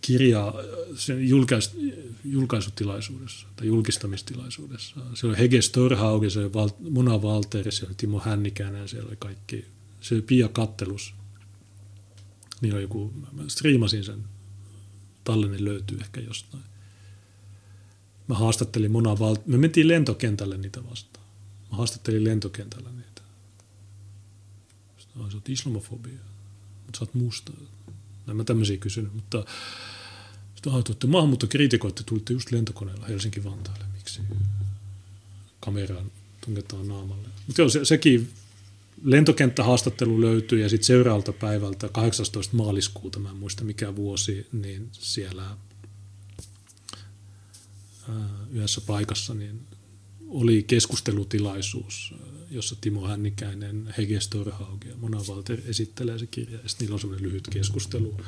kirja, sen julkais, julkaisutilaisuudessa tai julkistamistilaisuudessa. Se oli Hege Storhaug, se oli Val, Mona Walter, se oli Timo Hännikäinen, siellä oli kaikki se Pia Kattelus. Niin on joku, mä striimasin sen, tallenne löytyy ehkä jostain. Mä haastattelin Mona Val... Me mentiin lentokentälle niitä vastaan. Mä haastattelin lentokentällä niitä. Sitten sä oot islamofobia. Mutta sä oot musta. En mä tämmöisiä kysynyt, mutta sitten on että maahanmuuttokriitikoitte tulitte just lentokoneella Helsinki-Vantaalle. Miksi kameraan tungetaan naamalle? Mutta joo, se, sekin lentokenttähaastattelu löytyy ja sitten seuraavalta päivältä 18. maaliskuuta, mä en muista mikä vuosi, niin siellä yhdessä paikassa niin oli keskustelutilaisuus, jossa Timo Hännikäinen, Hege Storhaug ja Mona Walter esittelee se kirja. Ja niillä on semmoinen lyhyt keskustelu.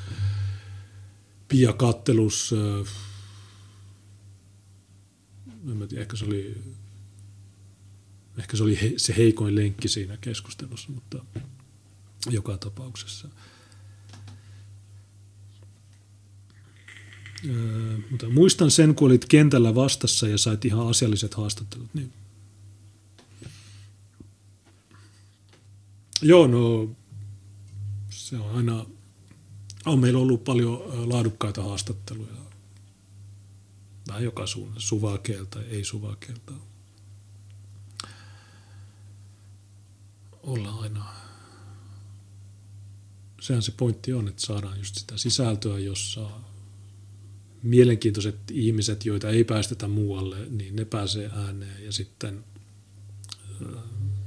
Pia Kattelus, en tiedä, ehkä se oli Ehkä se oli he, se heikoin lenkki siinä keskustelussa, mutta joka tapauksessa. Öö, mutta muistan sen, kun olit kentällä vastassa ja sait ihan asialliset haastattelut. Niin. Joo, no se on aina, on meillä ollut paljon laadukkaita haastatteluja. Vähän joka suunnassa, suvakeelta, ei suvakeelta. Olla aina, sehän se pointti on, että saadaan just sitä sisältöä, jossa mielenkiintoiset ihmiset, joita ei päästetä muualle, niin ne pääsee ääneen. Ja sitten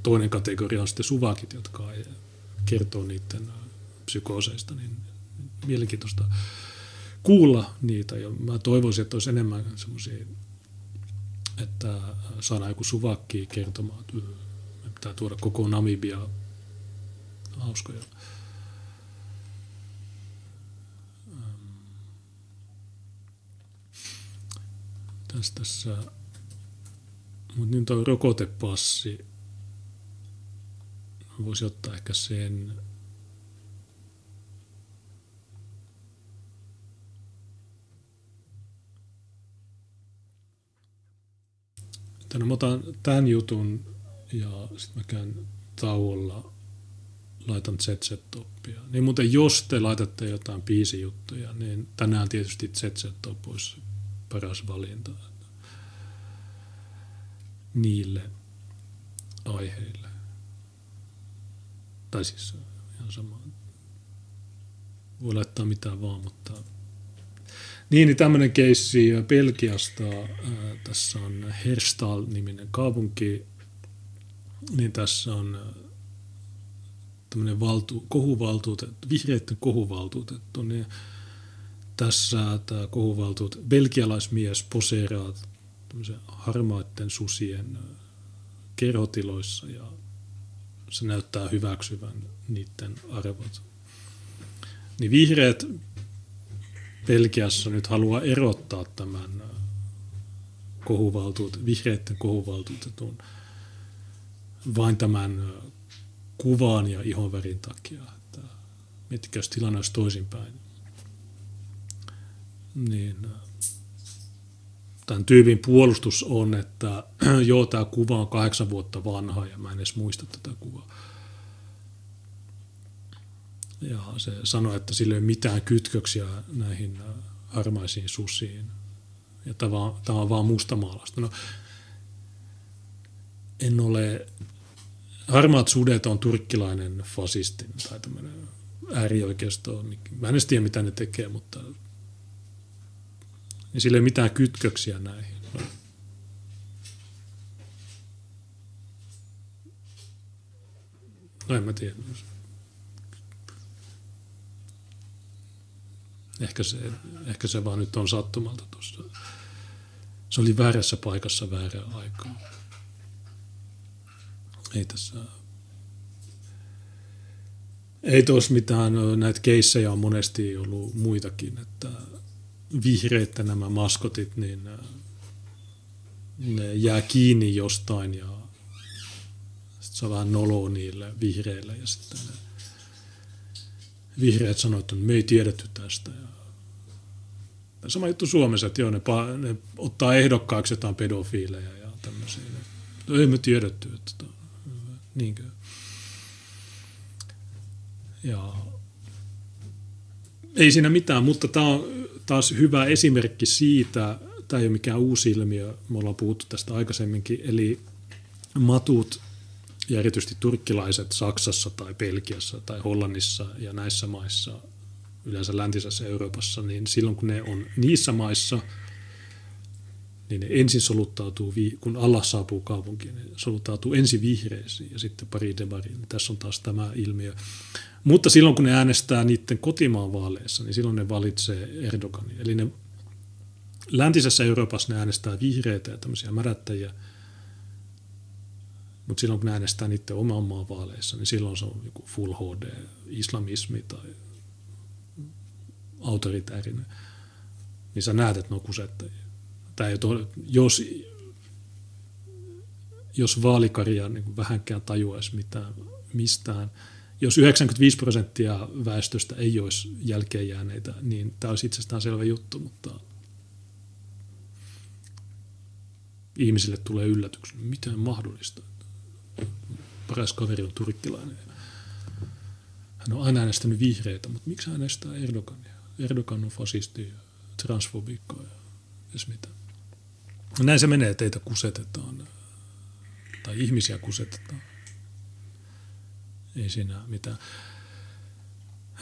toinen kategoria on sitten suvakit, jotka kertoo niiden psykooseista, niin mielenkiintoista kuulla niitä. Ja mä toivoisin, että olisi enemmän semmoisia, että saadaan joku suvakki kertomaan, pitää tuoda koko Namibia hauskoja. Tässä, tässä. Mutta nyt on rokotepassi. Voisi ottaa ehkä sen Tänne mä otan tämän jutun ja sitten mä käyn tauolla, laitan ZZ-toppia. Niin muuten jos te laitatte jotain biisijuttuja, niin tänään tietysti ZZ-top olisi paras valinta niille aiheille. Tai siis ihan sama. Voi laittaa mitään vaan, mutta niin, niin tämmöinen keissi Belgiasta. Tässä on Herstal-niminen kaupunki. Niin tässä on tämmöinen valtu, kohuvaltuutettu, vihreiden kohuvaltuutettu. Niin tässä tämä kohuvaltuut, belgialaismies poseeraa harmaiden susien kerhotiloissa ja se näyttää hyväksyvän niiden arvot. Niin vihreät Belgiassa nyt haluaa erottaa tämän äh, kohuvaltuut, vihreiden kohuvaltuutetun vain tämän kuvan ja ihonvärin takia. Että miettikää, jos tilanne olisi toisinpäin. Niin tämän tyypin puolustus on, että joo, tämä kuva on kahdeksan vuotta vanha ja mä en edes muista tätä kuvaa. Ja se sanoi, että sillä ei ole mitään kytköksiä näihin harmaisiin susiin. Ja tämä on, tämä on vaan mustamaalasta. No, en ole... Harmaat sudet on turkkilainen fasisti tai tämmöinen äärioikeisto. Mä en tiedä, mitä ne tekee, mutta niin sillä ei mitään kytköksiä näihin. No. en mä tiedä. Ehkä se, ehkä se vaan nyt on sattumalta tuossa. Se oli väärässä paikassa väärään aikaan. Ei tässä... Ei tuossa mitään, näitä keissejä on monesti ollut muitakin, että vihreitä nämä maskotit, niin ne jää kiinni jostain ja sitten se on vähän noloa niille vihreille ja sitten ne vihreät sanoivat, että me ei tiedetty tästä. Ja sama juttu Suomessa, että joo, ne, pa- ne ottaa ehdokkaaksi jotain pedofiileja ja tämmöisiä. Ei me tiedetty, että tota, niinkö. Ja ei siinä mitään, mutta tämä on taas hyvä esimerkki siitä, tämä ei ole mikään uusi ilmiö, me ollaan puhuttu tästä aikaisemminkin, eli matut ja erityisesti turkkilaiset Saksassa tai Belgiassa tai Hollannissa ja näissä maissa, yleensä läntisessä Euroopassa, niin silloin kun ne on niissä maissa, niin ne ensin soluttautuu, kun Allah saapuu kaupunkiin, ne soluttautuu ensin vihreisiin ja sitten pari debariin. Tässä on taas tämä ilmiö. Mutta silloin kun ne äänestää niiden kotimaan vaaleissa, niin silloin ne valitsee Erdoganin. Eli ne läntisessä Euroopassa ne äänestää vihreitä ja tämmöisiä märättäjiä – mutta silloin kun äänestää niiden oman maan vaaleissa, niin silloin se on joku full HD, islamismi tai autoritäärinen. Niin sä näet, että ne on kusettajia. Ole, jos, jos vaalikarja niin vähänkään tajuaisi mitään, mistään, jos 95 prosenttia väestöstä ei olisi jälkeen jääneitä, niin tämä olisi itsestään selvä juttu, mutta ihmisille tulee yllätyksenä, miten mahdollista paras kaveri on turkkilainen. Hän on aina äänestänyt vihreitä, mutta miksi hän äänestää Erdogania? Erdogan on fasisti ja ja mitä. Näin se menee, teitä kusetetaan tai ihmisiä kusetetaan. ei siinä mitään.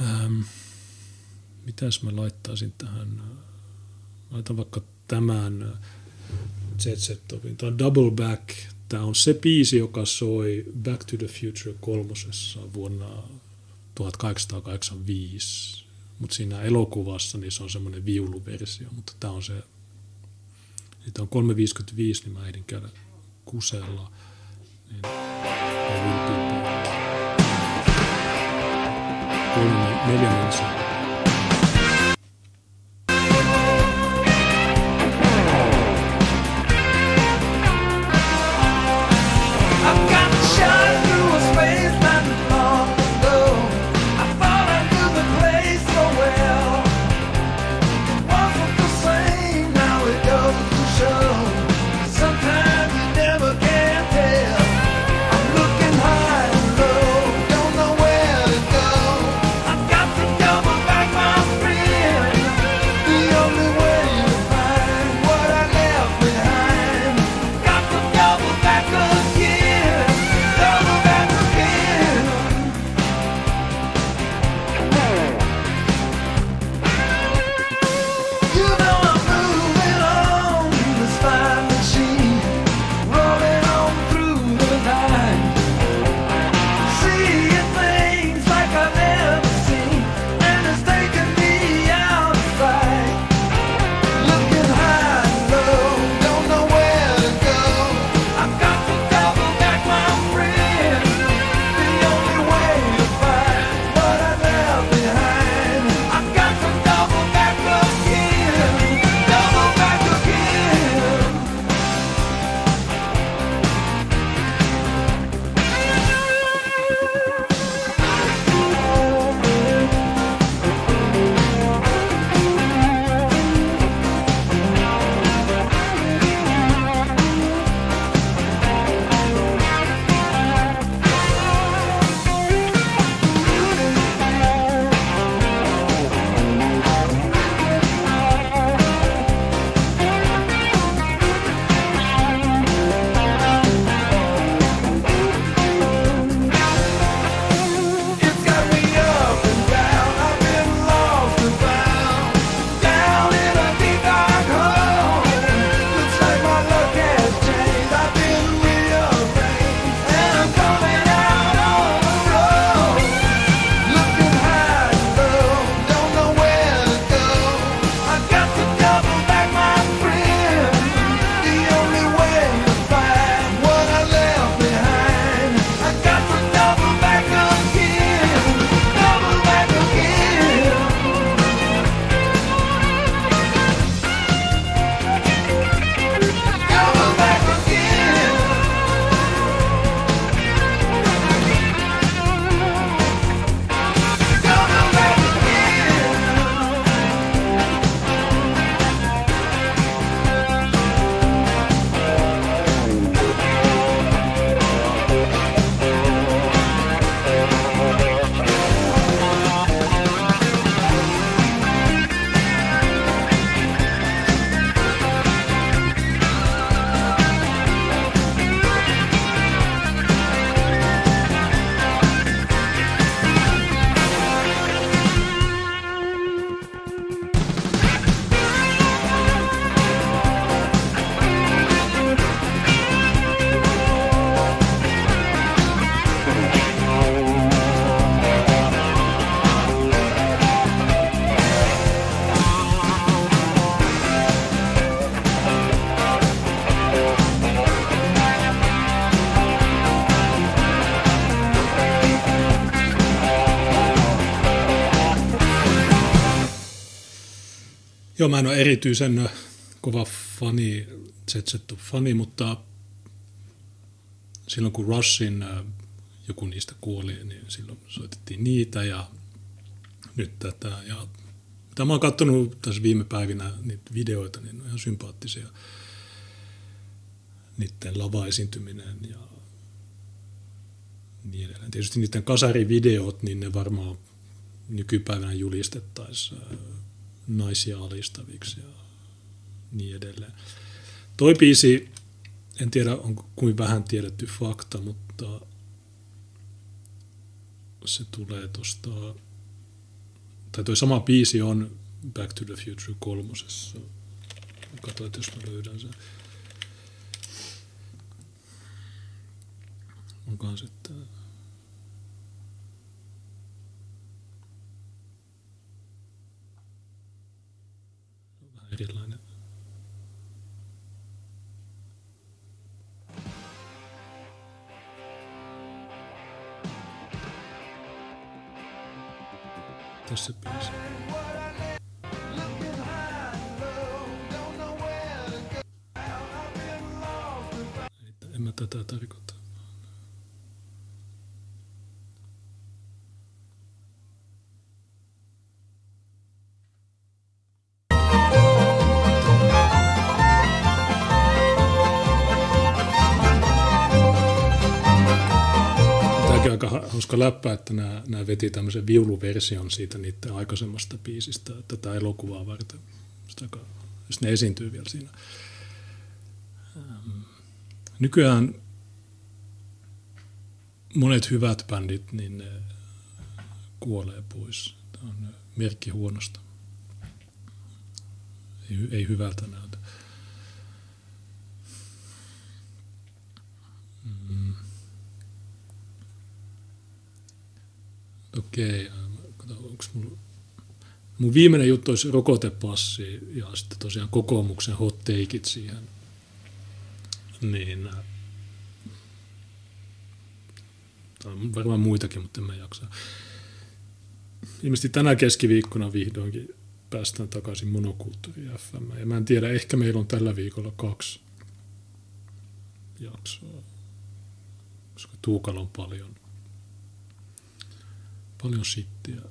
Ähm, mitäs mä laittaisin tähän? Laitan vaikka tämän Jet Set Topin. Tämä on Double Back. Tämä on se biisi, joka soi Back to the Future kolmosessa vuonna 1885. Mutta siinä elokuvassa niin se on semmoinen viuluversio, mutta tämä on se, tämä on 355, niin mä ehdin käydä kusella. Niin, kolme, neljännen Joo, mä en ole erityisen kova fani, Zetsetto fani, mutta silloin kun Rushin joku niistä kuoli, niin silloin soitettiin niitä ja nyt tätä. Ja mitä mä oon katsonut tässä viime päivinä niitä videoita, niin ne on ihan sympaattisia. Niiden lava-esiintyminen ja niin edelleen. Tietysti niiden kasarivideot, niin ne varmaan nykypäivänä julistettaisiin naisia alistaviksi ja niin edelleen. Toi biisi, en tiedä onko kuin vähän tiedetty fakta, mutta se tulee tosta, tai toi sama biisi on Back to the Future kolmosessa. Katsoit, jos mä löydän sen. Onkohan sitten... erilainen. Tässä biisi. En mä tätä tarkoita. Aika ha- hauska läppä, että nämä, nämä veti tämmöisen viuluversion siitä niiden aikaisemmasta biisistä tätä elokuvaa varten. Aika- jos ne esiintyy vielä siinä. Nykyään monet hyvät bändit, niin ne kuolee pois. Tämä on merkki huonosta. Ei, ei hyvältä näytä. Mm. Okei, mulla... Mun viimeinen juttu olisi rokotepassi ja sitten tosiaan kokoomuksen hot takeit siihen. Niin, äh, tai varmaan muitakin, mutta en mä jaksa. Ilmeisesti tänä keskiviikkona vihdoinkin päästään takaisin monokulttuuri FM. Ja mä en tiedä, ehkä meillä on tällä viikolla kaksi jaksoa, koska Tuukalla on paljon, paljon shittiä.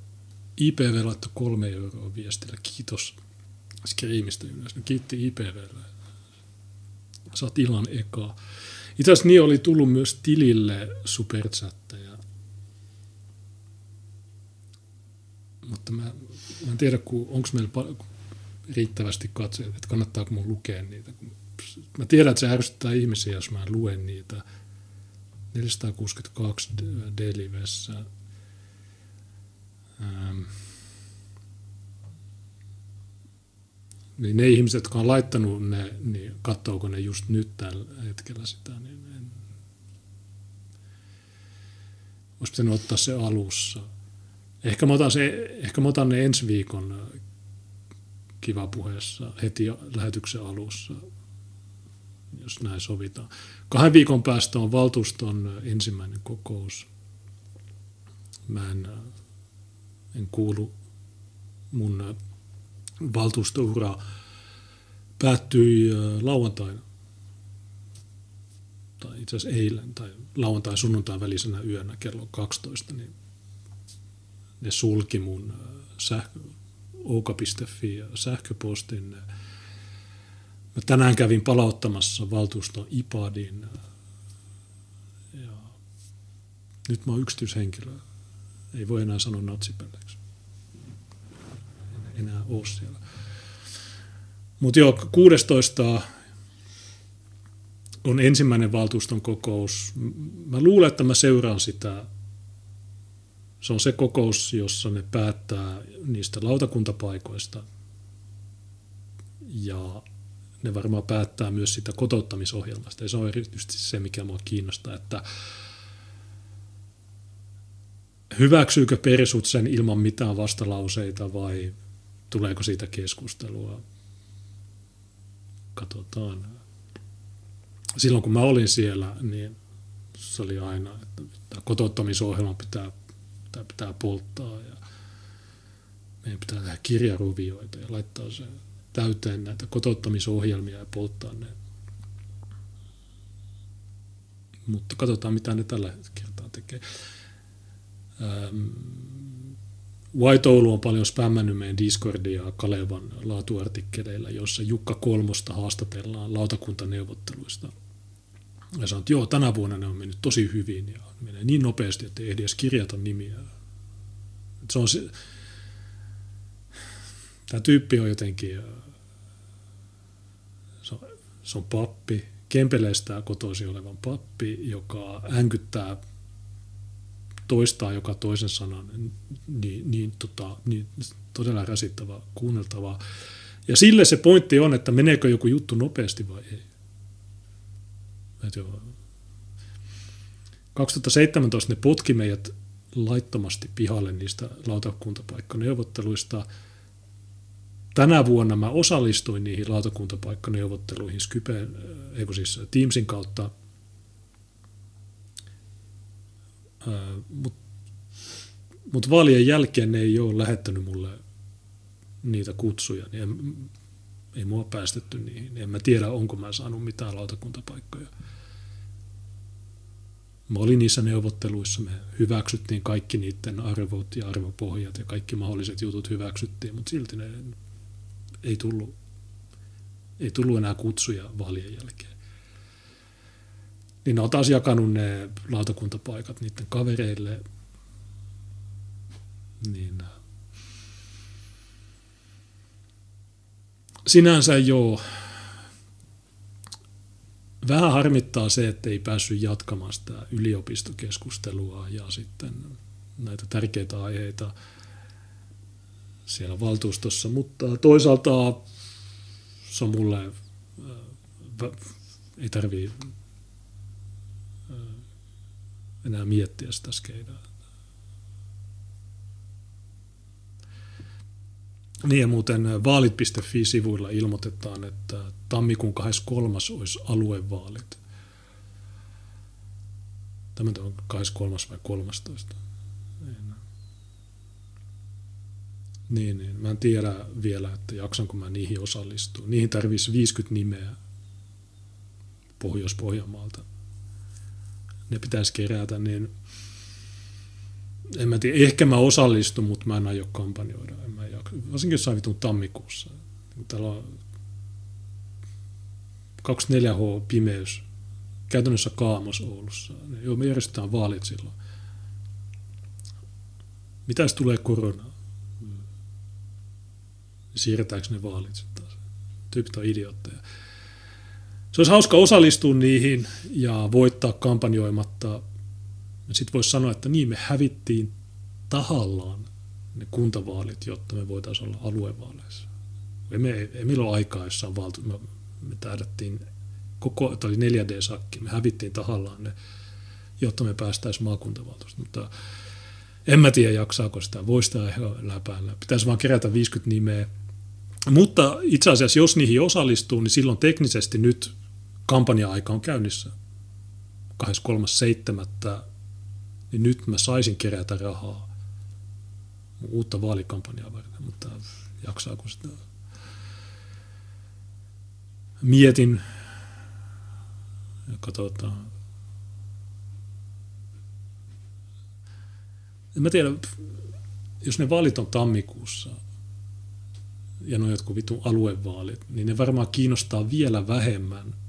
IPV laittoi kolme euroa viestillä. Kiitos Screamista yleensä. Kiitti IPVlle. Saat illan eka. Itse asiassa niin oli tullut myös tilille superchatteja. Mutta mä, mä en tiedä, onko meillä pa- riittävästi katsoja, että kannattaako mun lukea niitä. Mä tiedän, että se ärsyttää ihmisiä, jos mä en lue niitä. 462 d- delivessä. Ähm. Niin ne ihmiset, jotka on laittanut ne, niin katsoako ne just nyt tällä hetkellä sitä, niin en... Olisi pitänyt ottaa se alussa. Ehkä mä otan, se, ehkä mä otan ne ensi viikon kiva puheessa heti lähetyksen alussa, jos näin sovitaan. Kahden viikon päästä on valtuuston ensimmäinen kokous. Mä en, en kuulu mun valtuustoura päättyi lauantaina, tai itse asiassa eilen, tai lauantai sunnuntai välisenä yönä kello 12, niin ne sulki mun sähkö, ja sähköpostin. Mä tänään kävin palauttamassa valtuuston iPadin ja nyt mä oon yksityishenkilö. Ei voi enää sanoa natsipelleksi enää ole siellä. Mutta joo, 16. on ensimmäinen valtuuston kokous. Mä luulen, että mä seuraan sitä. Se on se kokous, jossa ne päättää niistä lautakuntapaikoista. Ja ne varmaan päättää myös sitä kotouttamisohjelmasta. Ja se on erityisesti se, mikä mua kiinnostaa, että hyväksyykö persut sen ilman mitään vastalauseita vai tuleeko siitä keskustelua. Katsotaan. Silloin kun mä olin siellä, niin se oli aina, että tämä kotouttamisohjelma pitää, pitää, pitää polttaa ja meidän pitää tehdä kirjaruvioita ja laittaa se täyteen näitä kotouttamisohjelmia ja polttaa ne. Mutta katsotaan, mitä ne tällä kertaa tekee. White Oulu on paljon spämmännyt meidän Discordia Kalevan laatuartikkeleilla, jossa Jukka Kolmosta haastatellaan lautakuntaneuvotteluista. Ja sanoo, että joo, tänä vuonna ne on mennyt tosi hyvin ja menee niin nopeasti, että ei edes kirjata nimiä. Se on se, tämä tyyppi on jotenkin, se on, se on pappi, Kempeleistä kotoisin olevan pappi, joka änkyttää toistaa joka toisen sanan, niin, niin, tota, niin todella rasittavaa kuunneltavaa. Ja sille se pointti on, että meneekö joku juttu nopeasti vai ei. Et joo. 2017 ne potki meidät laittomasti pihalle niistä lautakuntapaikkaneuvotteluista. Tänä vuonna mä osallistuin niihin lautakuntapaikkaneuvotteluihin Skype, eikö siis Teamsin kautta, mutta mut vaalien jälkeen ne ei ole lähettänyt mulle niitä kutsuja, niin en, ei mua päästetty niihin. En mä tiedä, onko mä saanut mitään lautakuntapaikkoja. Mä olin niissä neuvotteluissa, me hyväksyttiin kaikki niiden arvot ja arvopohjat ja kaikki mahdolliset jutut hyväksyttiin, mutta silti ne ei tullut, ei tullut enää kutsuja vaalien jälkeen. Niin ne on taas jakanut ne lautakuntapaikat niiden kavereille. Niin. Sinänsä joo, vähän harmittaa se, että ei päässyt jatkamaan sitä yliopistokeskustelua ja sitten näitä tärkeitä aiheita siellä valtuustossa, mutta toisaalta se on mulle, äh, ei tarvii enää miettiä sitä skeidaa. Niin ja muuten vaalit.fi-sivuilla ilmoitetaan, että tammikuun 23. olisi aluevaalit. Tämä on 23. vai 13. Niin. niin, niin. Mä en tiedä vielä, että jaksanko mä niihin osallistua. Niihin tarvitsisi 50 nimeä Pohjois-Pohjanmaalta. Ne pitäisi kerätä, niin en mä tiedä, ehkä mä osallistun, mutta mä en aio kampanjoida. En mä jaksa. Varsinkin jossain vitun tammikuussa. Täällä on 24H pimeys, käytännössä kaamos Oulussa. Joo, me järjestetään vaalit silloin. Mitä jos tulee korona? Siirretäänkö ne vaalit sitten taas? Tyypit on idiootteja. Se olisi hauska osallistua niihin ja voittaa kampanjoimatta sitten voisi sanoa, että niin me hävittiin tahallaan ne kuntavaalit, jotta me voitaisiin olla aluevaaleissa. Me, ei meillä ole aikaa jossain valtu... Me, me tähdättiin koko, tämä oli 4D-sakki, me hävittiin tahallaan ne, jotta me päästäisiin maakuntavaltuusta. Mutta en mä tiedä, jaksaako sitä, voi sitä läpäällä. Pitäisi vaan kerätä 50 nimeä. Mutta itse asiassa, jos niihin osallistuu, niin silloin teknisesti nyt kampanja-aika on käynnissä. 23.7 niin nyt mä saisin kerätä rahaa uutta vaalikampanjaa varten, mutta jaksaako sitä? Mietin ja katsotaan. En mä tiedä, jos ne vaalit on tammikuussa ja ne on jotkut vitun aluevaalit, niin ne varmaan kiinnostaa vielä vähemmän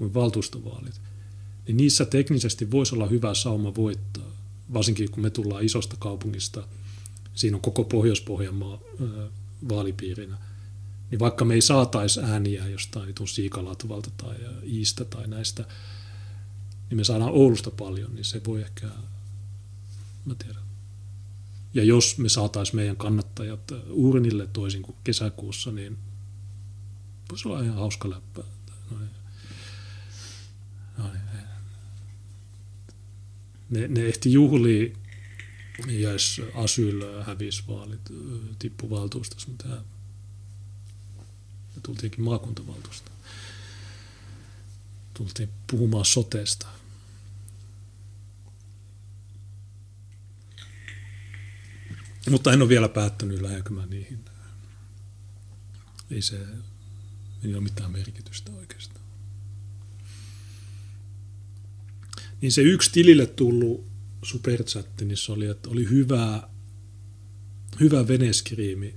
kuin valtuustovaalit niin niissä teknisesti voisi olla hyvä sauma voittaa, varsinkin kun me tullaan isosta kaupungista, siinä on koko Pohjois-Pohjanmaa vaalipiirinä, niin vaikka me ei saataisi ääniä jostain vitun Siikalatvalta tai Iistä tai näistä, niin me saadaan Oulusta paljon, niin se voi ehkä, mä tiedän. Ja jos me saataisiin meidän kannattajat urnille toisin kuin kesäkuussa, niin voisi olla ihan hauska läppä. No, no, ne, ne ehti juhlia, jos Asyl hävisi vaalit, tippu valtuustossa, mutta me tultiinkin maakuntavaltuusta. Tultiin puhumaan soteesta. Mutta en ole vielä päättänyt, lähdenkö mä niihin. Ei se, ei ole mitään merkitystä oikeastaan. Niin se yksi tilille tullut superchatti, niin se oli, että oli hyvä, hyvä veneskriimi.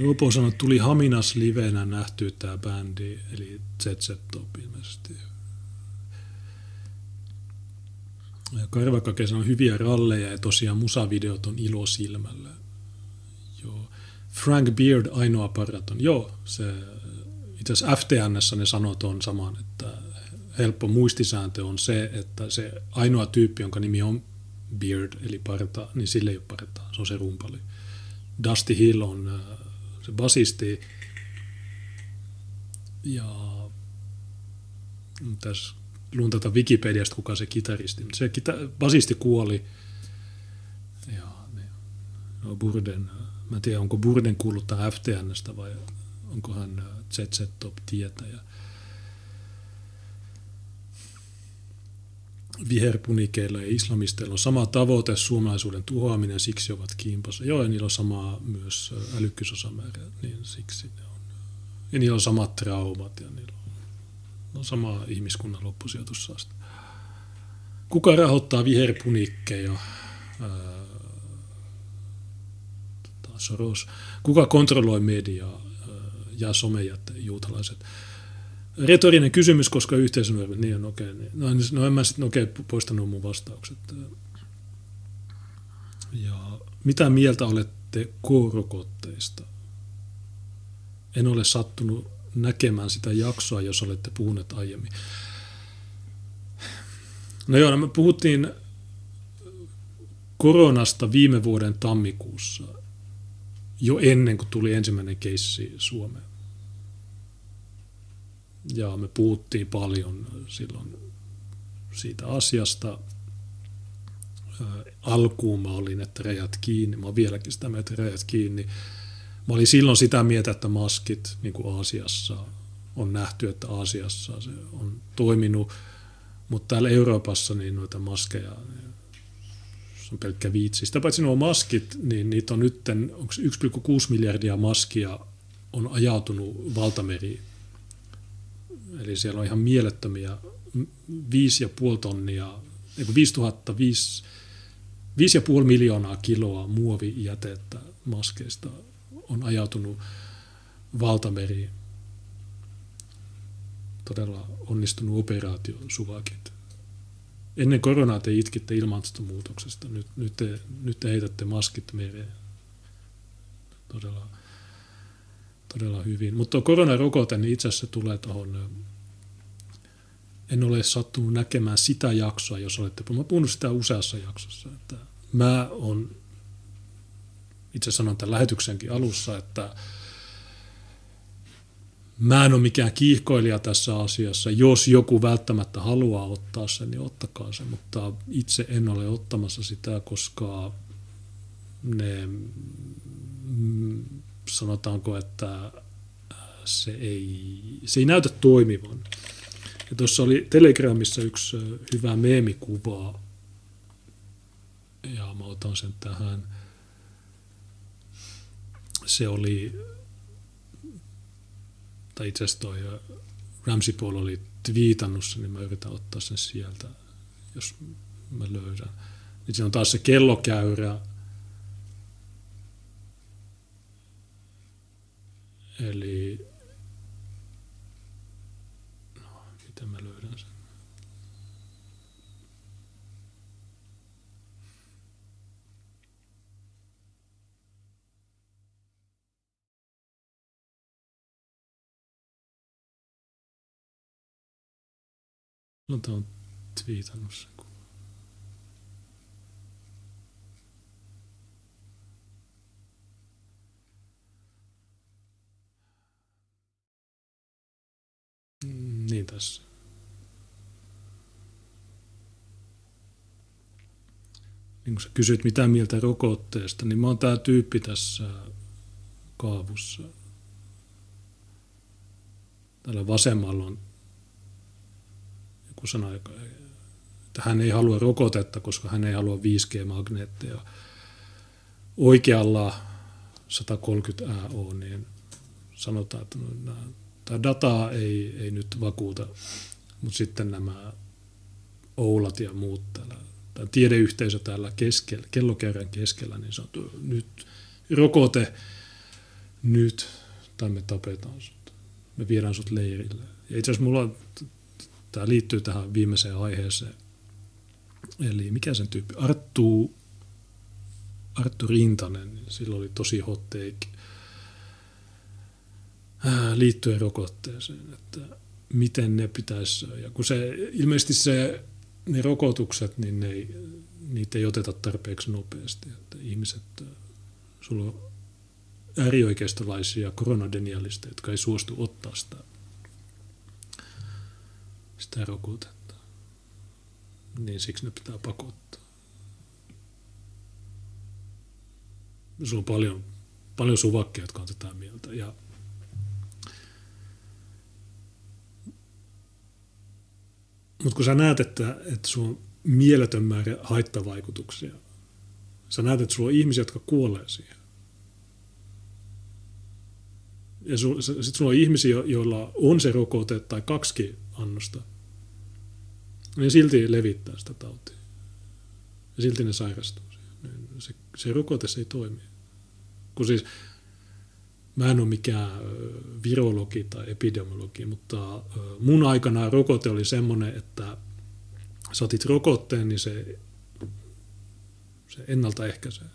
Ropo sanoi, että tuli Haminas livenä nähty tämä bändi, eli ZZ Top ilmeisesti. Karvakake sanoi hyviä ralleja ja tosiaan musavideot on ilo silmällä. Frank Beard ainoa paraton. Joo, se itse asiassa FTNssä ne sanoo on saman, että helppo muistisääntö on se, että se ainoa tyyppi, jonka nimi on Beard, eli parta, niin sille ei ole partaa, se on se rumpali. Dusty Hill on äh, se basisti, ja tässä luun tätä Wikipediasta, kuka se kitaristi. Se kita- basisti kuoli, ja niin, no Burden, mä en tiedä onko Burden kuullut tähän FTNstä vai onko hän ZZ Top tietäjä. viherpunikeilla ja islamisteilla on sama tavoite, suomalaisuuden tuhoaminen, siksi ovat kimpassa. Joo, ja niillä on sama myös älykkyysosamäärä, niin siksi ne on. Ja niillä on samat traumat ja niillä on, on sama ihmiskunnan loppusijoitussaaste. Kuka rahoittaa viherpunikkeja? Soros. Kuka kontrolloi mediaa ja somejätte, juutalaiset? retorinen kysymys, koska yhteisönormit, niin on okei. Okay, niin. No, niin, no en mä sitten okei okay, poistanut mun vastaukset. Ja mitä mieltä olette K-rokotteista? En ole sattunut näkemään sitä jaksoa, jos olette puhuneet aiemmin. No joo, no me puhuttiin koronasta viime vuoden tammikuussa, jo ennen kuin tuli ensimmäinen keissi Suomeen. Ja me puhuttiin paljon silloin siitä asiasta. Alkuun mä olin, että rajat kiinni. Mä oon vieläkin sitä mieltä, että rajat kiinni. Mä olin silloin sitä mieltä, että maskit niin kuin Aasiassa on nähty, että Aasiassa se on toiminut, mutta täällä Euroopassa niin noita maskeja se on pelkkä viitsi. Sitä paitsi nuo maskit, niin niitä on nyt, onko 1,6 miljardia maskia on ajautunut valtameriin Eli siellä on ihan mielettömiä 5,5 tonnia, 5000, 5,5 miljoonaa kiloa muovijätettä maskeista on ajautunut valtameriin. Todella onnistunut operaatio suvakit. Ennen koronaa te itkitte ilmastonmuutoksesta, nyt, nyt, te, nyt te heitätte maskit mereen. Todella, todella hyvin. Mutta koronarokote, niin itse asiassa tulee tuohon en ole sattunut näkemään sitä jaksoa, jos olette. Mä puhunut sitä useassa jaksossa. Että mä on, itse sanon tämän lähetyksenkin alussa, että mä en ole mikään kiihkoilija tässä asiassa. Jos joku välttämättä haluaa ottaa sen, niin ottakaa se, mutta itse en ole ottamassa sitä, koska ne, mm, sanotaanko, että se ei, se ei näytä toimivan. Ja tuossa oli Telegramissa yksi hyvä meemikuva, ja mä otan sen tähän. Se oli, tai itse asiassa toi Ramsey Paul oli twiitannut sen, niin mä yritän ottaa sen sieltä, jos mä löydän. Niin se on taas se kellokäyrä, Eli Miten mä löydän sen? No, tämä on twiitannut sen Niin tässä. niin kun sä kysyt mitä mieltä rokotteesta, niin mä oon tää tyyppi tässä kaavussa. Tällä vasemmalla on joku sana, että hän ei halua rokotetta, koska hän ei halua 5G-magneetteja. Oikealla 130 AO, niin sanotaan, että no, tämä data ei, ei nyt vakuuta, mutta sitten nämä Oulat ja muut täällä tämä tiedeyhteisö täällä keskellä, kellokäyrän keskellä, niin sanottu, nyt rokote, nyt, tai me tapetaan sut. Me viedään sut leirille. Ja itse asiassa mulla, tämä liittyy tähän viimeiseen aiheeseen. Eli mikä sen tyyppi? Arttu, Arttu Rintanen, silloin oli tosi hot take. liittyen rokotteeseen, että miten ne pitäisi, ja kun se ilmeisesti se, ne rokotukset, niin ne ei, niitä ei oteta tarpeeksi nopeasti, että ihmiset, sulla on äärioikeistolaisia koronadenialisteja, jotka ei suostu ottaa sitä, sitä rokotetta, niin siksi ne pitää pakottaa. Sulla on paljon, paljon suvakkeja, jotka on tätä mieltä, ja Mutta kun sä näet, että, että sulla on mieletön määrä haittavaikutuksia, sä näet, että sulla on ihmisiä, jotka kuolee siihen. Ja sitten sulla on ihmisiä, joilla on se rokote tai kaksi annosta. Ne silti levittää sitä tautia. Ja silti ne sairastuu siihen. Se, se rokote se ei toimi. Kun siis Mä en ole mikään virologi tai epidemiologi, mutta mun aikana rokote oli semmoinen, että sä otit rokotteen, niin se, se ennaltaehkäisee.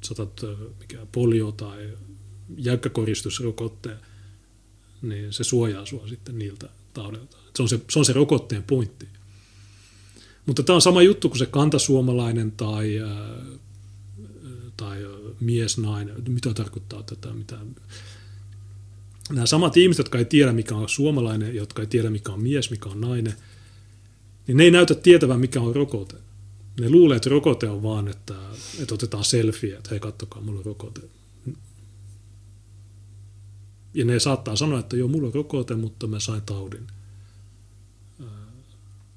Saatat mikä polio tai jäykkäkoristusrokotteen, niin se suojaa sua sitten niiltä taudeilta. Se on se, se on se rokotteen pointti. Mutta tämä on sama juttu kuin se kantasuomalainen tai tai mies, nainen, mitä tarkoittaa tätä, mitä nämä samat ihmiset, jotka ei tiedä, mikä on suomalainen, jotka ei tiedä, mikä on mies, mikä on nainen, niin ne ei näytä tietävän, mikä on rokote. Ne luulee, että rokote on vaan, että, että otetaan selfie, että hei, kattokaa, mulla on rokote. Ja ne saattaa sanoa, että joo, mulla on rokote, mutta mä sain taudin.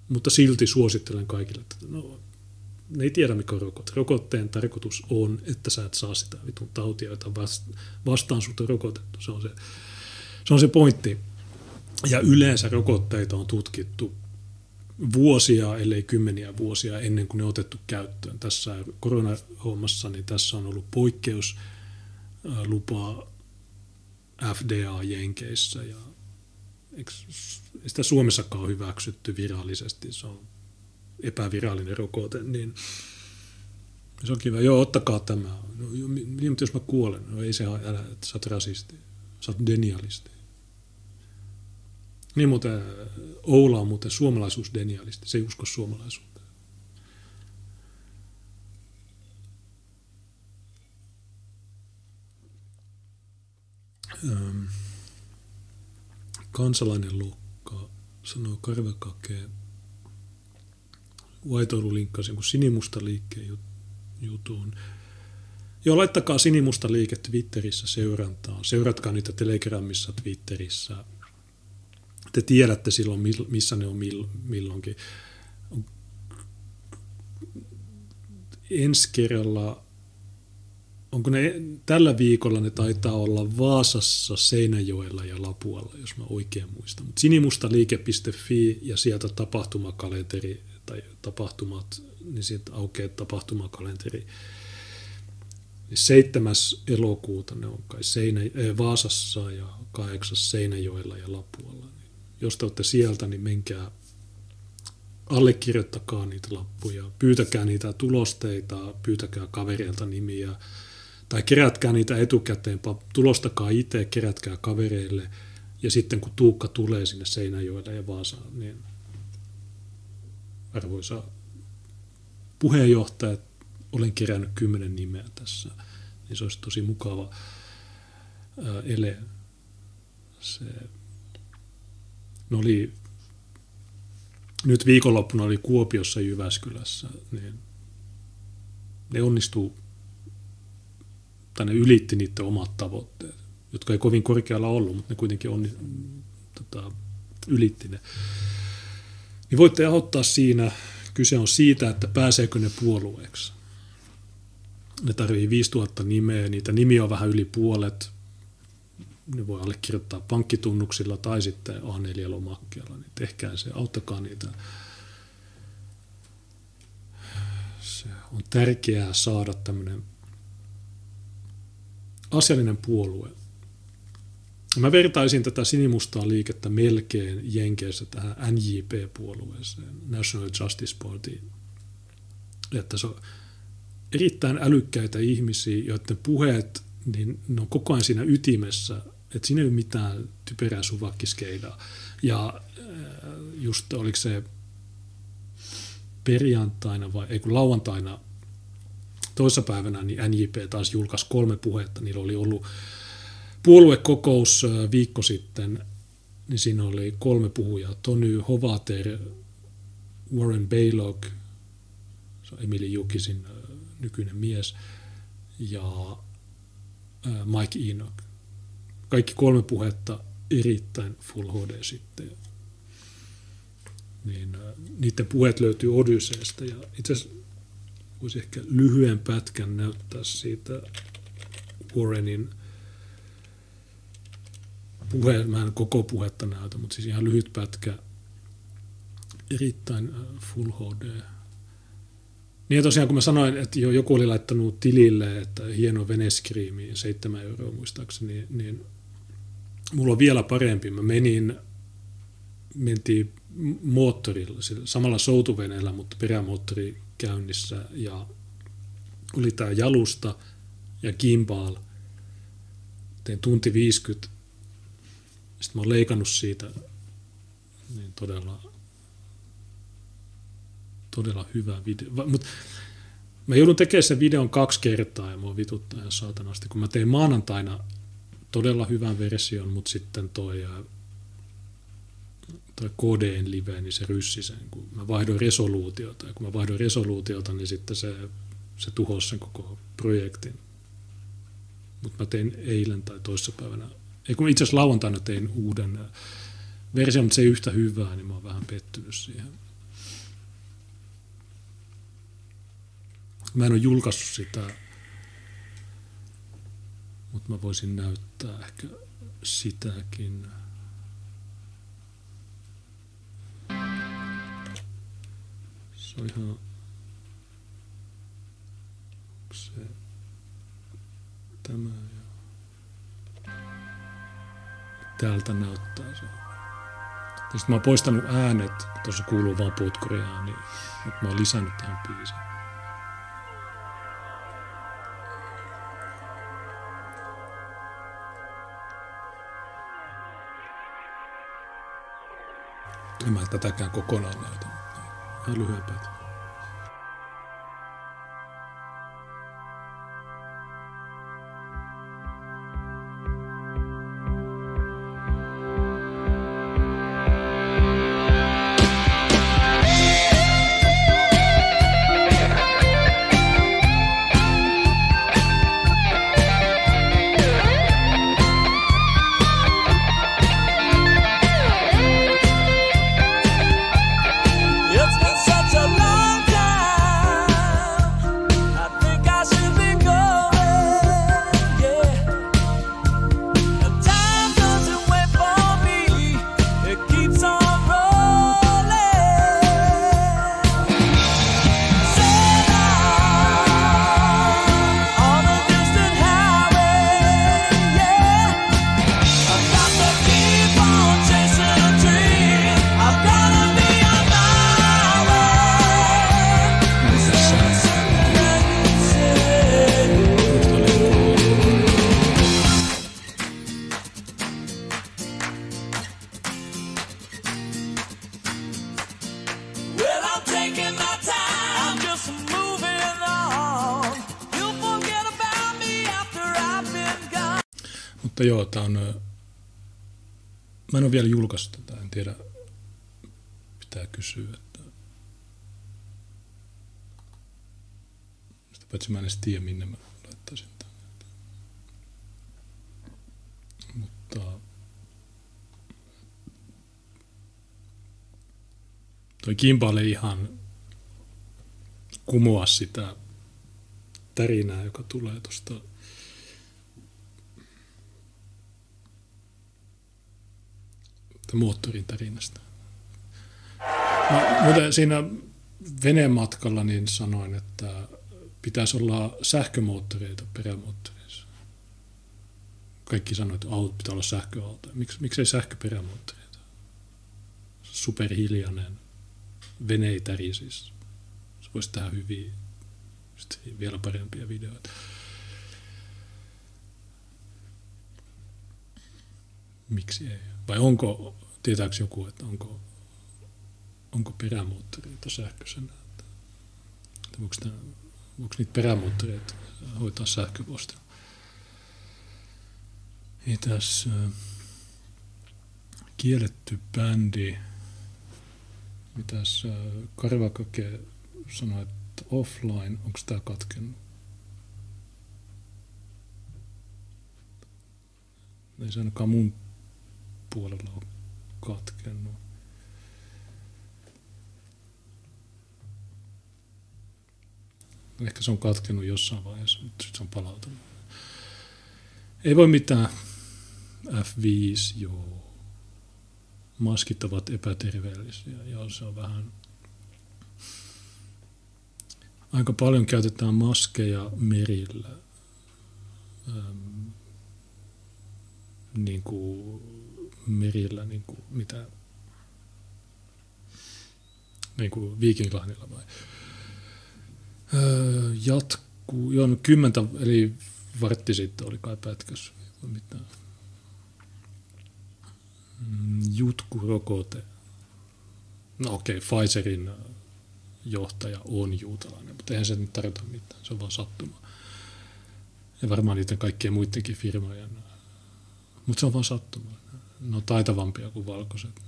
Mutta silti suosittelen kaikille, että no, ne ei tiedä, mikä on rokote. Rokotteen tarkoitus on, että sä et saa sitä vitun tautia, jota vastaan sut on rokotettu. Se on se, se on se pointti. Ja yleensä rokotteita on tutkittu vuosia, ellei kymmeniä vuosia ennen kuin ne on otettu käyttöön. Tässä koronahommassa niin tässä on ollut poikkeus lupa FDA-jenkeissä ja eikö sitä Suomessakaan ole hyväksytty virallisesti. Se on epävirallinen rokote, niin se on kiva. Joo, ottakaa tämä. No, niin, jos mä kuolen, no ei se älä, että sä oot rasisti. Sä oot denialisti. Niin muuten Oula on muuten suomalaisuusdenialisti. Se ei usko suomalaisuuteen. Kansalainen luokka sanoo Karvakakeen Vaitoilu linkkasi jonkun sinimusta liikkeen jutuun. Joo, laittakaa sinimusta liike Twitterissä seurantaan. Seuratkaa niitä Telegramissa, Twitterissä. Te tiedätte silloin, missä ne on milloinkin. Ensi kerralla, onko ne tällä viikolla ne taitaa olla Vaasassa, Seinäjoella ja Lapualla, jos mä oikein muistan. Sinimustaliike.fi ja sieltä tapahtumakalenteri tai tapahtumat, niin sitten aukeaa tapahtumakalenteri. 7. elokuuta ne on kai Seinä, äh, Vaasassa ja 8. Seinäjoella ja Lapualla. Jos te olette sieltä, niin menkää allekirjoittakaa niitä lappuja, pyytäkää niitä tulosteita, pyytäkää kavereilta nimiä, tai kerätkää niitä etukäteen, tulostakaa itse, kerätkää kavereille, ja sitten kun Tuukka tulee sinne Seinäjoelle ja Vaasaan, niin arvoisa puheenjohtaja, olen kerännyt kymmenen nimeä tässä, niin se olisi tosi mukava ele. Se, ne oli, nyt viikonloppuna oli Kuopiossa Jyväskylässä, niin ne onnistuu, tai ne ylitti niiden omat tavoitteet, jotka ei kovin korkealla ollut, mutta ne kuitenkin on, tota, ylitti ne niin voitte auttaa siinä. Kyse on siitä, että pääseekö ne puolueeksi. Ne tarvii 5000 nimeä, niitä nimiä on vähän yli puolet. Ne voi allekirjoittaa pankkitunnuksilla tai sitten A4-lomakkeella, niin tehkää se, auttakaa niitä. Se on tärkeää saada tämmöinen asiallinen puolue Mä vertaisin tätä sinimustaa liikettä melkein Jenkeissä tähän NJP-puolueeseen, National Justice Party. Että se on erittäin älykkäitä ihmisiä, joiden puheet niin ne on koko ajan siinä ytimessä, että siinä ei ole mitään typerää suvakkiskeilaa. Ja äh, just oliko se perjantaina vai ei kun lauantaina toissapäivänä niin NJP taas julkaisi kolme puhetta. Niillä oli ollut puoluekokous viikko sitten, niin siinä oli kolme puhujaa. Tony Hovater, Warren Baylock, se on Emily Jukisin nykyinen mies, ja Mike Enoch. Kaikki kolme puhetta erittäin Full HD sitten. Niin, niiden puheet löytyy Odysseesta ja itse asiassa voisi ehkä lyhyen pätkän näyttää siitä Warrenin puhe, mä en koko puhetta näytä, mutta siis ihan lyhyt pätkä, erittäin Full HD niin tosiaan kun mä sanoin, että jo joku oli laittanut tilille, että hieno veneskriimi, 7 euroa muistaakseni, niin, niin mulla on vielä parempi. Mä menin, mentiin moottorilla, samalla soutuveneellä, mutta perämoottori käynnissä ja oli tämä jalusta ja gimbal. Tein tunti 50. Sitten mä oon leikannut siitä niin todella todella hyvä video. Mutta mä joudun tekemään sen videon kaksi kertaa ja mua vituttaa ihan saatanasti, kun mä tein maanantaina todella hyvän version, mutta sitten toi, toi KDN live, niin se ryssi sen, kun mä vaihdoin resoluutiota. Ja kun mä vaihdoin resoluutiota, niin sitten se, se tuhosi sen koko projektin. Mutta mä tein eilen tai toissapäivänä, ei kun itse asiassa lauantaina tein uuden version, mutta se ei yhtä hyvää, niin mä oon vähän pettynyt siihen. Mä en ole julkaissut sitä, mutta mä voisin näyttää ehkä sitäkin. Se on ihan... Se... Tämä ja... Täältä näyttää se. Sitten mä oon poistanut äänet, tuossa kuuluu vaan putkuria, niin, mutta mä oon lisännyt tähän biisiin. En mä tätäkään kokonaan näytä, mutta Toi Kimbale ihan kumoa sitä tärinää, joka tulee tuosta moottorin tarinasta. No, mutta siinä venematkalla niin sanoin, että pitäisi olla sähkömoottoreita perämoottoreissa. Kaikki sanoivat, että autot pitää olla sähköauto. Miksi, miksei sähköperämoottoreita? Superhiljainen veneitä siis. Se voisi tehdä hyviä, Sitten vielä parempia videoita. Miksi ei? Vai onko, tietääks joku, että onko, onko perämoottoreita sähköisenä? Että voiko, ne, voiko niitä perämoottoreita hoitaa sähköpostilla? Ei tässä kielletty bändi mitäs Karvakake sanoi, että offline, onko tämä katkennut? Ei se ainakaan mun puolella ole katkennut. Ehkä se on katkennut jossain vaiheessa, mutta sitten se on palautunut. Ei voi mitään. F5, joo. Maskit ovat epäterveellisiä. Joo, se on vähän... Aika paljon käytetään maskeja merillä. Ähm, niin kuin merillä, niin kuin mitä niin kuin Viikinklahdilla vai? Öö, jatkuu, joo, no kymmentä, eli vartti sitten oli kai pätkäs, mitään. Mm, Jutkurokote. No okei, okay, Pfizerin johtaja on juutalainen, mutta eihän se nyt tarvita mitään, se on vaan sattuma. Ja varmaan niiden kaikkien muidenkin firmojen, mutta se on vaan sattuma. Ne on taitavampia kuin valkoiset.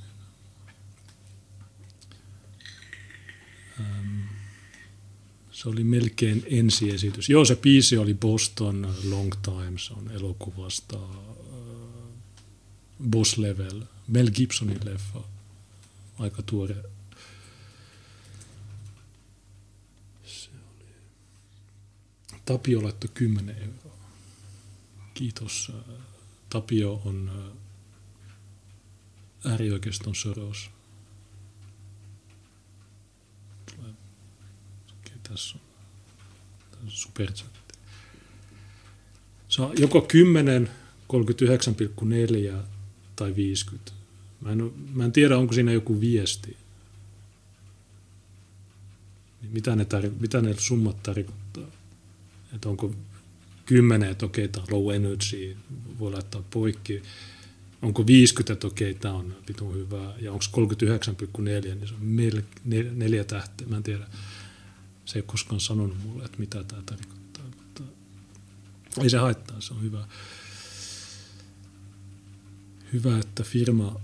Se oli melkein ensiesitys. Joo, se biisi oli Boston Long Time, se on elokuvasta Boss Level, Mel Gibsonin leffa, aika tuore. Se oli. Tapio laittoi 10 euroa. Kiitos. Tapio on äärioikeiston soros. Tässä on, superchatti. On joko 10, 39,4 tai 50. Mä en, mä en tiedä, onko siinä joku viesti. Mitä ne, tar- mitä ne summat tarkoittaa? Että onko 10, että okei, tämä on low energy, voi laittaa poikki. Onko 50, että okei, tämä on vitun hyvää. Ja onko 39,4, niin se on mel- neljä tähteä. Mä en tiedä. Se ei koskaan sanonut mulle, että mitä tämä tarkoittaa. Mutta ei se haittaa, se on hyvä hyvä, että firma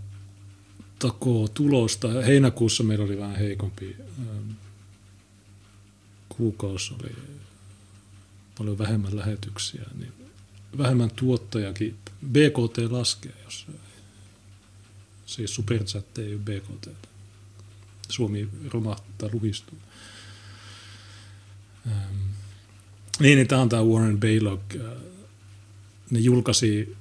takoo tulosta. Heinäkuussa meillä oli vähän heikompi ähm, kuukausi, oli paljon vähemmän lähetyksiä, niin vähemmän tuottajakin. BKT laskee, jos siis superchat ei ole BKT. Suomi romahtaa, luhistuu. Ähm, niin, niin tämä on tämä Warren Baylock. Äh, ne julkaisi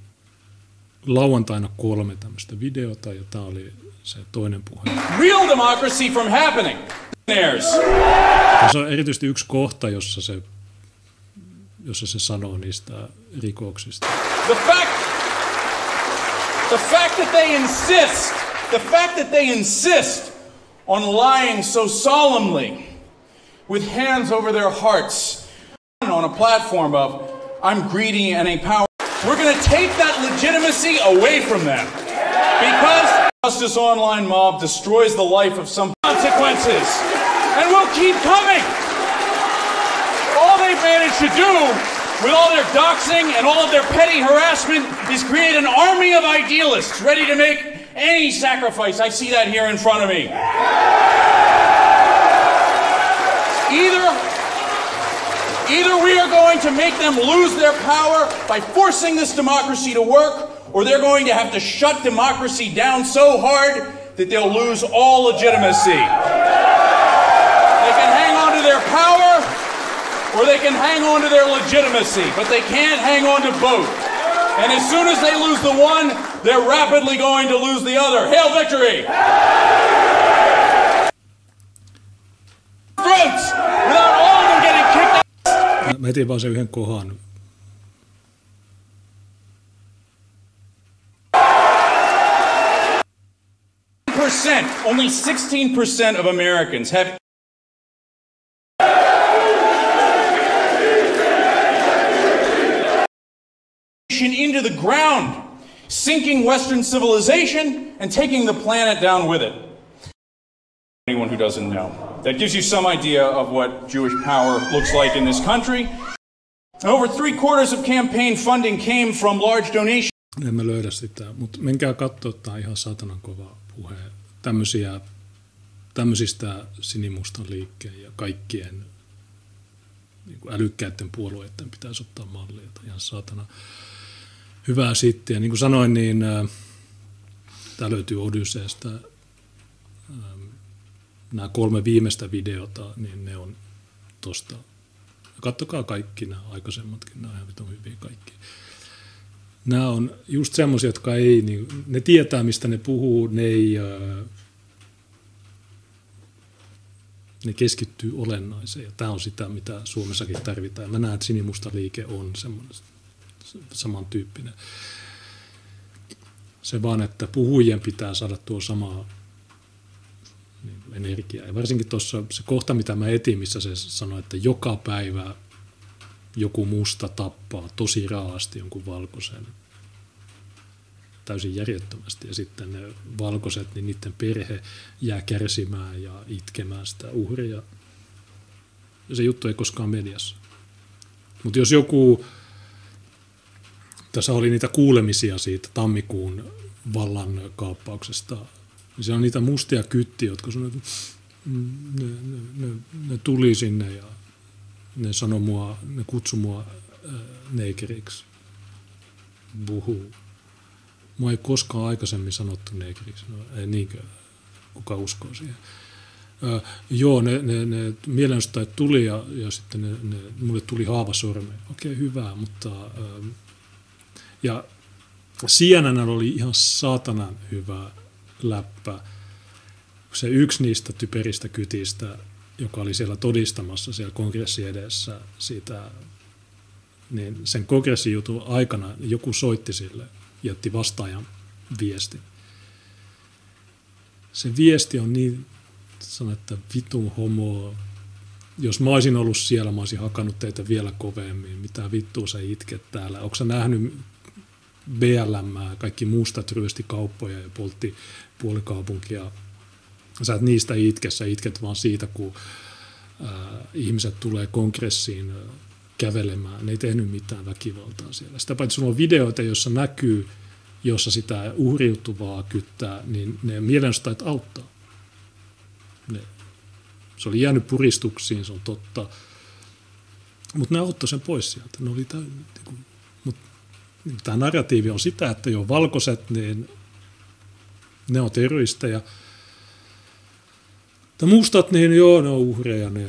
lauantaina kolme tämmöistä videota ja tämä oli se toinen puhe. Real democracy from happening. Tässä on erityisesti yksi kohta, jossa se, jossa se sanoo niistä rikoksista. The fact, the fact that they insist, the fact that they insist on lying so solemnly with hands over their hearts on a platform of I'm greedy and a power we're going to take that legitimacy away from them. Because Justice Online mob destroys the life of some consequences. And we'll keep coming. All they've managed to do with all their doxing and all of their petty harassment is create an army of idealists ready to make any sacrifice. I see that here in front of me. Either Either we are going to make them lose their power by forcing this democracy to work, or they're going to have to shut democracy down so hard that they'll lose all legitimacy. They can hang on to their power, or they can hang on to their legitimacy, but they can't hang on to both. And as soon as they lose the one, they're rapidly going to lose the other. Hail victory! Throats! Without all of them. Mä etin vaan sen yhden kohan. only 16% of Americans have into the ground. sinking Western civilization and taking the planet down with it. Anyone who doesn't know. That gives you some idea of what Jewish power looks like in this country. Over three quarters of campaign funding came from large donations. En mä löydä sitä, mutta menkää katsoa, tämä ihan satanan kova puhe. Tämmöisiä, tämmöisistä sinimustan liikkeen ja kaikkien niin kuin älykkäiden puolueiden pitäisi ottaa mallia. Ihan saatana hyvää sitten. Ja niin kuin sanoin, niin äh, tämä löytyy Odysseesta. Nämä kolme viimeistä videota, niin ne on tosta. Kattokaa kaikki nämä aikaisemmatkin, nämä on ihan hyviä kaikki. Nämä on just semmoisia, jotka ei, niin, ne tietää mistä ne puhuu, ne ei, ne keskittyy olennaiseen. Ja tämä on sitä, mitä Suomessakin tarvitaan. Mä näen, että sinimusta liike on semmoinen samantyyppinen. Se vaan, että puhujien pitää saada tuo sama energiaa. Ja varsinkin tuossa se kohta, mitä mä etin, missä se sanoi, että joka päivä joku musta tappaa tosi raasti jonkun valkoisen täysin järjettömästi. Ja sitten ne valkoiset, niin niiden perhe jää kärsimään ja itkemään sitä uhria. Ja se juttu ei koskaan mediassa. Mutta jos joku, tässä oli niitä kuulemisia siitä tammikuun vallan kaappauksesta, niin siellä on niitä mustia kyttiä, jotka että ne, ne, ne, ne tuli sinne ja ne sanoi mua, ne kutsu mua äh, neikeriksi. Buhu. Mua ei koskaan aikaisemmin sanottu negriksi. No, ei niinkö, kuka uskoo siihen. Ö, joo, ne, ne, ne mielenosoittajat tuli ja, ja sitten ne, ne, mulle tuli haava sormeen. Okei, okay, hyvä, mutta... Ö, ja CNN oli ihan saatanan hyvä läppä. Se yksi niistä typeristä kytistä, joka oli siellä todistamassa siellä kongressi edessä siitä, niin sen kongressijutun aikana joku soitti sille – jätti vastaajan viesti. Se viesti on niin, sanon, että vitun homo. Jos mä olisin ollut siellä, mä olisin hakannut teitä vielä kovemmin. Mitä vittua sä itket täällä? Onko sä nähnyt BLM, kaikki mustat ryösti kauppoja ja poltti puolikaupunkia. Sä et niistä itke, sä itket vaan siitä, kun äh, ihmiset tulee kongressiin kävelemään. Ne ei tehnyt mitään väkivaltaa siellä. Sitä paitsi sulla on videoita, joissa näkyy, jossa sitä uhriutuvaa kyttää, niin ne mielenosoittajat auttaa. Ne, se oli jäänyt puristuksiin, se on totta. Mutta ne auttoi sen pois sieltä. Ne oli tämän, niin kuin, mut, niin tämä narratiivi on sitä, että jo valkoiset, niin ne on terroristeja – Mutta mustat, niin joo, ne on uhreja, ne,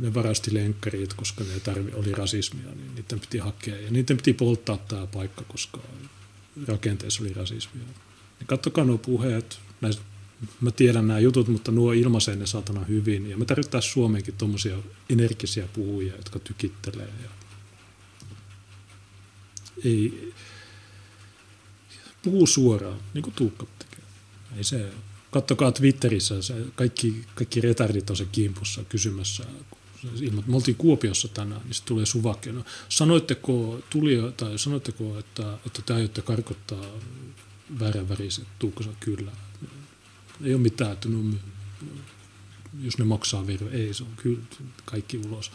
ne varasti lenkkarit, koska ne tarvi, oli rasismia, niin niiden piti hakea. Ja niiden piti polttaa tämä paikka, koska rakenteessa oli rasismia. Niin kattokaa nuo puheet, näistä, mä tiedän nämä jutut, mutta nuo ilmaisee ne saatana hyvin. Ja me tarvittaisiin Suomeenkin tuommoisia energisiä puhujia, jotka tykittelee. Ja ei, puhuu suoraan, niin kuin Tuukka. Ei se kattokaa Twitterissä, se kaikki, kaikki retardit on se kimpussa kysymässä. Me oltiin Kuopiossa tänään, niin se tulee suvakkeena. Sanoitteko, tuli, tai sanoitteko, että, että te aiotte karkottaa väärän väriset? Tuukko kyllä? Ei ole mitään, että no, jos ne maksaa vero. Ei, se on kyllä kaikki ulos.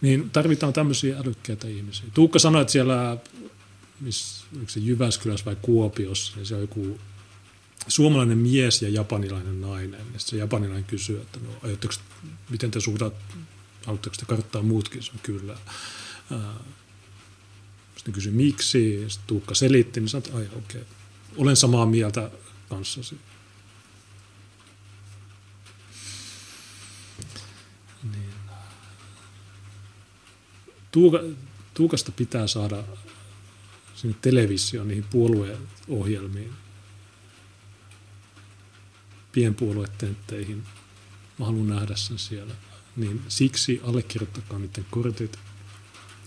Niin tarvitaan tämmöisiä älykkäitä ihmisiä. Tuukka sanoi, että siellä, missä, se Jyväskylässä vai Kuopiossa, niin se on joku suomalainen mies ja japanilainen nainen. Ja se japanilainen kysyy, että no, aiotteko, miten te suhdat, haluatteko te karttaa muutkin? Se kyllä. sitten kysyi miksi, sitten Tuukka selitti, niin sanoin, että ai okei, okay. olen samaa mieltä kanssasi. Niin. Tuuka, Tuukasta pitää saada sinne televisioon, niihin puolueohjelmiin pienpuoluetentteihin. Mä haluan nähdä sen siellä. Niin siksi allekirjoittakaa niiden kortit.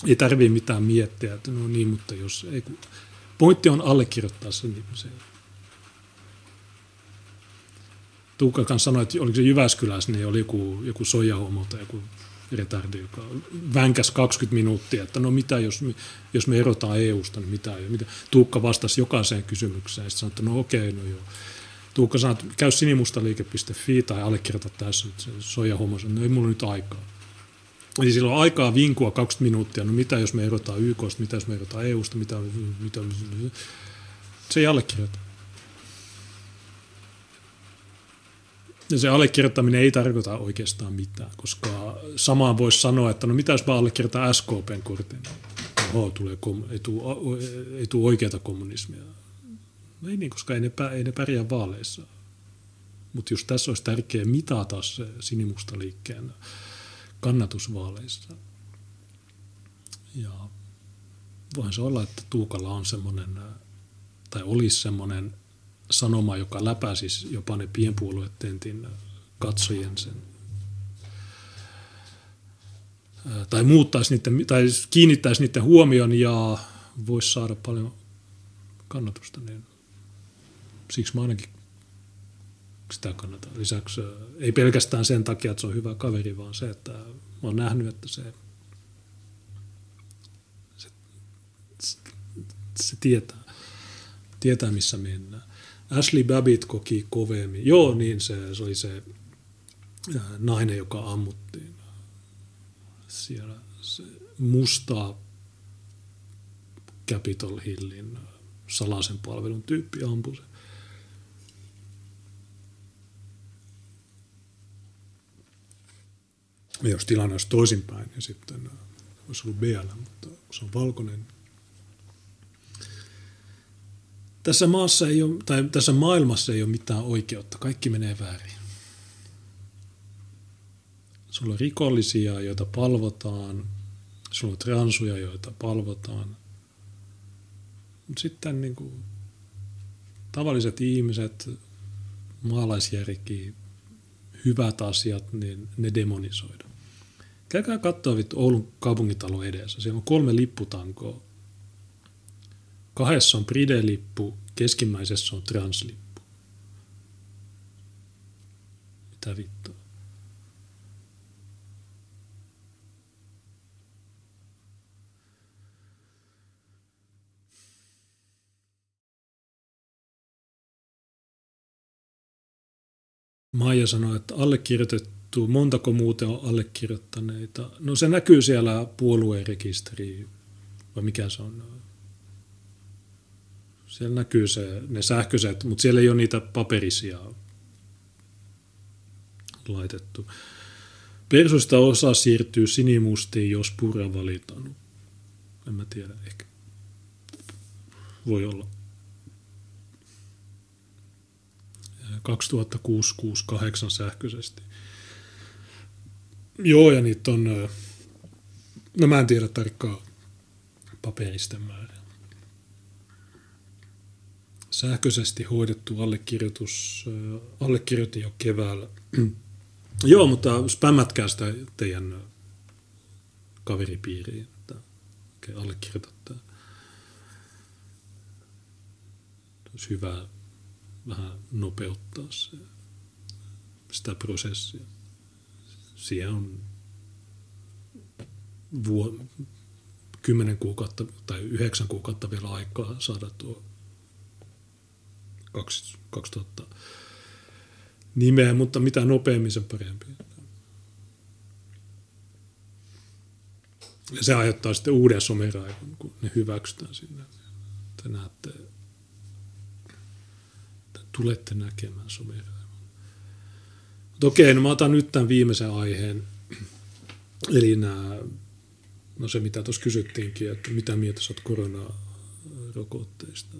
Ei tarvii mitään miettiä, että no niin, mutta jos ei kun... Pointti on allekirjoittaa sen. Niin se Tuukka kanssa sanoi, että oliko se Jyväskylässä, niin oli joku, joku sojahomo tai joku retardi, joka vänkäs 20 minuuttia, että no mitä jos, jos me erotaan EU-sta, niin mitä, mitä. Tuukka vastasi jokaiseen kysymykseen ja sanoi, että no okei, no joo. Tuukka sanoi, että käy sinimustaliike.fi tai allekirjoita tässä, että se soja homma, no ei mulla nyt aikaa. Eli silloin on aikaa vinkua 20 minuuttia, no mitä jos me erotaan YKsta, mitä jos me erotaan EUsta, mitä, mitä se ei allekirjoita. Ja se allekirjoittaminen ei tarkoita oikeastaan mitään, koska samaan voisi sanoa, että no mitä jos mä allekirjoitan SKPn kortin? Oho, tulee kom- ei, tule, tule oikeata kommunismia. No ei niin, koska ei ne, ei ne pärjää vaaleissa. Mutta just tässä olisi tärkeää mitata se sinimusta liikkeen kannatusvaaleissa. Ja voin se olla, että Tuukalla on semmoinen, tai olisi semmoinen sanoma, joka läpäisisi jopa ne pienpuoluetentin katsojien sen tai muuttaisi niiden, tai kiinnittäisi niiden huomion ja voisi saada paljon kannatusta, niin siksi mä ainakin sitä kannatan. Lisäksi ei pelkästään sen takia, että se on hyvä kaveri, vaan se, että mä oon nähnyt, että se, se, se tietää, tietää, missä mennään. Ashley Babbitt koki kovemmin. Joo, niin se, se oli se nainen, joka ammuttiin. Siellä se musta Capitol Hillin salaisen palvelun tyyppi ampui se. Ja jos tilanne olisi toisinpäin, niin sitten olisi ollut BL, mutta se on valkoinen, tässä maassa ei ole, tai tässä maailmassa ei ole mitään oikeutta. Kaikki menee väärin. Sulla on rikollisia, joita palvotaan. Sulla on transuja, joita palvotaan. Mutta sitten niin kuin, tavalliset ihmiset, maalaisjärki, hyvät asiat, niin ne demonisoidaan. Käykää katsoa Oulun kaupungintalo edessä. Siellä on kolme lipputankoa Kahdessa on Pride-lippu, keskimmäisessä on translippu. Mitä vittua? Maija sanoi, että allekirjoitettu, montako muuten on allekirjoittaneita. No se näkyy siellä puoluerekisteriin, vai mikä se on, siellä näkyy se, ne sähköiset, mutta siellä ei ole niitä paperisia laitettu. Persuista osa siirtyy sinimustiin, jos pura valitaan. En mä tiedä, ehkä. Voi olla. 2006-68 sähköisesti. Joo, ja niitä on, no mä en tiedä tarkkaan paperisten määrä sähköisesti hoidettu allekirjoitus. Allekirjoitin jo keväällä. Joo, mutta spämmätkää sitä teidän kaveripiiriin, että okay, allekirjoitatte. Olisi hyvä vähän nopeuttaa se, sitä prosessia. Siihen on vuo, kymmenen kuukautta tai yhdeksän kuukautta vielä aikaa saada tuo 2000 nimeä, mutta mitä nopeammin sen parempi. Ja se aiheuttaa sitten uuden someraivon, kun ne hyväksytään sinne. Te näette, että tulette näkemään someraivon. Mutta okei, no mä otan nyt tämän viimeisen aiheen. Eli nämä, no se mitä tuossa kysyttiinkin, että mitä mieltä sä oot koronarokotteista.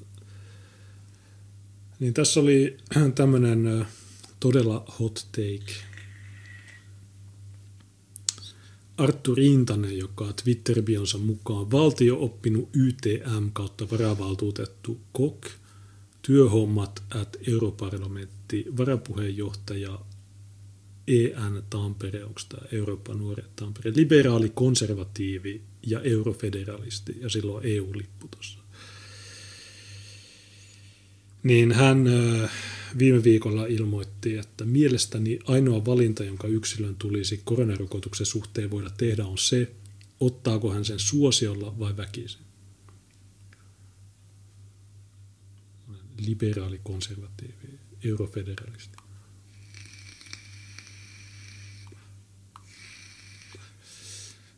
Niin tässä oli tämmöinen todella hot take. Arttu Rintanen, joka Twitter-bionsa mukaan valtio-oppinut YTM kautta varavaltuutettu KOK, työhommat at europarlamentti, varapuheenjohtaja EN Tampere, onko tämä Euroopan nuoret Tampere, liberaali, konservatiivi ja eurofederalisti, ja silloin EU-lippu tuossa niin hän viime viikolla ilmoitti, että mielestäni ainoa valinta, jonka yksilön tulisi koronarokotuksen suhteen voida tehdä, on se, ottaako hän sen suosiolla vai väkisin. Liberaali, konservatiivi, eurofederalisti.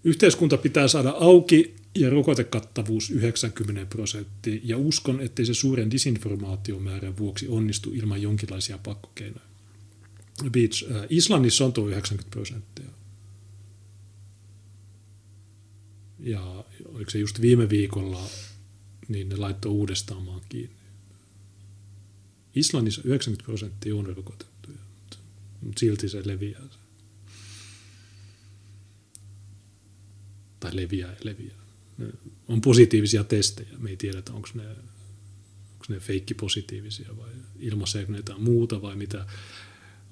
Yhteiskunta pitää saada auki ja rokotekattavuus 90 prosenttia, ja uskon, ettei se suuren disinformaatiomäärän vuoksi onnistu ilman jonkinlaisia pakkokeinoja. Beach. Äh, Islannissa on tuo 90 prosenttia. Ja oliko se just viime viikolla, niin ne laittoi uudestaan maan kiinni. Islannissa 90 prosenttia on rokotettuja, mutta silti se leviää. Tai leviää ja leviää on positiivisia testejä. Me ei tiedetä, onko ne, onko ne feikki positiivisia vai ilmaiseeko ne jotain muuta vai mitä.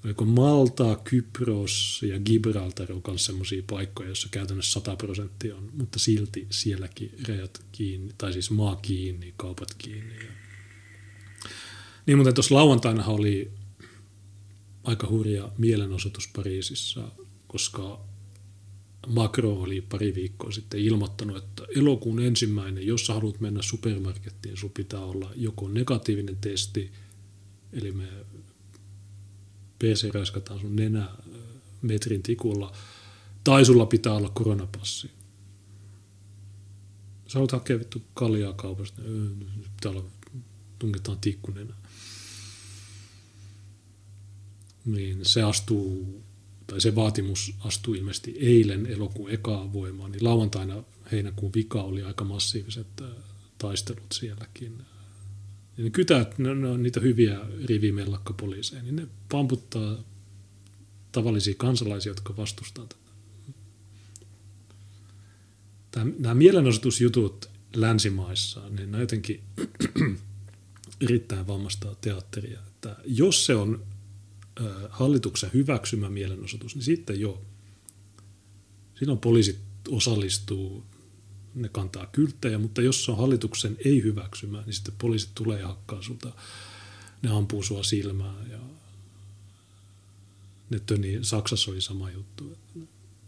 Oliko Malta, Kypros ja Gibraltar on myös sellaisia paikkoja, joissa käytännössä 100 prosenttia on, mutta silti sielläkin rajat kiinni, tai siis maa kiinni, kaupat kiinni. Ja... Niin, mutta tuossa lauantaina oli aika hurja mielenosoitus Pariisissa, koska Macron oli pari viikkoa sitten ilmoittanut, että elokuun ensimmäinen, jos sä haluat mennä supermarkettiin, sun pitää olla joko negatiivinen testi, eli me PC-räiskataan sun nenä metrin tikulla, tai sulla pitää olla koronapassi. Sä haluat hakea vittu kaljaa kaupasta, pitää olla, tunketaan tikkunenä. Niin se astuu tai se vaatimus astui ilmeisesti eilen elokuun ekaa voimaan, niin lauantaina heinäkuun vika oli aika massiiviset äh, taistelut sielläkin. Ja ne kytät, ne, ne on niitä hyviä rivimellakkapoliiseja, niin ne pamputtaa tavallisia kansalaisia, jotka vastustaa tätä. Tämä, nämä mielenosoitusjutut länsimaissa, niin ne jotenkin erittäin vammasta teatteria. Että jos se on hallituksen hyväksymä mielenosoitus, niin sitten jo. Silloin poliisit osallistuu, ne kantaa kylttejä, mutta jos se on hallituksen ei hyväksymä, niin sitten poliisit tulee ja hakkaa sulta, ne ampuu sua silmää ja ne töni, Saksassa oli sama juttu.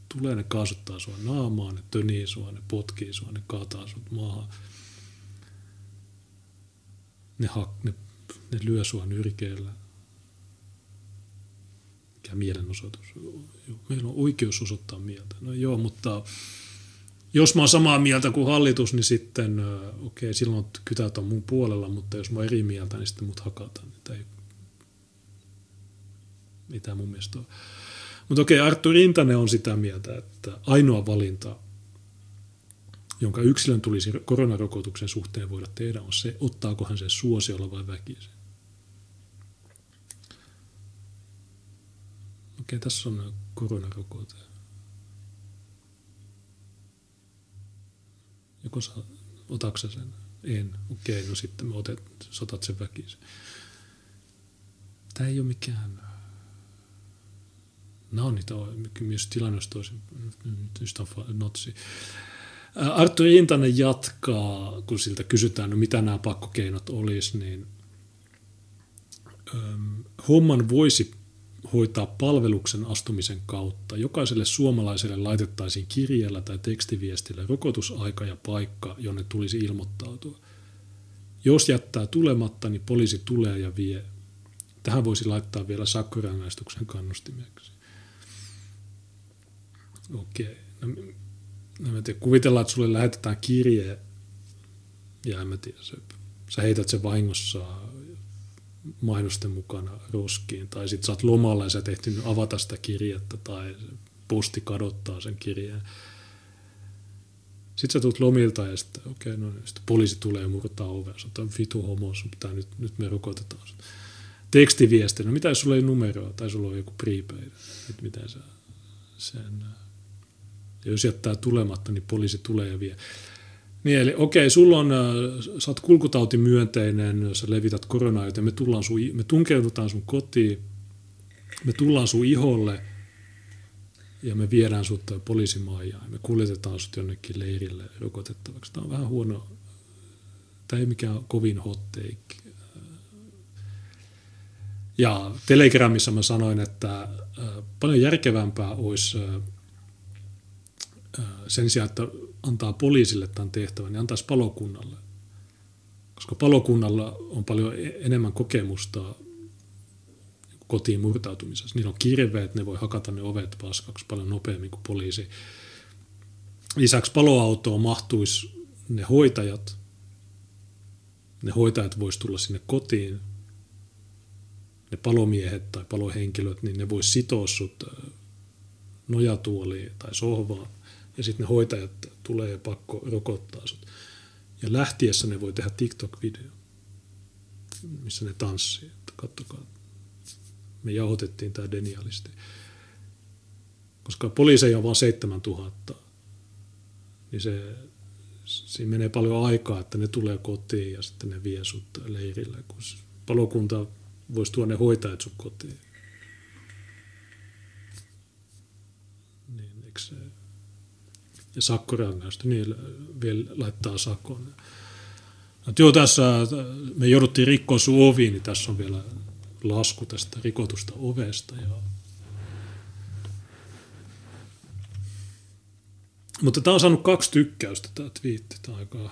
Tulee, ne kaasuttaa sua naamaan, ne tönii sua, ne potkii sua, ne kaataa sut maahan. Ne, hak, ne, ne lyö sua nyrkeellä mikä mielenosoitus. Meillä on oikeus osoittaa mieltä. No joo, mutta jos mä oon samaa mieltä kuin hallitus, niin sitten okei, okay, silloin kytät on mun puolella, mutta jos mä oon eri mieltä, niin sitten mut hakataan. Että ei, mitä mun mielestä on. Mutta okei, okay, Arttu Rintanen on sitä mieltä, että ainoa valinta, jonka yksilön tulisi koronarokotuksen suhteen voida tehdä, on se, ottaako hän sen suosiolla vai väkisin. Okei, tässä on koronarokote. Joko sä, otatko sen? En. Okei, no sitten me otet, sotat sen väkisin. Tämä ei ole mikään... On niitä, myös tilanne olisi toisin. On notsi. Arttu Rintanen jatkaa, kun siltä kysytään, no mitä nämä pakkokeinot olisi, niin homman voisi hoitaa palveluksen astumisen kautta. Jokaiselle suomalaiselle laitettaisiin kirjeellä tai tekstiviestillä rokotusaika ja paikka, jonne tulisi ilmoittautua. Jos jättää tulematta, niin poliisi tulee ja vie. Tähän voisi laittaa vielä sakkorangaistuksen kannustimeksi. Okei. No, no tiedä, kuvitellaan, että sulle lähetetään kirje ja en mä tiedä, sä heität sen vahingossa mainosten mukana roskiin. Tai sitten sä oot lomalla ja sä et avata sitä kirjettä tai posti kadottaa sen kirjeen. Sitten sä tulet lomilta ja sitten, okei, okay, no niin, sitten poliisi tulee ja murtaa ovea. Sä oot vitu homo, sun pitää nyt, nyt me rokotetaan sut. Tekstiviesti, no mitä jos sulla ei numeroa tai sulla on joku prepaid, että miten sä sen... Ja jos jättää tulematta, niin poliisi tulee ja vie. Niin, eli okei, sulla on, äh, sä oot kulkutautimyönteinen, sä levität koronaa, joten me, tullaan sun, me tunkeudutaan sun kotiin, me tullaan sun iholle ja me viedään sut poliisimaajaan ja me kuljetetaan sut jonnekin leirille rokotettavaksi. Tämä on vähän huono, tämä ei mikään kovin hot take. Ja Telegramissa mä sanoin, että paljon järkevämpää olisi sen sijaan, että antaa poliisille tämän tehtävän, niin antaisi palokunnalle. Koska palokunnalla on paljon e-, enemmän kokemusta kotiin murtautumisessa. Niillä on kirveet, ne voi hakata ne ovet paskaksi paljon nopeammin kuin poliisi. Lisäksi paloautoon mahtuisi ne hoitajat. Ne hoitajat vois tulla sinne kotiin. Ne palomiehet tai palohenkilöt, niin ne vois sitoa sut nojatuoliin tai sohvaan. Ja sitten ne hoitajat tulee pakko rokottaa sut. Ja lähtiessä ne voi tehdä TikTok-video, missä ne tanssii. Kattokaa, me jauhotettiin tämä denialisti. Koska poliiseja on vain 7000, niin se, siinä menee paljon aikaa, että ne tulee kotiin ja sitten ne vie sut leirille, kun palokunta voisi tuoda ne hoitajat sun kotiin. Niin, eikö se? Ja sakkorangaistu, niin vielä laittaa sakon. No, joo, tässä me jouduttiin rikkoa sun oviin, niin tässä on vielä lasku tästä rikotusta ovesta. Ja... Mutta tämä on saanut kaksi tykkäystä tämä twiitti. Tämä aika...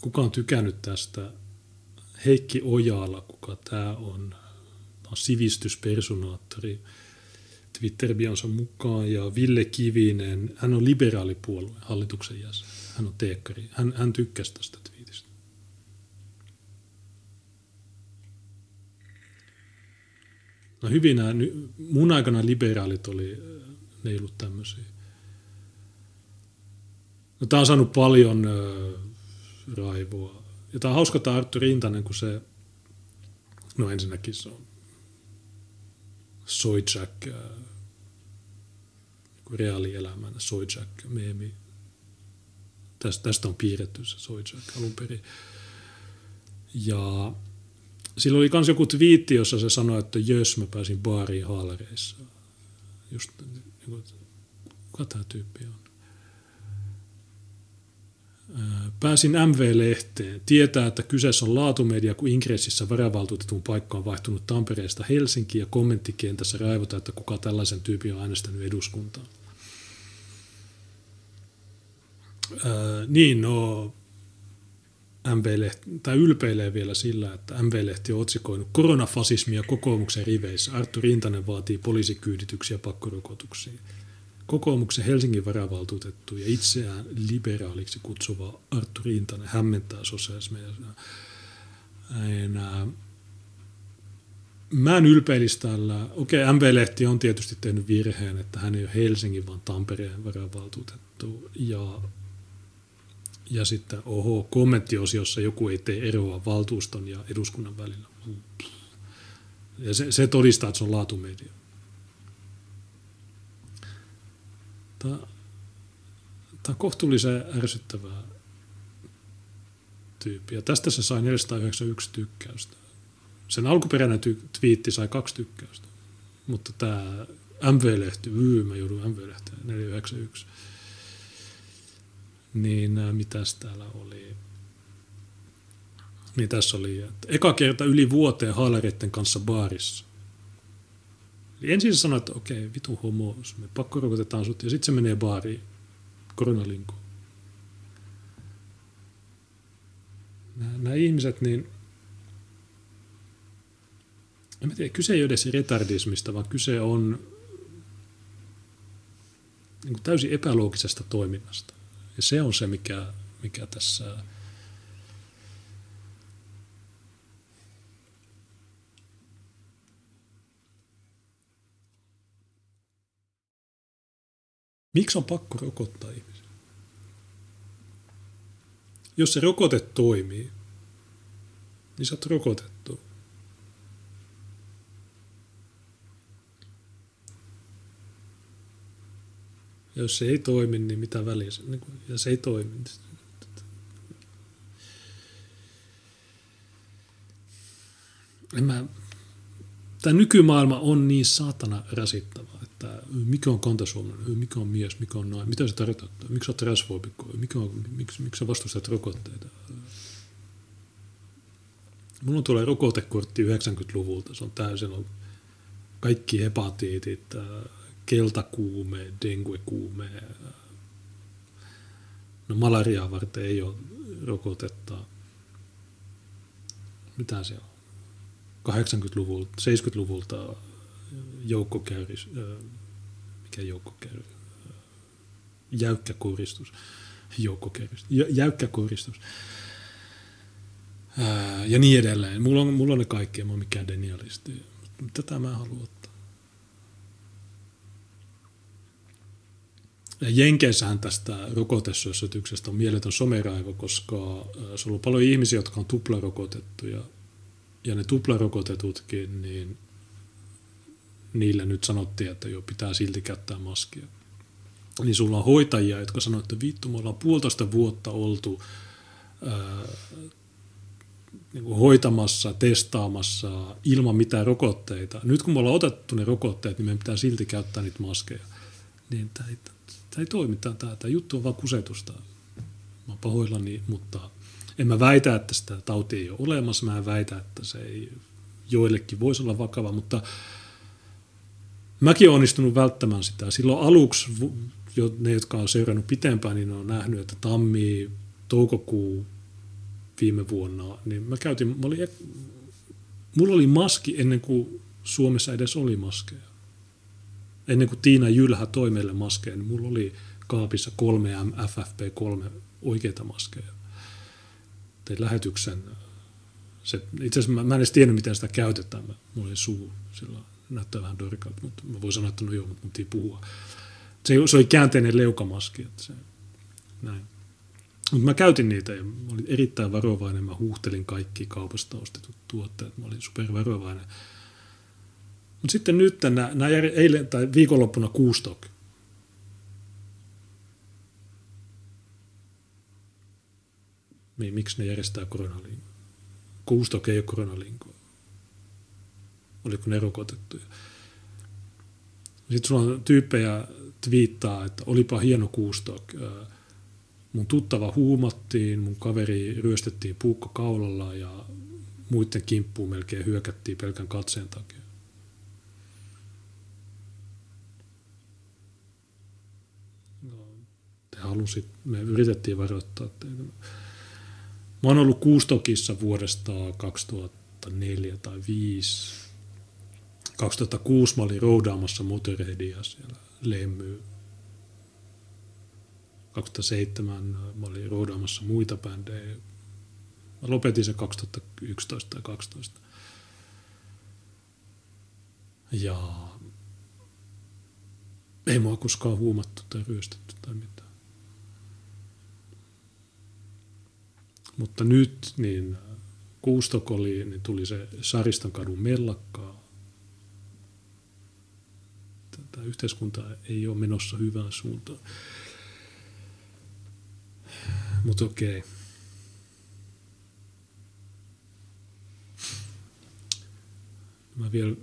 Kuka on tykännyt tästä? Heikki Ojala, kuka tämä on. Tämä on sivistyspersonaattori Twitter-bionsa mukaan. Ja Ville Kivinen, hän on liberaalipuolueen hallituksen jäsen. Hän on teekkari. Hän, hän tykkäsi tästä No hyvin nämä, mun aikana liberaalit oli, ne ei ollut tämmöisiä. No, tämä on saanut paljon äh, raivoa. Ja tämä on hauska tämä Arttu Rintanen, kun se, no ensinnäkin se on Soitsak, äh, reaalielämän Soitsak meemi. Tästä, tästä on piirretty se Soitsak alun perin. Ja Silloin oli myös joku twiitti, jossa se sanoi, että jös, mä pääsin baariin haalareissa. Just, niin kuka tämä tyyppi on? Pääsin MV-lehteen. Tietää, että kyseessä on laatumedia, kun Ingressissä varavaltuutetun paikka on vaihtunut Tampereesta Helsinkiin ja kommenttikentässä raivota, että kuka tällaisen tyypin on äänestänyt eduskuntaan. Ää, niin, no MV-lehti, tai ylpeilee vielä sillä, että MV-lehti on otsikoinut koronafasismia kokoomuksen riveissä. Arttu Rintanen vaatii poliisikyydityksiä pakkorokotuksiin. Kokoomuksen Helsingin varavaltuutettu ja itseään liberaaliksi kutsuva Arttu Rintanen hämmentää sosiaalismedia. Mä en ylpeilisi tällä. Okei, okay, MV-lehti on tietysti tehnyt virheen, että hän ei ole Helsingin, vaan Tampereen varavaltuutettu. Ja ja sitten oho, kommenttiosiossa joku ei tee eroa valtuuston ja eduskunnan välillä. Ja se, se todistaa, että se on laatumedia. Tämä, tämä on kohtuullisen ärsyttävää tyyppi. Ja tästä se sai 491 tykkäystä. Sen alkuperäinen ty- twiitti sai kaksi tykkäystä. Mutta tämä MV-lehti, myy, mä joudun MV-lehteen, 491 niin äh, mitäs täällä oli? Niin tässä oli, että eka kerta yli vuoteen haalareiden kanssa baarissa. Eli ensin se sanoi, että okei, vitu homo, me pakko rokotetaan sut, ja sitten se menee baariin, koronalinko. Nämä, nämä ihmiset, niin en tiedä, kyse ei ole edes retardismista, vaan kyse on niin täysin epäloogisesta toiminnasta. Ja se on se, mikä, mikä tässä Miksi on pakko rokottaa ihmisiä? Jos se rokote toimii, niin sä oot rokotettu. Ja jos se ei toimi, niin mitä väliä se, niin kuin, ja se ei toimi. Niin en mä, tämä nykymaailma on niin saatana rasittava, että mikä on kantasuomalainen, mikä on mies, mikä on nainen, mitä se tarkoittaa, miksi on transfobikko, mikä on, miksi, miksi sä vastustat rokotteita. Mulla tulee rokotekortti 90-luvulta. Se on täysin on kaikki hepatiitit, keltakuume, denguekuume. No malariaa varten ei ole rokotetta. Mitä se on? 80-luvulta, 70-luvulta joukkokäyrys, mikä joukkokäyrys, jäykkä koristus, joukkokäyrys, jäykkä koristus ja niin edelleen. Mulla on, mulla on ne kaikki, mä oon mikään denialisti. Tätä mä haluan ottaa. Jenkeissähän tästä rokotesyösytyksestä on mieletön someraivo, koska sulla on paljon ihmisiä, jotka on tuplarokotettuja. Ja ne tuplarokotetutkin, niin niille nyt sanottiin, että jo pitää silti käyttää maskia. Niin sulla on hoitajia, jotka sanoivat, että vittu, me ollaan puolitoista vuotta oltu ää, niin kuin hoitamassa, testaamassa ilman mitään rokotteita. Nyt kun me ollaan otettu ne rokotteet, niin meidän pitää silti käyttää niitä maskeja. Niin tämä tämä ei toimi, tämä, tämä juttu on vaan kusetusta. Mä oon pahoillani, mutta en mä väitä, että sitä tautia ei ole olemassa. Mä en väitä, että se ei joillekin voisi olla vakava, mutta mäkin olen onnistunut välttämään sitä. Silloin aluksi jo ne, jotka on seurannut pitempään, niin on nähnyt, että tammi, toukokuu, viime vuonna, niin mä käytin, mä olin, mulla oli maski ennen kuin Suomessa edes oli maskeja. Ennen kuin Tiina Jylhä toi meille maskeja, niin mulla oli kaapissa kolme FFP3 oikeita maskeja. Tein lähetyksen. Se, itse asiassa mä, mä en edes tiennyt, miten sitä käytetään. Mä, mulla oli suu sillä näyttää vähän dorkalta, mutta mä voin sanoa, että no joo, mutta mun puhua. Se, se oli käänteinen leukamaski. Että se, näin. Mutta mä käytin niitä ja mä olin erittäin varovainen. Mä huuhtelin kaikki kaupasta ostetut tuotteet. Mä olin supervarovainen. Mutta sitten nyt, nämä, nämä eilen tai viikonloppuna kuustok. Miksi ne järjestää koronalinkoa? Kuustok ei ole koronalinkoa. Oliko ne rokotettuja? Sitten sulla on tyyppejä twiittaa, että olipa hieno kuustok mun tuttava huumattiin, mun kaveri ryöstettiin puukko kaulalla ja muiden kimppuun melkein hyökättiin pelkän katseen takia. Te halusit, me yritettiin varoittaa teitä. Mä oon ollut Kuustokissa vuodesta 2004 tai 2005. 2006 mä olin roudaamassa Motorheadia siellä Lemmy 2007 mä olin roudaamassa muita bändejä. Mä lopetin sen 2011 tai 2012. Ja ei mua koskaan huumattu tai ryöstetty tai mitään. Mutta nyt niin Kuustok oli, niin tuli se Saristan kadun mellakkaa. Tätä yhteiskunta ei ole menossa hyvään suuntaan. Mutta okei. Mä vielä...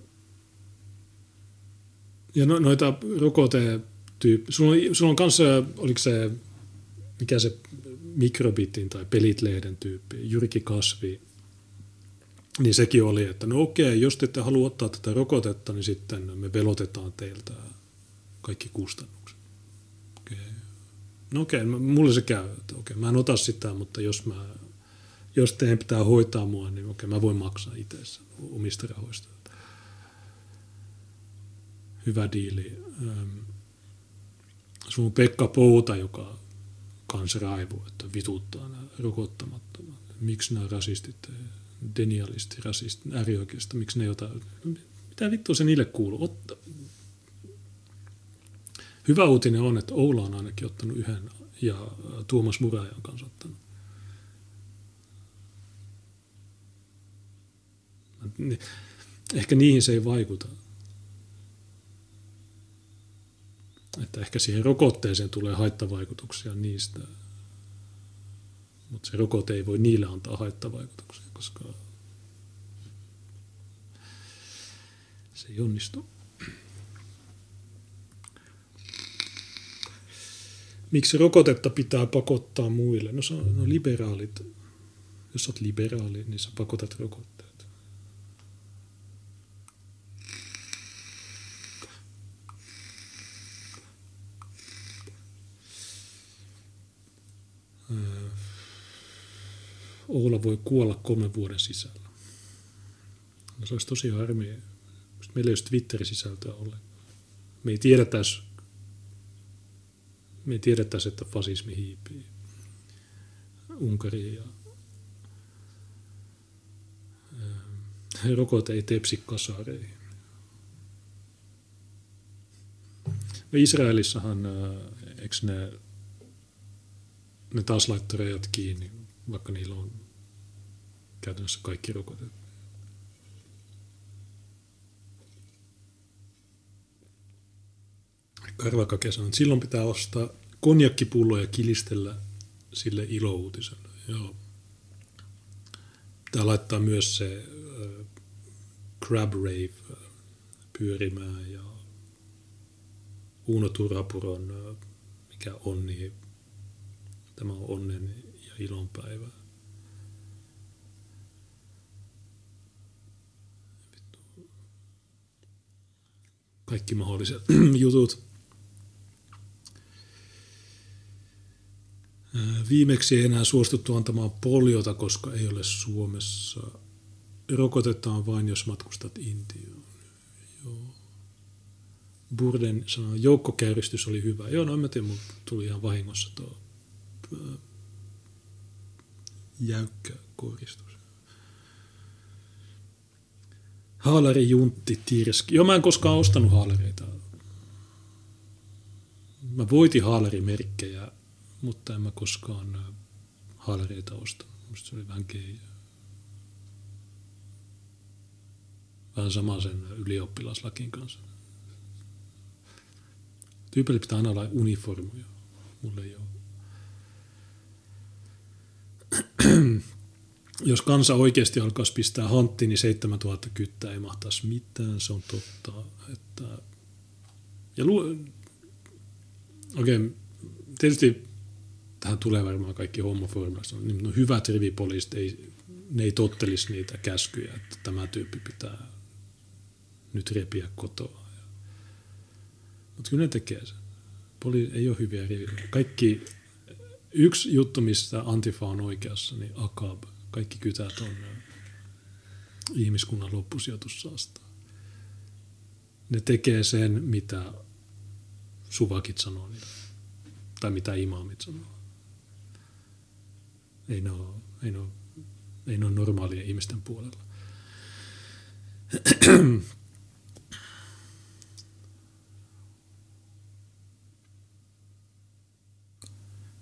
Ja no, noita rokote-tyyppi... Sulla on, sulla on kanssa, oliko se, mikä se mikrobitin tai pelitlehden tyyppi, Jyrki Kasvi, niin sekin oli, että no okei, jos te ette halua ottaa tätä rokotetta, niin sitten me velotetaan teiltä kaikki kustannukset. No okei, mulle se käy, että okei, mä en ota sitä, mutta jos, mä, jos teidän pitää hoitaa mua, niin okei, mä voin maksaa itse omista rahoista. Hyvä diili. Sun Pekka Pouta, joka kans raivoo, että vituttaa nämä rokottamattomat. Miksi nämä rasistit, denialisti, rasistit, äärioikeista, miksi ne jotain, mitä vittua se niille kuuluu? Otta, Hyvä uutinen on, että Oula on ainakin ottanut yhden ja Tuomas Muraja on kanssa ottanut. Ehkä niihin se ei vaikuta. Että ehkä siihen rokotteeseen tulee haittavaikutuksia niistä. Mutta se rokote ei voi niille antaa haittavaikutuksia, koska se ei onnistu. miksi rokotetta pitää pakottaa muille? No, no liberaalit, Jos olet liberaali, niin sä pakotat rokotteet. Oula voi kuolla kolmen vuoden sisällä. No se olisi tosi harmi. Meillä ei olisi Twitter-sisältöä ollenkaan. Me ei tiedettäisi, me ei tiedettäisi, että fasismi hiipii Unkariin ja rokote ei tepsi kasareihin. No Israelissahan, eikö ne, ne taas laittoi rajat kiinni, vaikka niillä on käytännössä kaikki rokotet. Karvakake sanoi, että silloin pitää ostaa konjakkipullo ja kilistellä sille ilouutiselle. Joo. Pitää laittaa myös se äh, Crab Rave pyörimään ja Uno Turapuron, mikä on, niin tämä on onnen ja ilon päivä. Kaikki mahdolliset jutut. Viimeksi ei enää suostuttu antamaan poliota, koska ei ole Suomessa. Rokotetaan vain, jos matkustat Intioon. Joo. Burden sanoi, joukkokäyristys oli hyvä. Joo, no en mä tiedä, tuli ihan vahingossa tuo jäykkä koristus. Haalari, Juntti, Tirski. Joo, mä en koskaan ostanut haalareita. Mä voitin haalarimerkkejä mutta en mä koskaan haalereita osta. Musta se oli vähän keijä. Vähän sama sen ylioppilaslakin kanssa. Tyypille pitää aina olla uniformuja. Mulle ei ole. Jos kansa oikeasti alkaisi pistää hanttiin, niin 7000 kyttää ei mahtaisi mitään. Se on totta. Että... Ja lu... Okei, okay. tietysti tähän tulee varmaan kaikki homoformulaiset. Niin, no hyvät rivipoliisit, ei, ne ei tottelisi niitä käskyjä, että tämä tyyppi pitää nyt repiä kotoa. Mutta kyllä ne tekee sen. Poli ei ole hyviä riviä. Kaikki, yksi juttu, mistä Antifa on oikeassa, niin AKAB, kaikki kytät on ihmiskunnan loppusijoitussaasta. Ne tekee sen, mitä suvakit sanoo niille, tai mitä imaamit sanoo. Ei ne ole, ei ne ole, ei ne ole normaalia ihmisten puolella.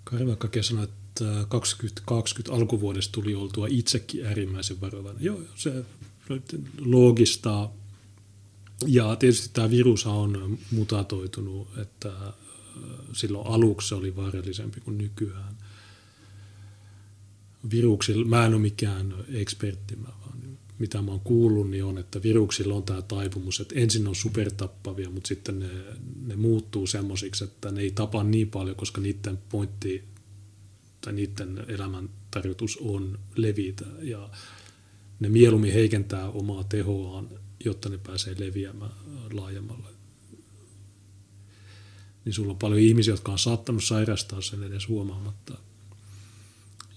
Karvakake sanoi, että 2020 alkuvuodesta tuli oltua itsekin äärimmäisen varovainen. Joo, se loogista. Ja tietysti tämä virus on mutatoitunut, että silloin aluksi se oli vaarallisempi kuin nykyään viruksilla, mä en ole mikään ekspertti, mä vaan mitä mä oon kuullut, niin on, että viruksilla on tämä taipumus, että ensin on supertappavia, mutta sitten ne, ne muuttuu semmoisiksi, että ne ei tapa niin paljon, koska niiden pointti tai niiden elämän tarkoitus on levitä ja ne mieluummin heikentää omaa tehoaan, jotta ne pääsee leviämään laajemmalle. Niin sulla on paljon ihmisiä, jotka on saattanut sairastaa sen edes huomaamatta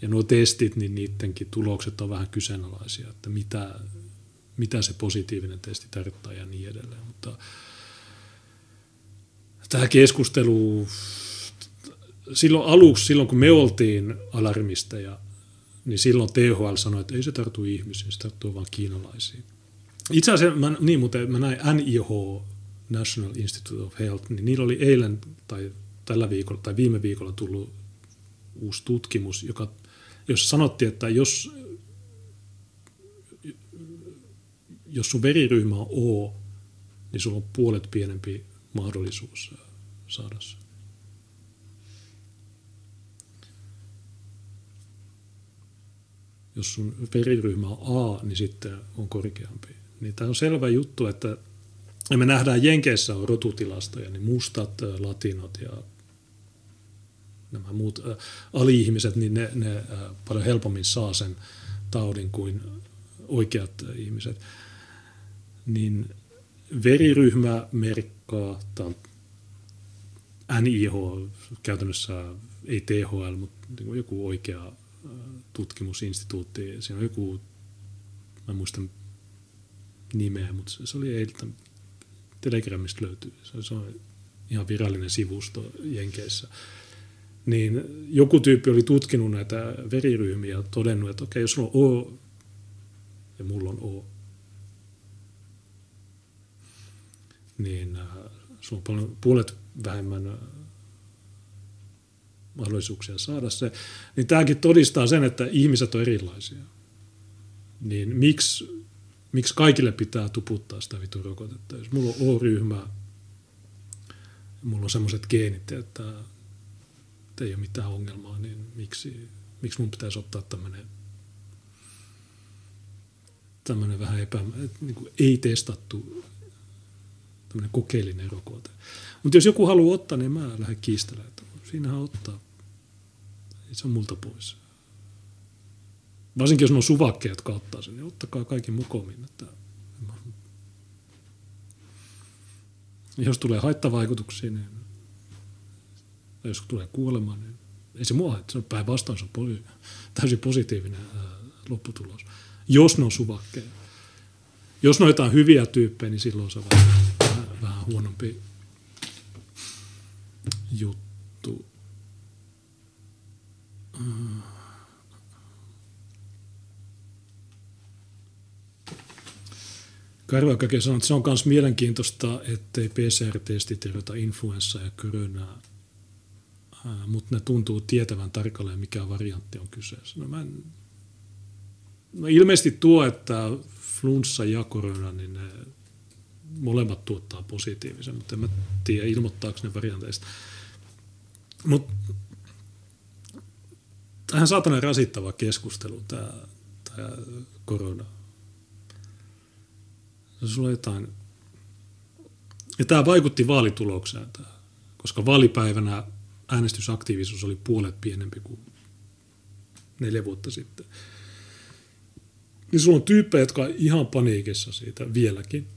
ja nuo testit, niin niidenkin tulokset on vähän kyseenalaisia, että mitä, mitä se positiivinen testi tarkoittaa ja niin edelleen. Mutta tämä keskustelu, silloin aluksi, silloin kun me oltiin alarmisteja, niin silloin THL sanoi, että ei se tarttu ihmisiin, se tarttuu vain kiinalaisiin. Itse asiassa, mä, niin, mutta mä näin NIH, National Institute of Health, niin niillä oli eilen tai tällä viikolla tai viime viikolla tullut uusi tutkimus, joka jos sanottiin, että jos, jos sun veriryhmä on O, niin sulla on puolet pienempi mahdollisuus saada se. Jos sun veriryhmä on A, niin sitten on korkeampi. Niin tämä on selvä juttu, että me nähdään Jenkeissä on rotutilastoja, niin mustat, latinot ja nämä muut äh, ali-ihmiset, niin ne, ne äh, paljon helpommin saa sen taudin kuin oikeat ihmiset, niin veriryhmä merkkaa, on NIH, käytännössä ei THL, mutta niin joku oikea tutkimusinstituutti, siinä on joku, mä muistan nimeä, mutta se oli eiltä, Telegramista löytyy, se on ihan virallinen sivusto Jenkeissä. Niin joku tyyppi oli tutkinut näitä veriryhmiä ja todennut, että okei, jos sulla on O ja mulla on O, niin äh, sulla on paljon, puolet vähemmän äh, mahdollisuuksia saada se. Niin tämäkin todistaa sen, että ihmiset on erilaisia. Niin miksi, miksi kaikille pitää tuputtaa sitä vitun rokotetta? Jos mulla on O-ryhmä, mulla on semmoiset geenit, että, että ei ole mitään ongelmaa, niin miksi, miksi mun pitäisi ottaa tämmöinen tämmöinen vähän epä, niin kuin ei testattu tämmöinen kokeellinen rokote. Mutta jos joku haluaa ottaa, niin mä lähden kiistelemään, että siinähän ottaa. Ei se on multa pois. Varsinkin jos on suvakkeet, jotka ottaa sen, niin ottakaa kaikki mukomin. Että jos tulee haittavaikutuksia, niin jos tulee kuolema, niin ei se mua että se on päinvastoin, se on täysin positiivinen lopputulos. Jos ne on suvakkeja. Jos ne on jotain hyviä tyyppejä, niin silloin se on vähän, vähän, huonompi juttu. Karvakake sanoi, että se on myös mielenkiintoista, ettei PCR-testit erota influenssaa ja koronaa, mutta ne tuntuu tietävän tarkalleen, mikä variantti on kyseessä. No, mä en, no ilmeisesti tuo, että flunssa ja korona, niin ne molemmat tuottaa positiivisen, mutta en mä tiedä, ilmoittaako ne varianteista. Mutta tähän saatana rasittava keskustelu, tämä, tämä korona. Sulla jotain... Ja tämä vaikutti vaalitulokseen, koska vaalipäivänä äänestysaktiivisuus oli puolet pienempi kuin neljä vuotta sitten. Niin sulla on tyyppejä, jotka on ihan paniikissa siitä vieläkin.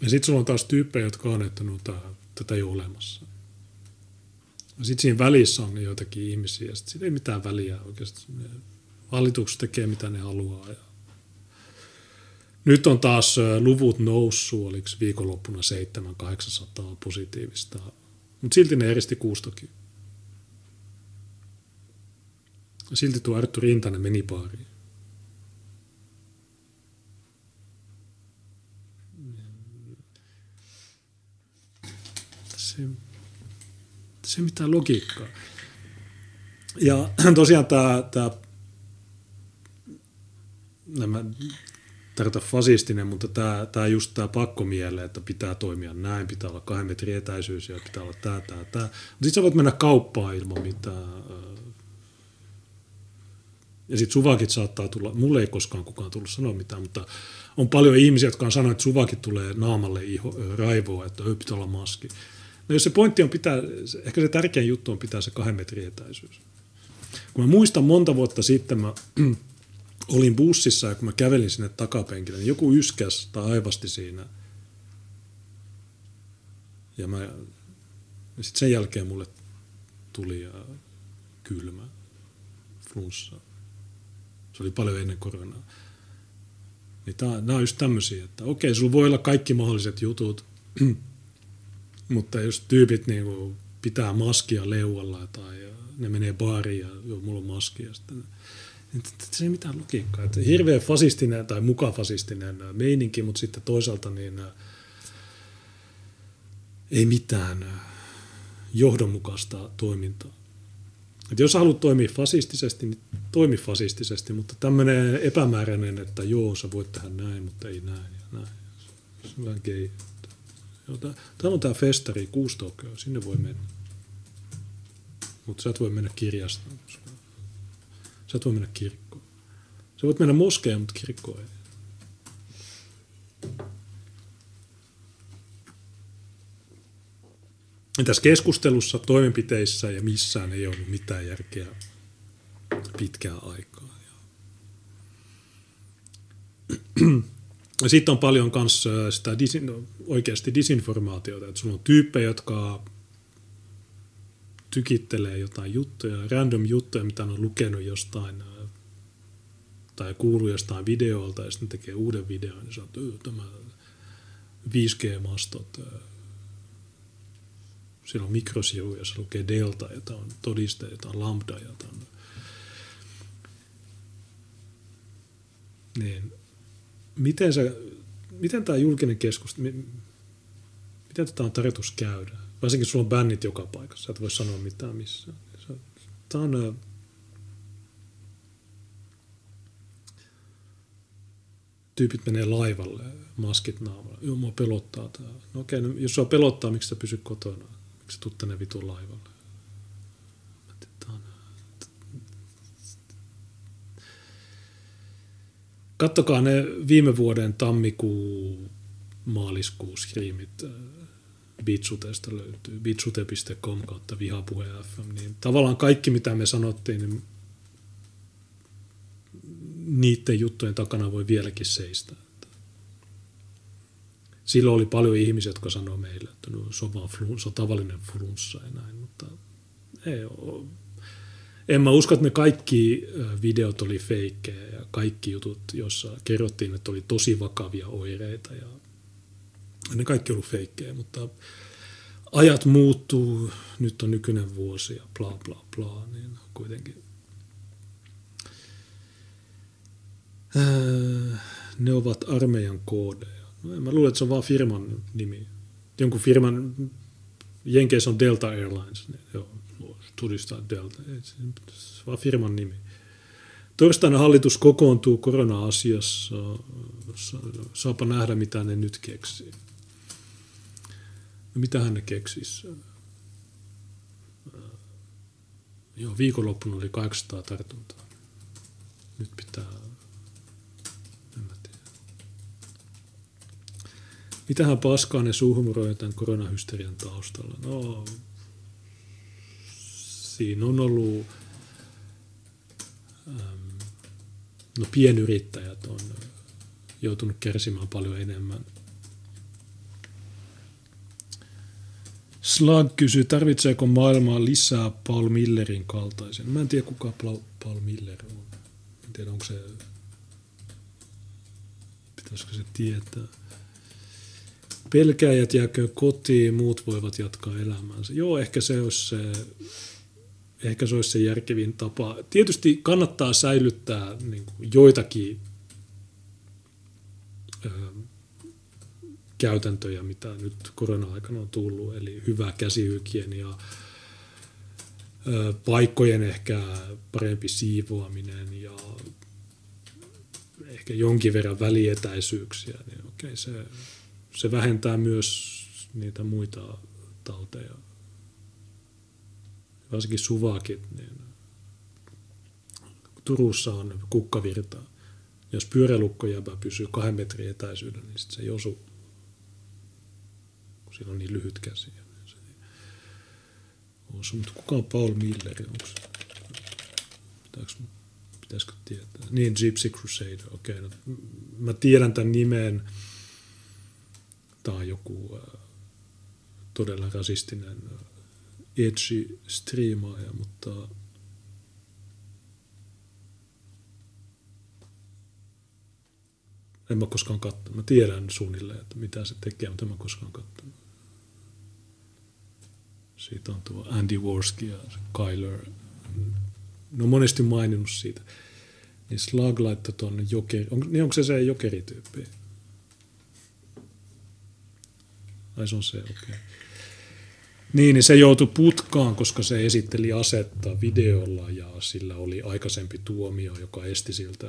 Ja sitten sulla on taas tyyppejä, jotka on, että no, tää, tätä ei ole olemassa. Ja sitten siinä välissä on joitakin ihmisiä, ja sitten ei mitään väliä oikeasti. Hallitukset tekee mitä ne haluaa. Ja nyt on taas luvut noussut, oliko viikonloppuna 700-800 positiivista, mutta silti ne eristi kuustokin. Silti tuo Arttu Rintanen meni baariin. Se, se mitään logiikkaa. Ja tosiaan tämä, tämä nämä tarkoita fasistinen, mutta tämä, tämä just tämä pakkomielle, että pitää toimia näin, pitää olla kahden metrin etäisyys ja pitää olla tämä, tämä, tämä. Mutta sitten sä voit mennä kauppaan ilman mitään. Ja sitten suvakit saattaa tulla, mulle ei koskaan kukaan tullut sanoa mitään, mutta on paljon ihmisiä, jotka on sanonut, että suvakit tulee naamalle iho, raivoa, että pitää olla maski. No jos se pointti on pitää, ehkä se tärkein juttu on pitää se kahden metrin etäisyys. Kun mä muistan monta vuotta sitten, mä olin bussissa ja kun mä kävelin sinne takapenkille, niin joku yskäs tai aivasti siinä. Ja mä, sitten sen jälkeen mulle tuli ja kylmä, flunssa. Se oli paljon ennen koronaa. Niin tää, nämä on just tämmöisiä, että okei, sulla voi olla kaikki mahdolliset jutut, mutta jos tyypit niinku pitää maskia leualla tai ne menee baariin ja joo, mulla on maski ja sitten se ei mitään logiikkaa. Että hirveän fasistinen tai mukafasistinen meininki, mutta sitten toisaalta niin ei mitään johdonmukaista toimintaa. Et jos haluat toimia fasistisesti, niin toimi fasistisesti, mutta tämmöinen epämääräinen, että joo, sä voit tehdä näin, mutta ei näin ja näin. Se. Täällä on tämä festari, Kuustokio, sinne voi mennä. Mutta sä et voi mennä kirjastoon, Sä et voi mennä kirkkoon. Sä voit mennä moskeen, mutta kirkkoon ei. Tässä keskustelussa, toimenpiteissä ja missään ei ollut mitään järkeä pitkää aikaa. Ja sitten on paljon myös sitä disin, oikeasti disinformaatiota, että sulla on tyyppejä, jotka tykittelee jotain juttuja, random juttuja, mitä on lukenut jostain tai kuuluu jostain videolta ja sitten tekee uuden videon, niin sanoo, että tämä 5G-mastot, siellä on mikrosivu, jossa lukee delta, jota on todiste, jota on lambda, jota on niin miten, se, miten tämä julkinen keskustelu, miten tätä on tarkoitus käydä? Varsinkin sulla on bännit joka paikassa, et voi sanoa mitään missään. Tämä on tyypit menee laivalle, maskit naamalla. Joo, mua pelottaa tämä. No okei, no, jos sua pelottaa, miksi sä pysy kotona? Miksi sä tuut tänne vitun laivalle? Kattokaa ne viime vuoden tammikuu maaliskuun skriimit. Bitsutesta löytyy. bitsute.com kautta vihapuhe FM. Niin tavallaan kaikki, mitä me sanottiin, niin niiden juttujen takana voi vieläkin seistä. Silloin oli paljon ihmisiä, jotka sanoi meille, että no, se, on vaan on tavallinen flunssa ja näin, mutta ei ole. En mä usko, että ne kaikki videot oli feikkejä ja kaikki jutut, joissa kerrottiin, että oli tosi vakavia oireita ja ne kaikki ollut feikkejä, mutta ajat muuttuu, nyt on nykyinen vuosi ja bla bla bla, niin kuitenkin ne ovat armeijan koodeja. No, mä luulen, että se on vaan firman nimi. Jonkun firman, Jenkeissä on Delta Airlines, niin joo, tudistaa Delta. Se on vaan firman nimi. Torstaina hallitus kokoontuu korona-asiassa. Saapa nähdä, mitä ne nyt keksii. No, mitähän ne keksisi? Joo, viikonloppuna oli 800 tartuntaa. Nyt pitää Mitähän paskaa ne suhmuroi tämän koronahysterian taustalla? No, siinä on ollut, no pienyrittäjät on joutunut kärsimään paljon enemmän. Slug kysyy, tarvitseeko maailmaa lisää Paul Millerin kaltaisen. Mä en tiedä, kuka Paul Miller on. En tiedä, onko se, pitäisikö se tietää. Pelkääjät jääkö kotiin, muut voivat jatkaa elämäänsä. Joo, ehkä se olisi se, ehkä se, olisi se järkevin tapa. Tietysti kannattaa säilyttää niin kuin joitakin ö, käytäntöjä, mitä nyt korona-aikana on tullut, eli hyvä käsihygienia, paikkojen ehkä parempi siivoaminen ja ehkä jonkin verran välietäisyyksiä, niin okei, se se vähentää myös niitä muita tauteja. Varsinkin suvakit, niin Turussa on kukkavirta. Jos pyörälukko pysyy kahden metrin etäisyydellä, niin sit se ei osu, kun siinä on niin lyhyt käsi. Niin se osu. Mutta kuka on Paul Miller? Onko pitäisikö tietää? Niin, Gypsy Crusader, okei. Okay, no, mä tiedän tämän nimen tai joku äh, todella rasistinen äh, edgy striimaaja, mutta en mä koskaan katsonut. Mä tiedän suunnilleen, että mitä se tekee, mutta en mä koskaan katsonut. Siitä on tuo Andy Worski ja Kyler. Ne on monesti maininnut siitä. Niin Slug laittoi tuonne jokeri. On, niin onko se se jokerityyppi? Ai se on se, okei. Okay. Niin, niin se joutui putkaan, koska se esitteli asetta videolla ja sillä oli aikaisempi tuomio, joka esti siltä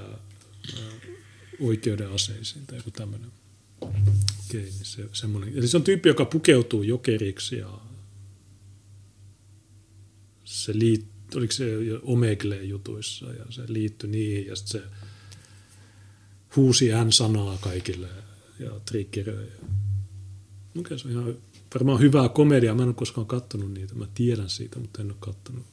oikeuden aseisiin tai joku tämmöinen. Okei, niin se, semmoinen. Eli se on tyyppi, joka pukeutuu jokeriksi ja se liittyi, oliko se Omegle jutuissa ja se liittyi niihin ja se huusi N-sanaa kaikille ja triggeröi. Okei, se on ihan varmaan hyvää komediaa. Mä en ole koskaan kattonut niitä. Mä tiedän siitä, mutta en ole kattonut.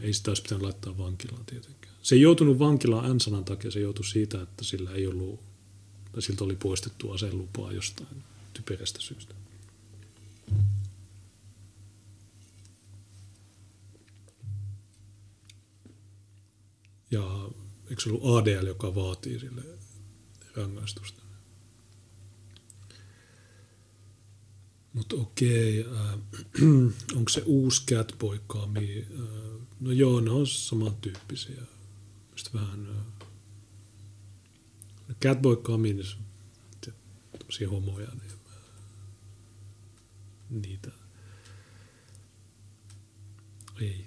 Ei sitä olisi pitänyt laittaa vankilaan tietenkään. se ei joutunut vankilaan N-sanan takia, se joutui siitä, että sillä ei ollut, tai siltä oli poistettu aseen lupaa jostain typerästä syystä. Ja eikö se ollut ADL, joka vaatii sille rangaistusta? Mutta okei, äh, onko se uusi Catboy Kami? Äh, no joo, ne on samantyyppisiä. Sitten vähän... Äh, Catboy Kami, niin tämmöisiä homoja, niin äh, niitä ei.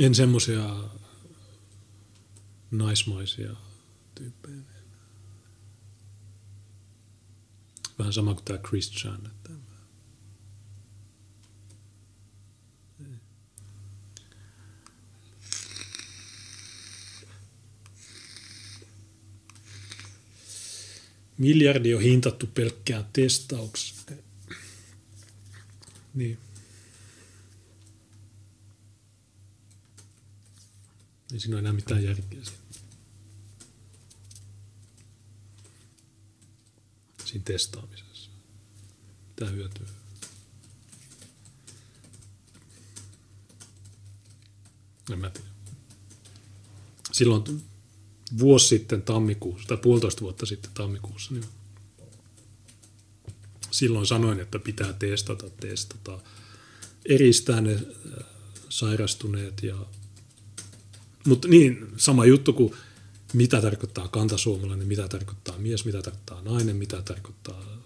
En semmoisia naismaisia tyyppejä. Vähän sama kuin tämä Christian. Että Miljardi on hintattu pelkkään testaukseen. Niin. Ei siinä ole enää mitään järkeä siinä. siinä testaamisessa? Mitä hyötyä? En mä tiedä. Silloin vuosi sitten tammikuussa, tai puolitoista vuotta sitten tammikuussa, niin silloin sanoin, että pitää testata, testata, eristää ne äh, sairastuneet. Ja, mutta niin, sama juttu kuin mitä tarkoittaa kantasuomalainen, mitä tarkoittaa mies, mitä tarkoittaa nainen, mitä tarkoittaa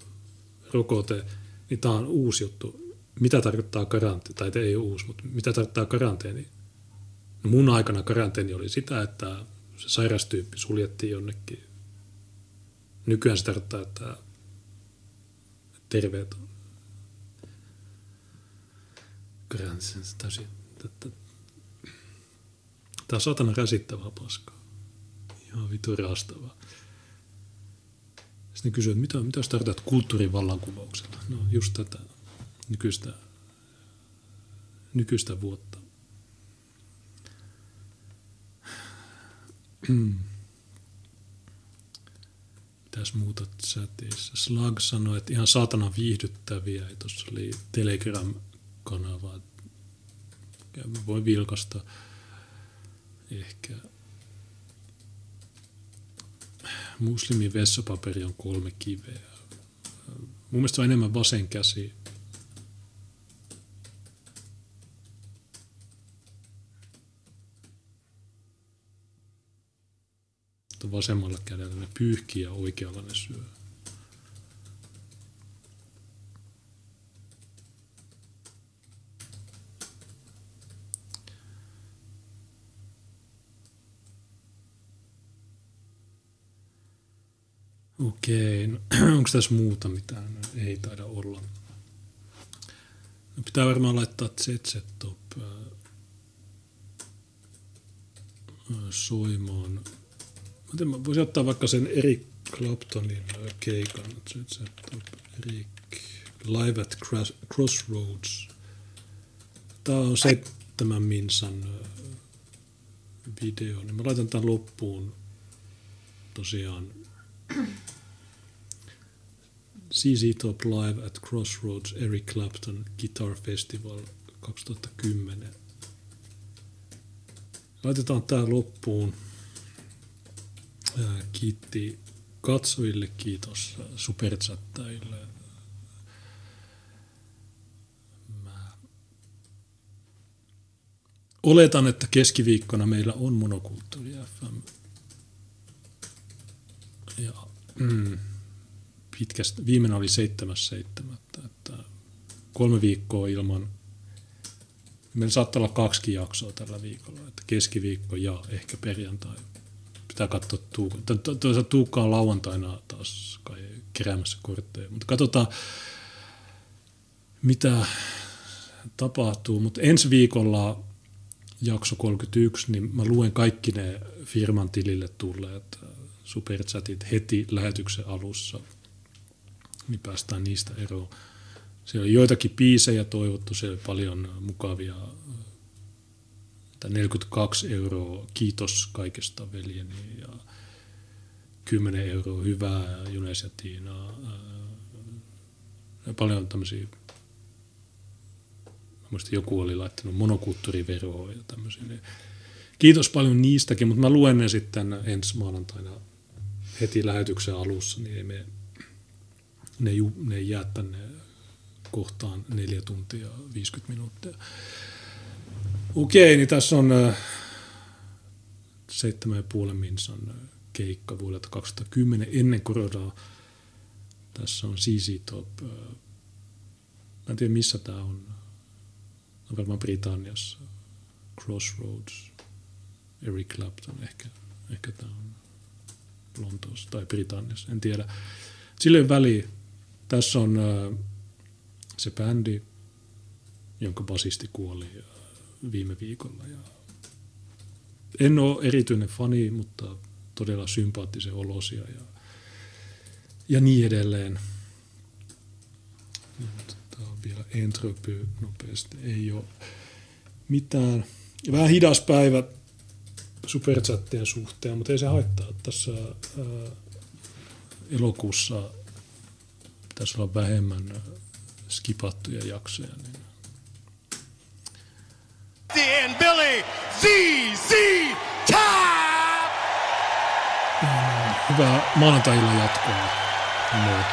rokote, niin tämä on uusi juttu. Mitä tarkoittaa karanteeni, tai ei ole uusi, mutta mitä tarkoittaa karanteeni? No mun aikana karanteeni oli sitä, että se sairastyyppi suljettiin jonnekin. Nykyään se tarkoittaa, että terveet on. Karanteeni, Tämä on satana rasittavaa paskaa ihan vitu raastavaa. Sitten ne kysyivät, mitä, mitä jos tarkoitat kulttuurin vallankumouksella? No just tätä nykyistä, nykyistä vuotta. Mitäs muuta chatissa? Slag sanoi, että ihan saatana viihdyttäviä. Tuossa oli Telegram-kanava. Voi vilkasta ehkä muslimin vessapaperi on kolme kiveä. Mun mielestä on enemmän vasen käsi. Vasemmalla kädellä ne pyyhkii ja oikealla ne syö. Okei, no, onko tässä muuta mitään? Ei taida olla. No, pitää varmaan laittaa ZZ Top äh, äh, soimaan. Mä, tiedän, mä voisin ottaa vaikka sen Eric Claptonin äh, keikan. ZZ Top, Eric, Live at Crossroads. Tämä on seitsemän minsan video, niin mä laitan tämän loppuun tosiaan CZ Top Live at Crossroads Eric Clapton Guitar Festival 2010. Laitetaan tää loppuun. Kiitti katsojille, kiitos superchattajille. Mä oletan, että keskiviikkona meillä on monokulttuuri FM. Ja, mm, pitkästä, viimeinen oli 7.7. Että kolme viikkoa ilman, meillä saattaa olla kaksi jaksoa tällä viikolla, että keskiviikko ja ehkä perjantai. Pitää katsoa Tuukka. Toisaalta Tuukka on lauantaina taas kai keräämässä kortteja, mutta katsotaan mitä tapahtuu. Mutta ensi viikolla jakso 31, niin mä luen kaikki ne firman tilille tulleet superchatit heti lähetyksen alussa – niin päästään niistä eroon. Siellä oli joitakin piisejä toivottu, siellä oli paljon mukavia että 42 euroa kiitos kaikesta veljeni ja 10 euroa hyvää Junes ja Tiina. Paljon tämmöisiä, muista joku oli laittanut monokulttuuriveroa ja tämmöisiä. Kiitos paljon niistäkin, mutta mä luen ne sitten ensi maanantaina heti lähetyksen alussa, niin ei me, ne, ju, ne ei jää tänne kohtaan neljä tuntia 50 minuuttia. Okei, niin tässä on seitsemän ja puolen minsan keikka vuodelta 2010 ennen koronaa. Tässä on CC Top. Mä en tiedä missä tämä on. On varmaan Britanniassa. Crossroads. Eric Clapton ehkä. Ehkä tämä on Lontoossa tai Britanniassa, en tiedä. Sille väliin tässä on se bändi, jonka basisti kuoli viime viikolla. Ja en ole erityinen fani, mutta todella sympaattisen olosia ja, ja niin edelleen. Tämä on vielä entropy nopeasti. Ei ole mitään. Vähän hidas päivä superchattien suhteen, mutta ei se haittaa. Tässä ää, elokuussa pitäisi olla vähemmän skipattuja jaksoja. Niin. And Billy ZZ Top! Hyvää maanantai-illan jatkoa. Moi.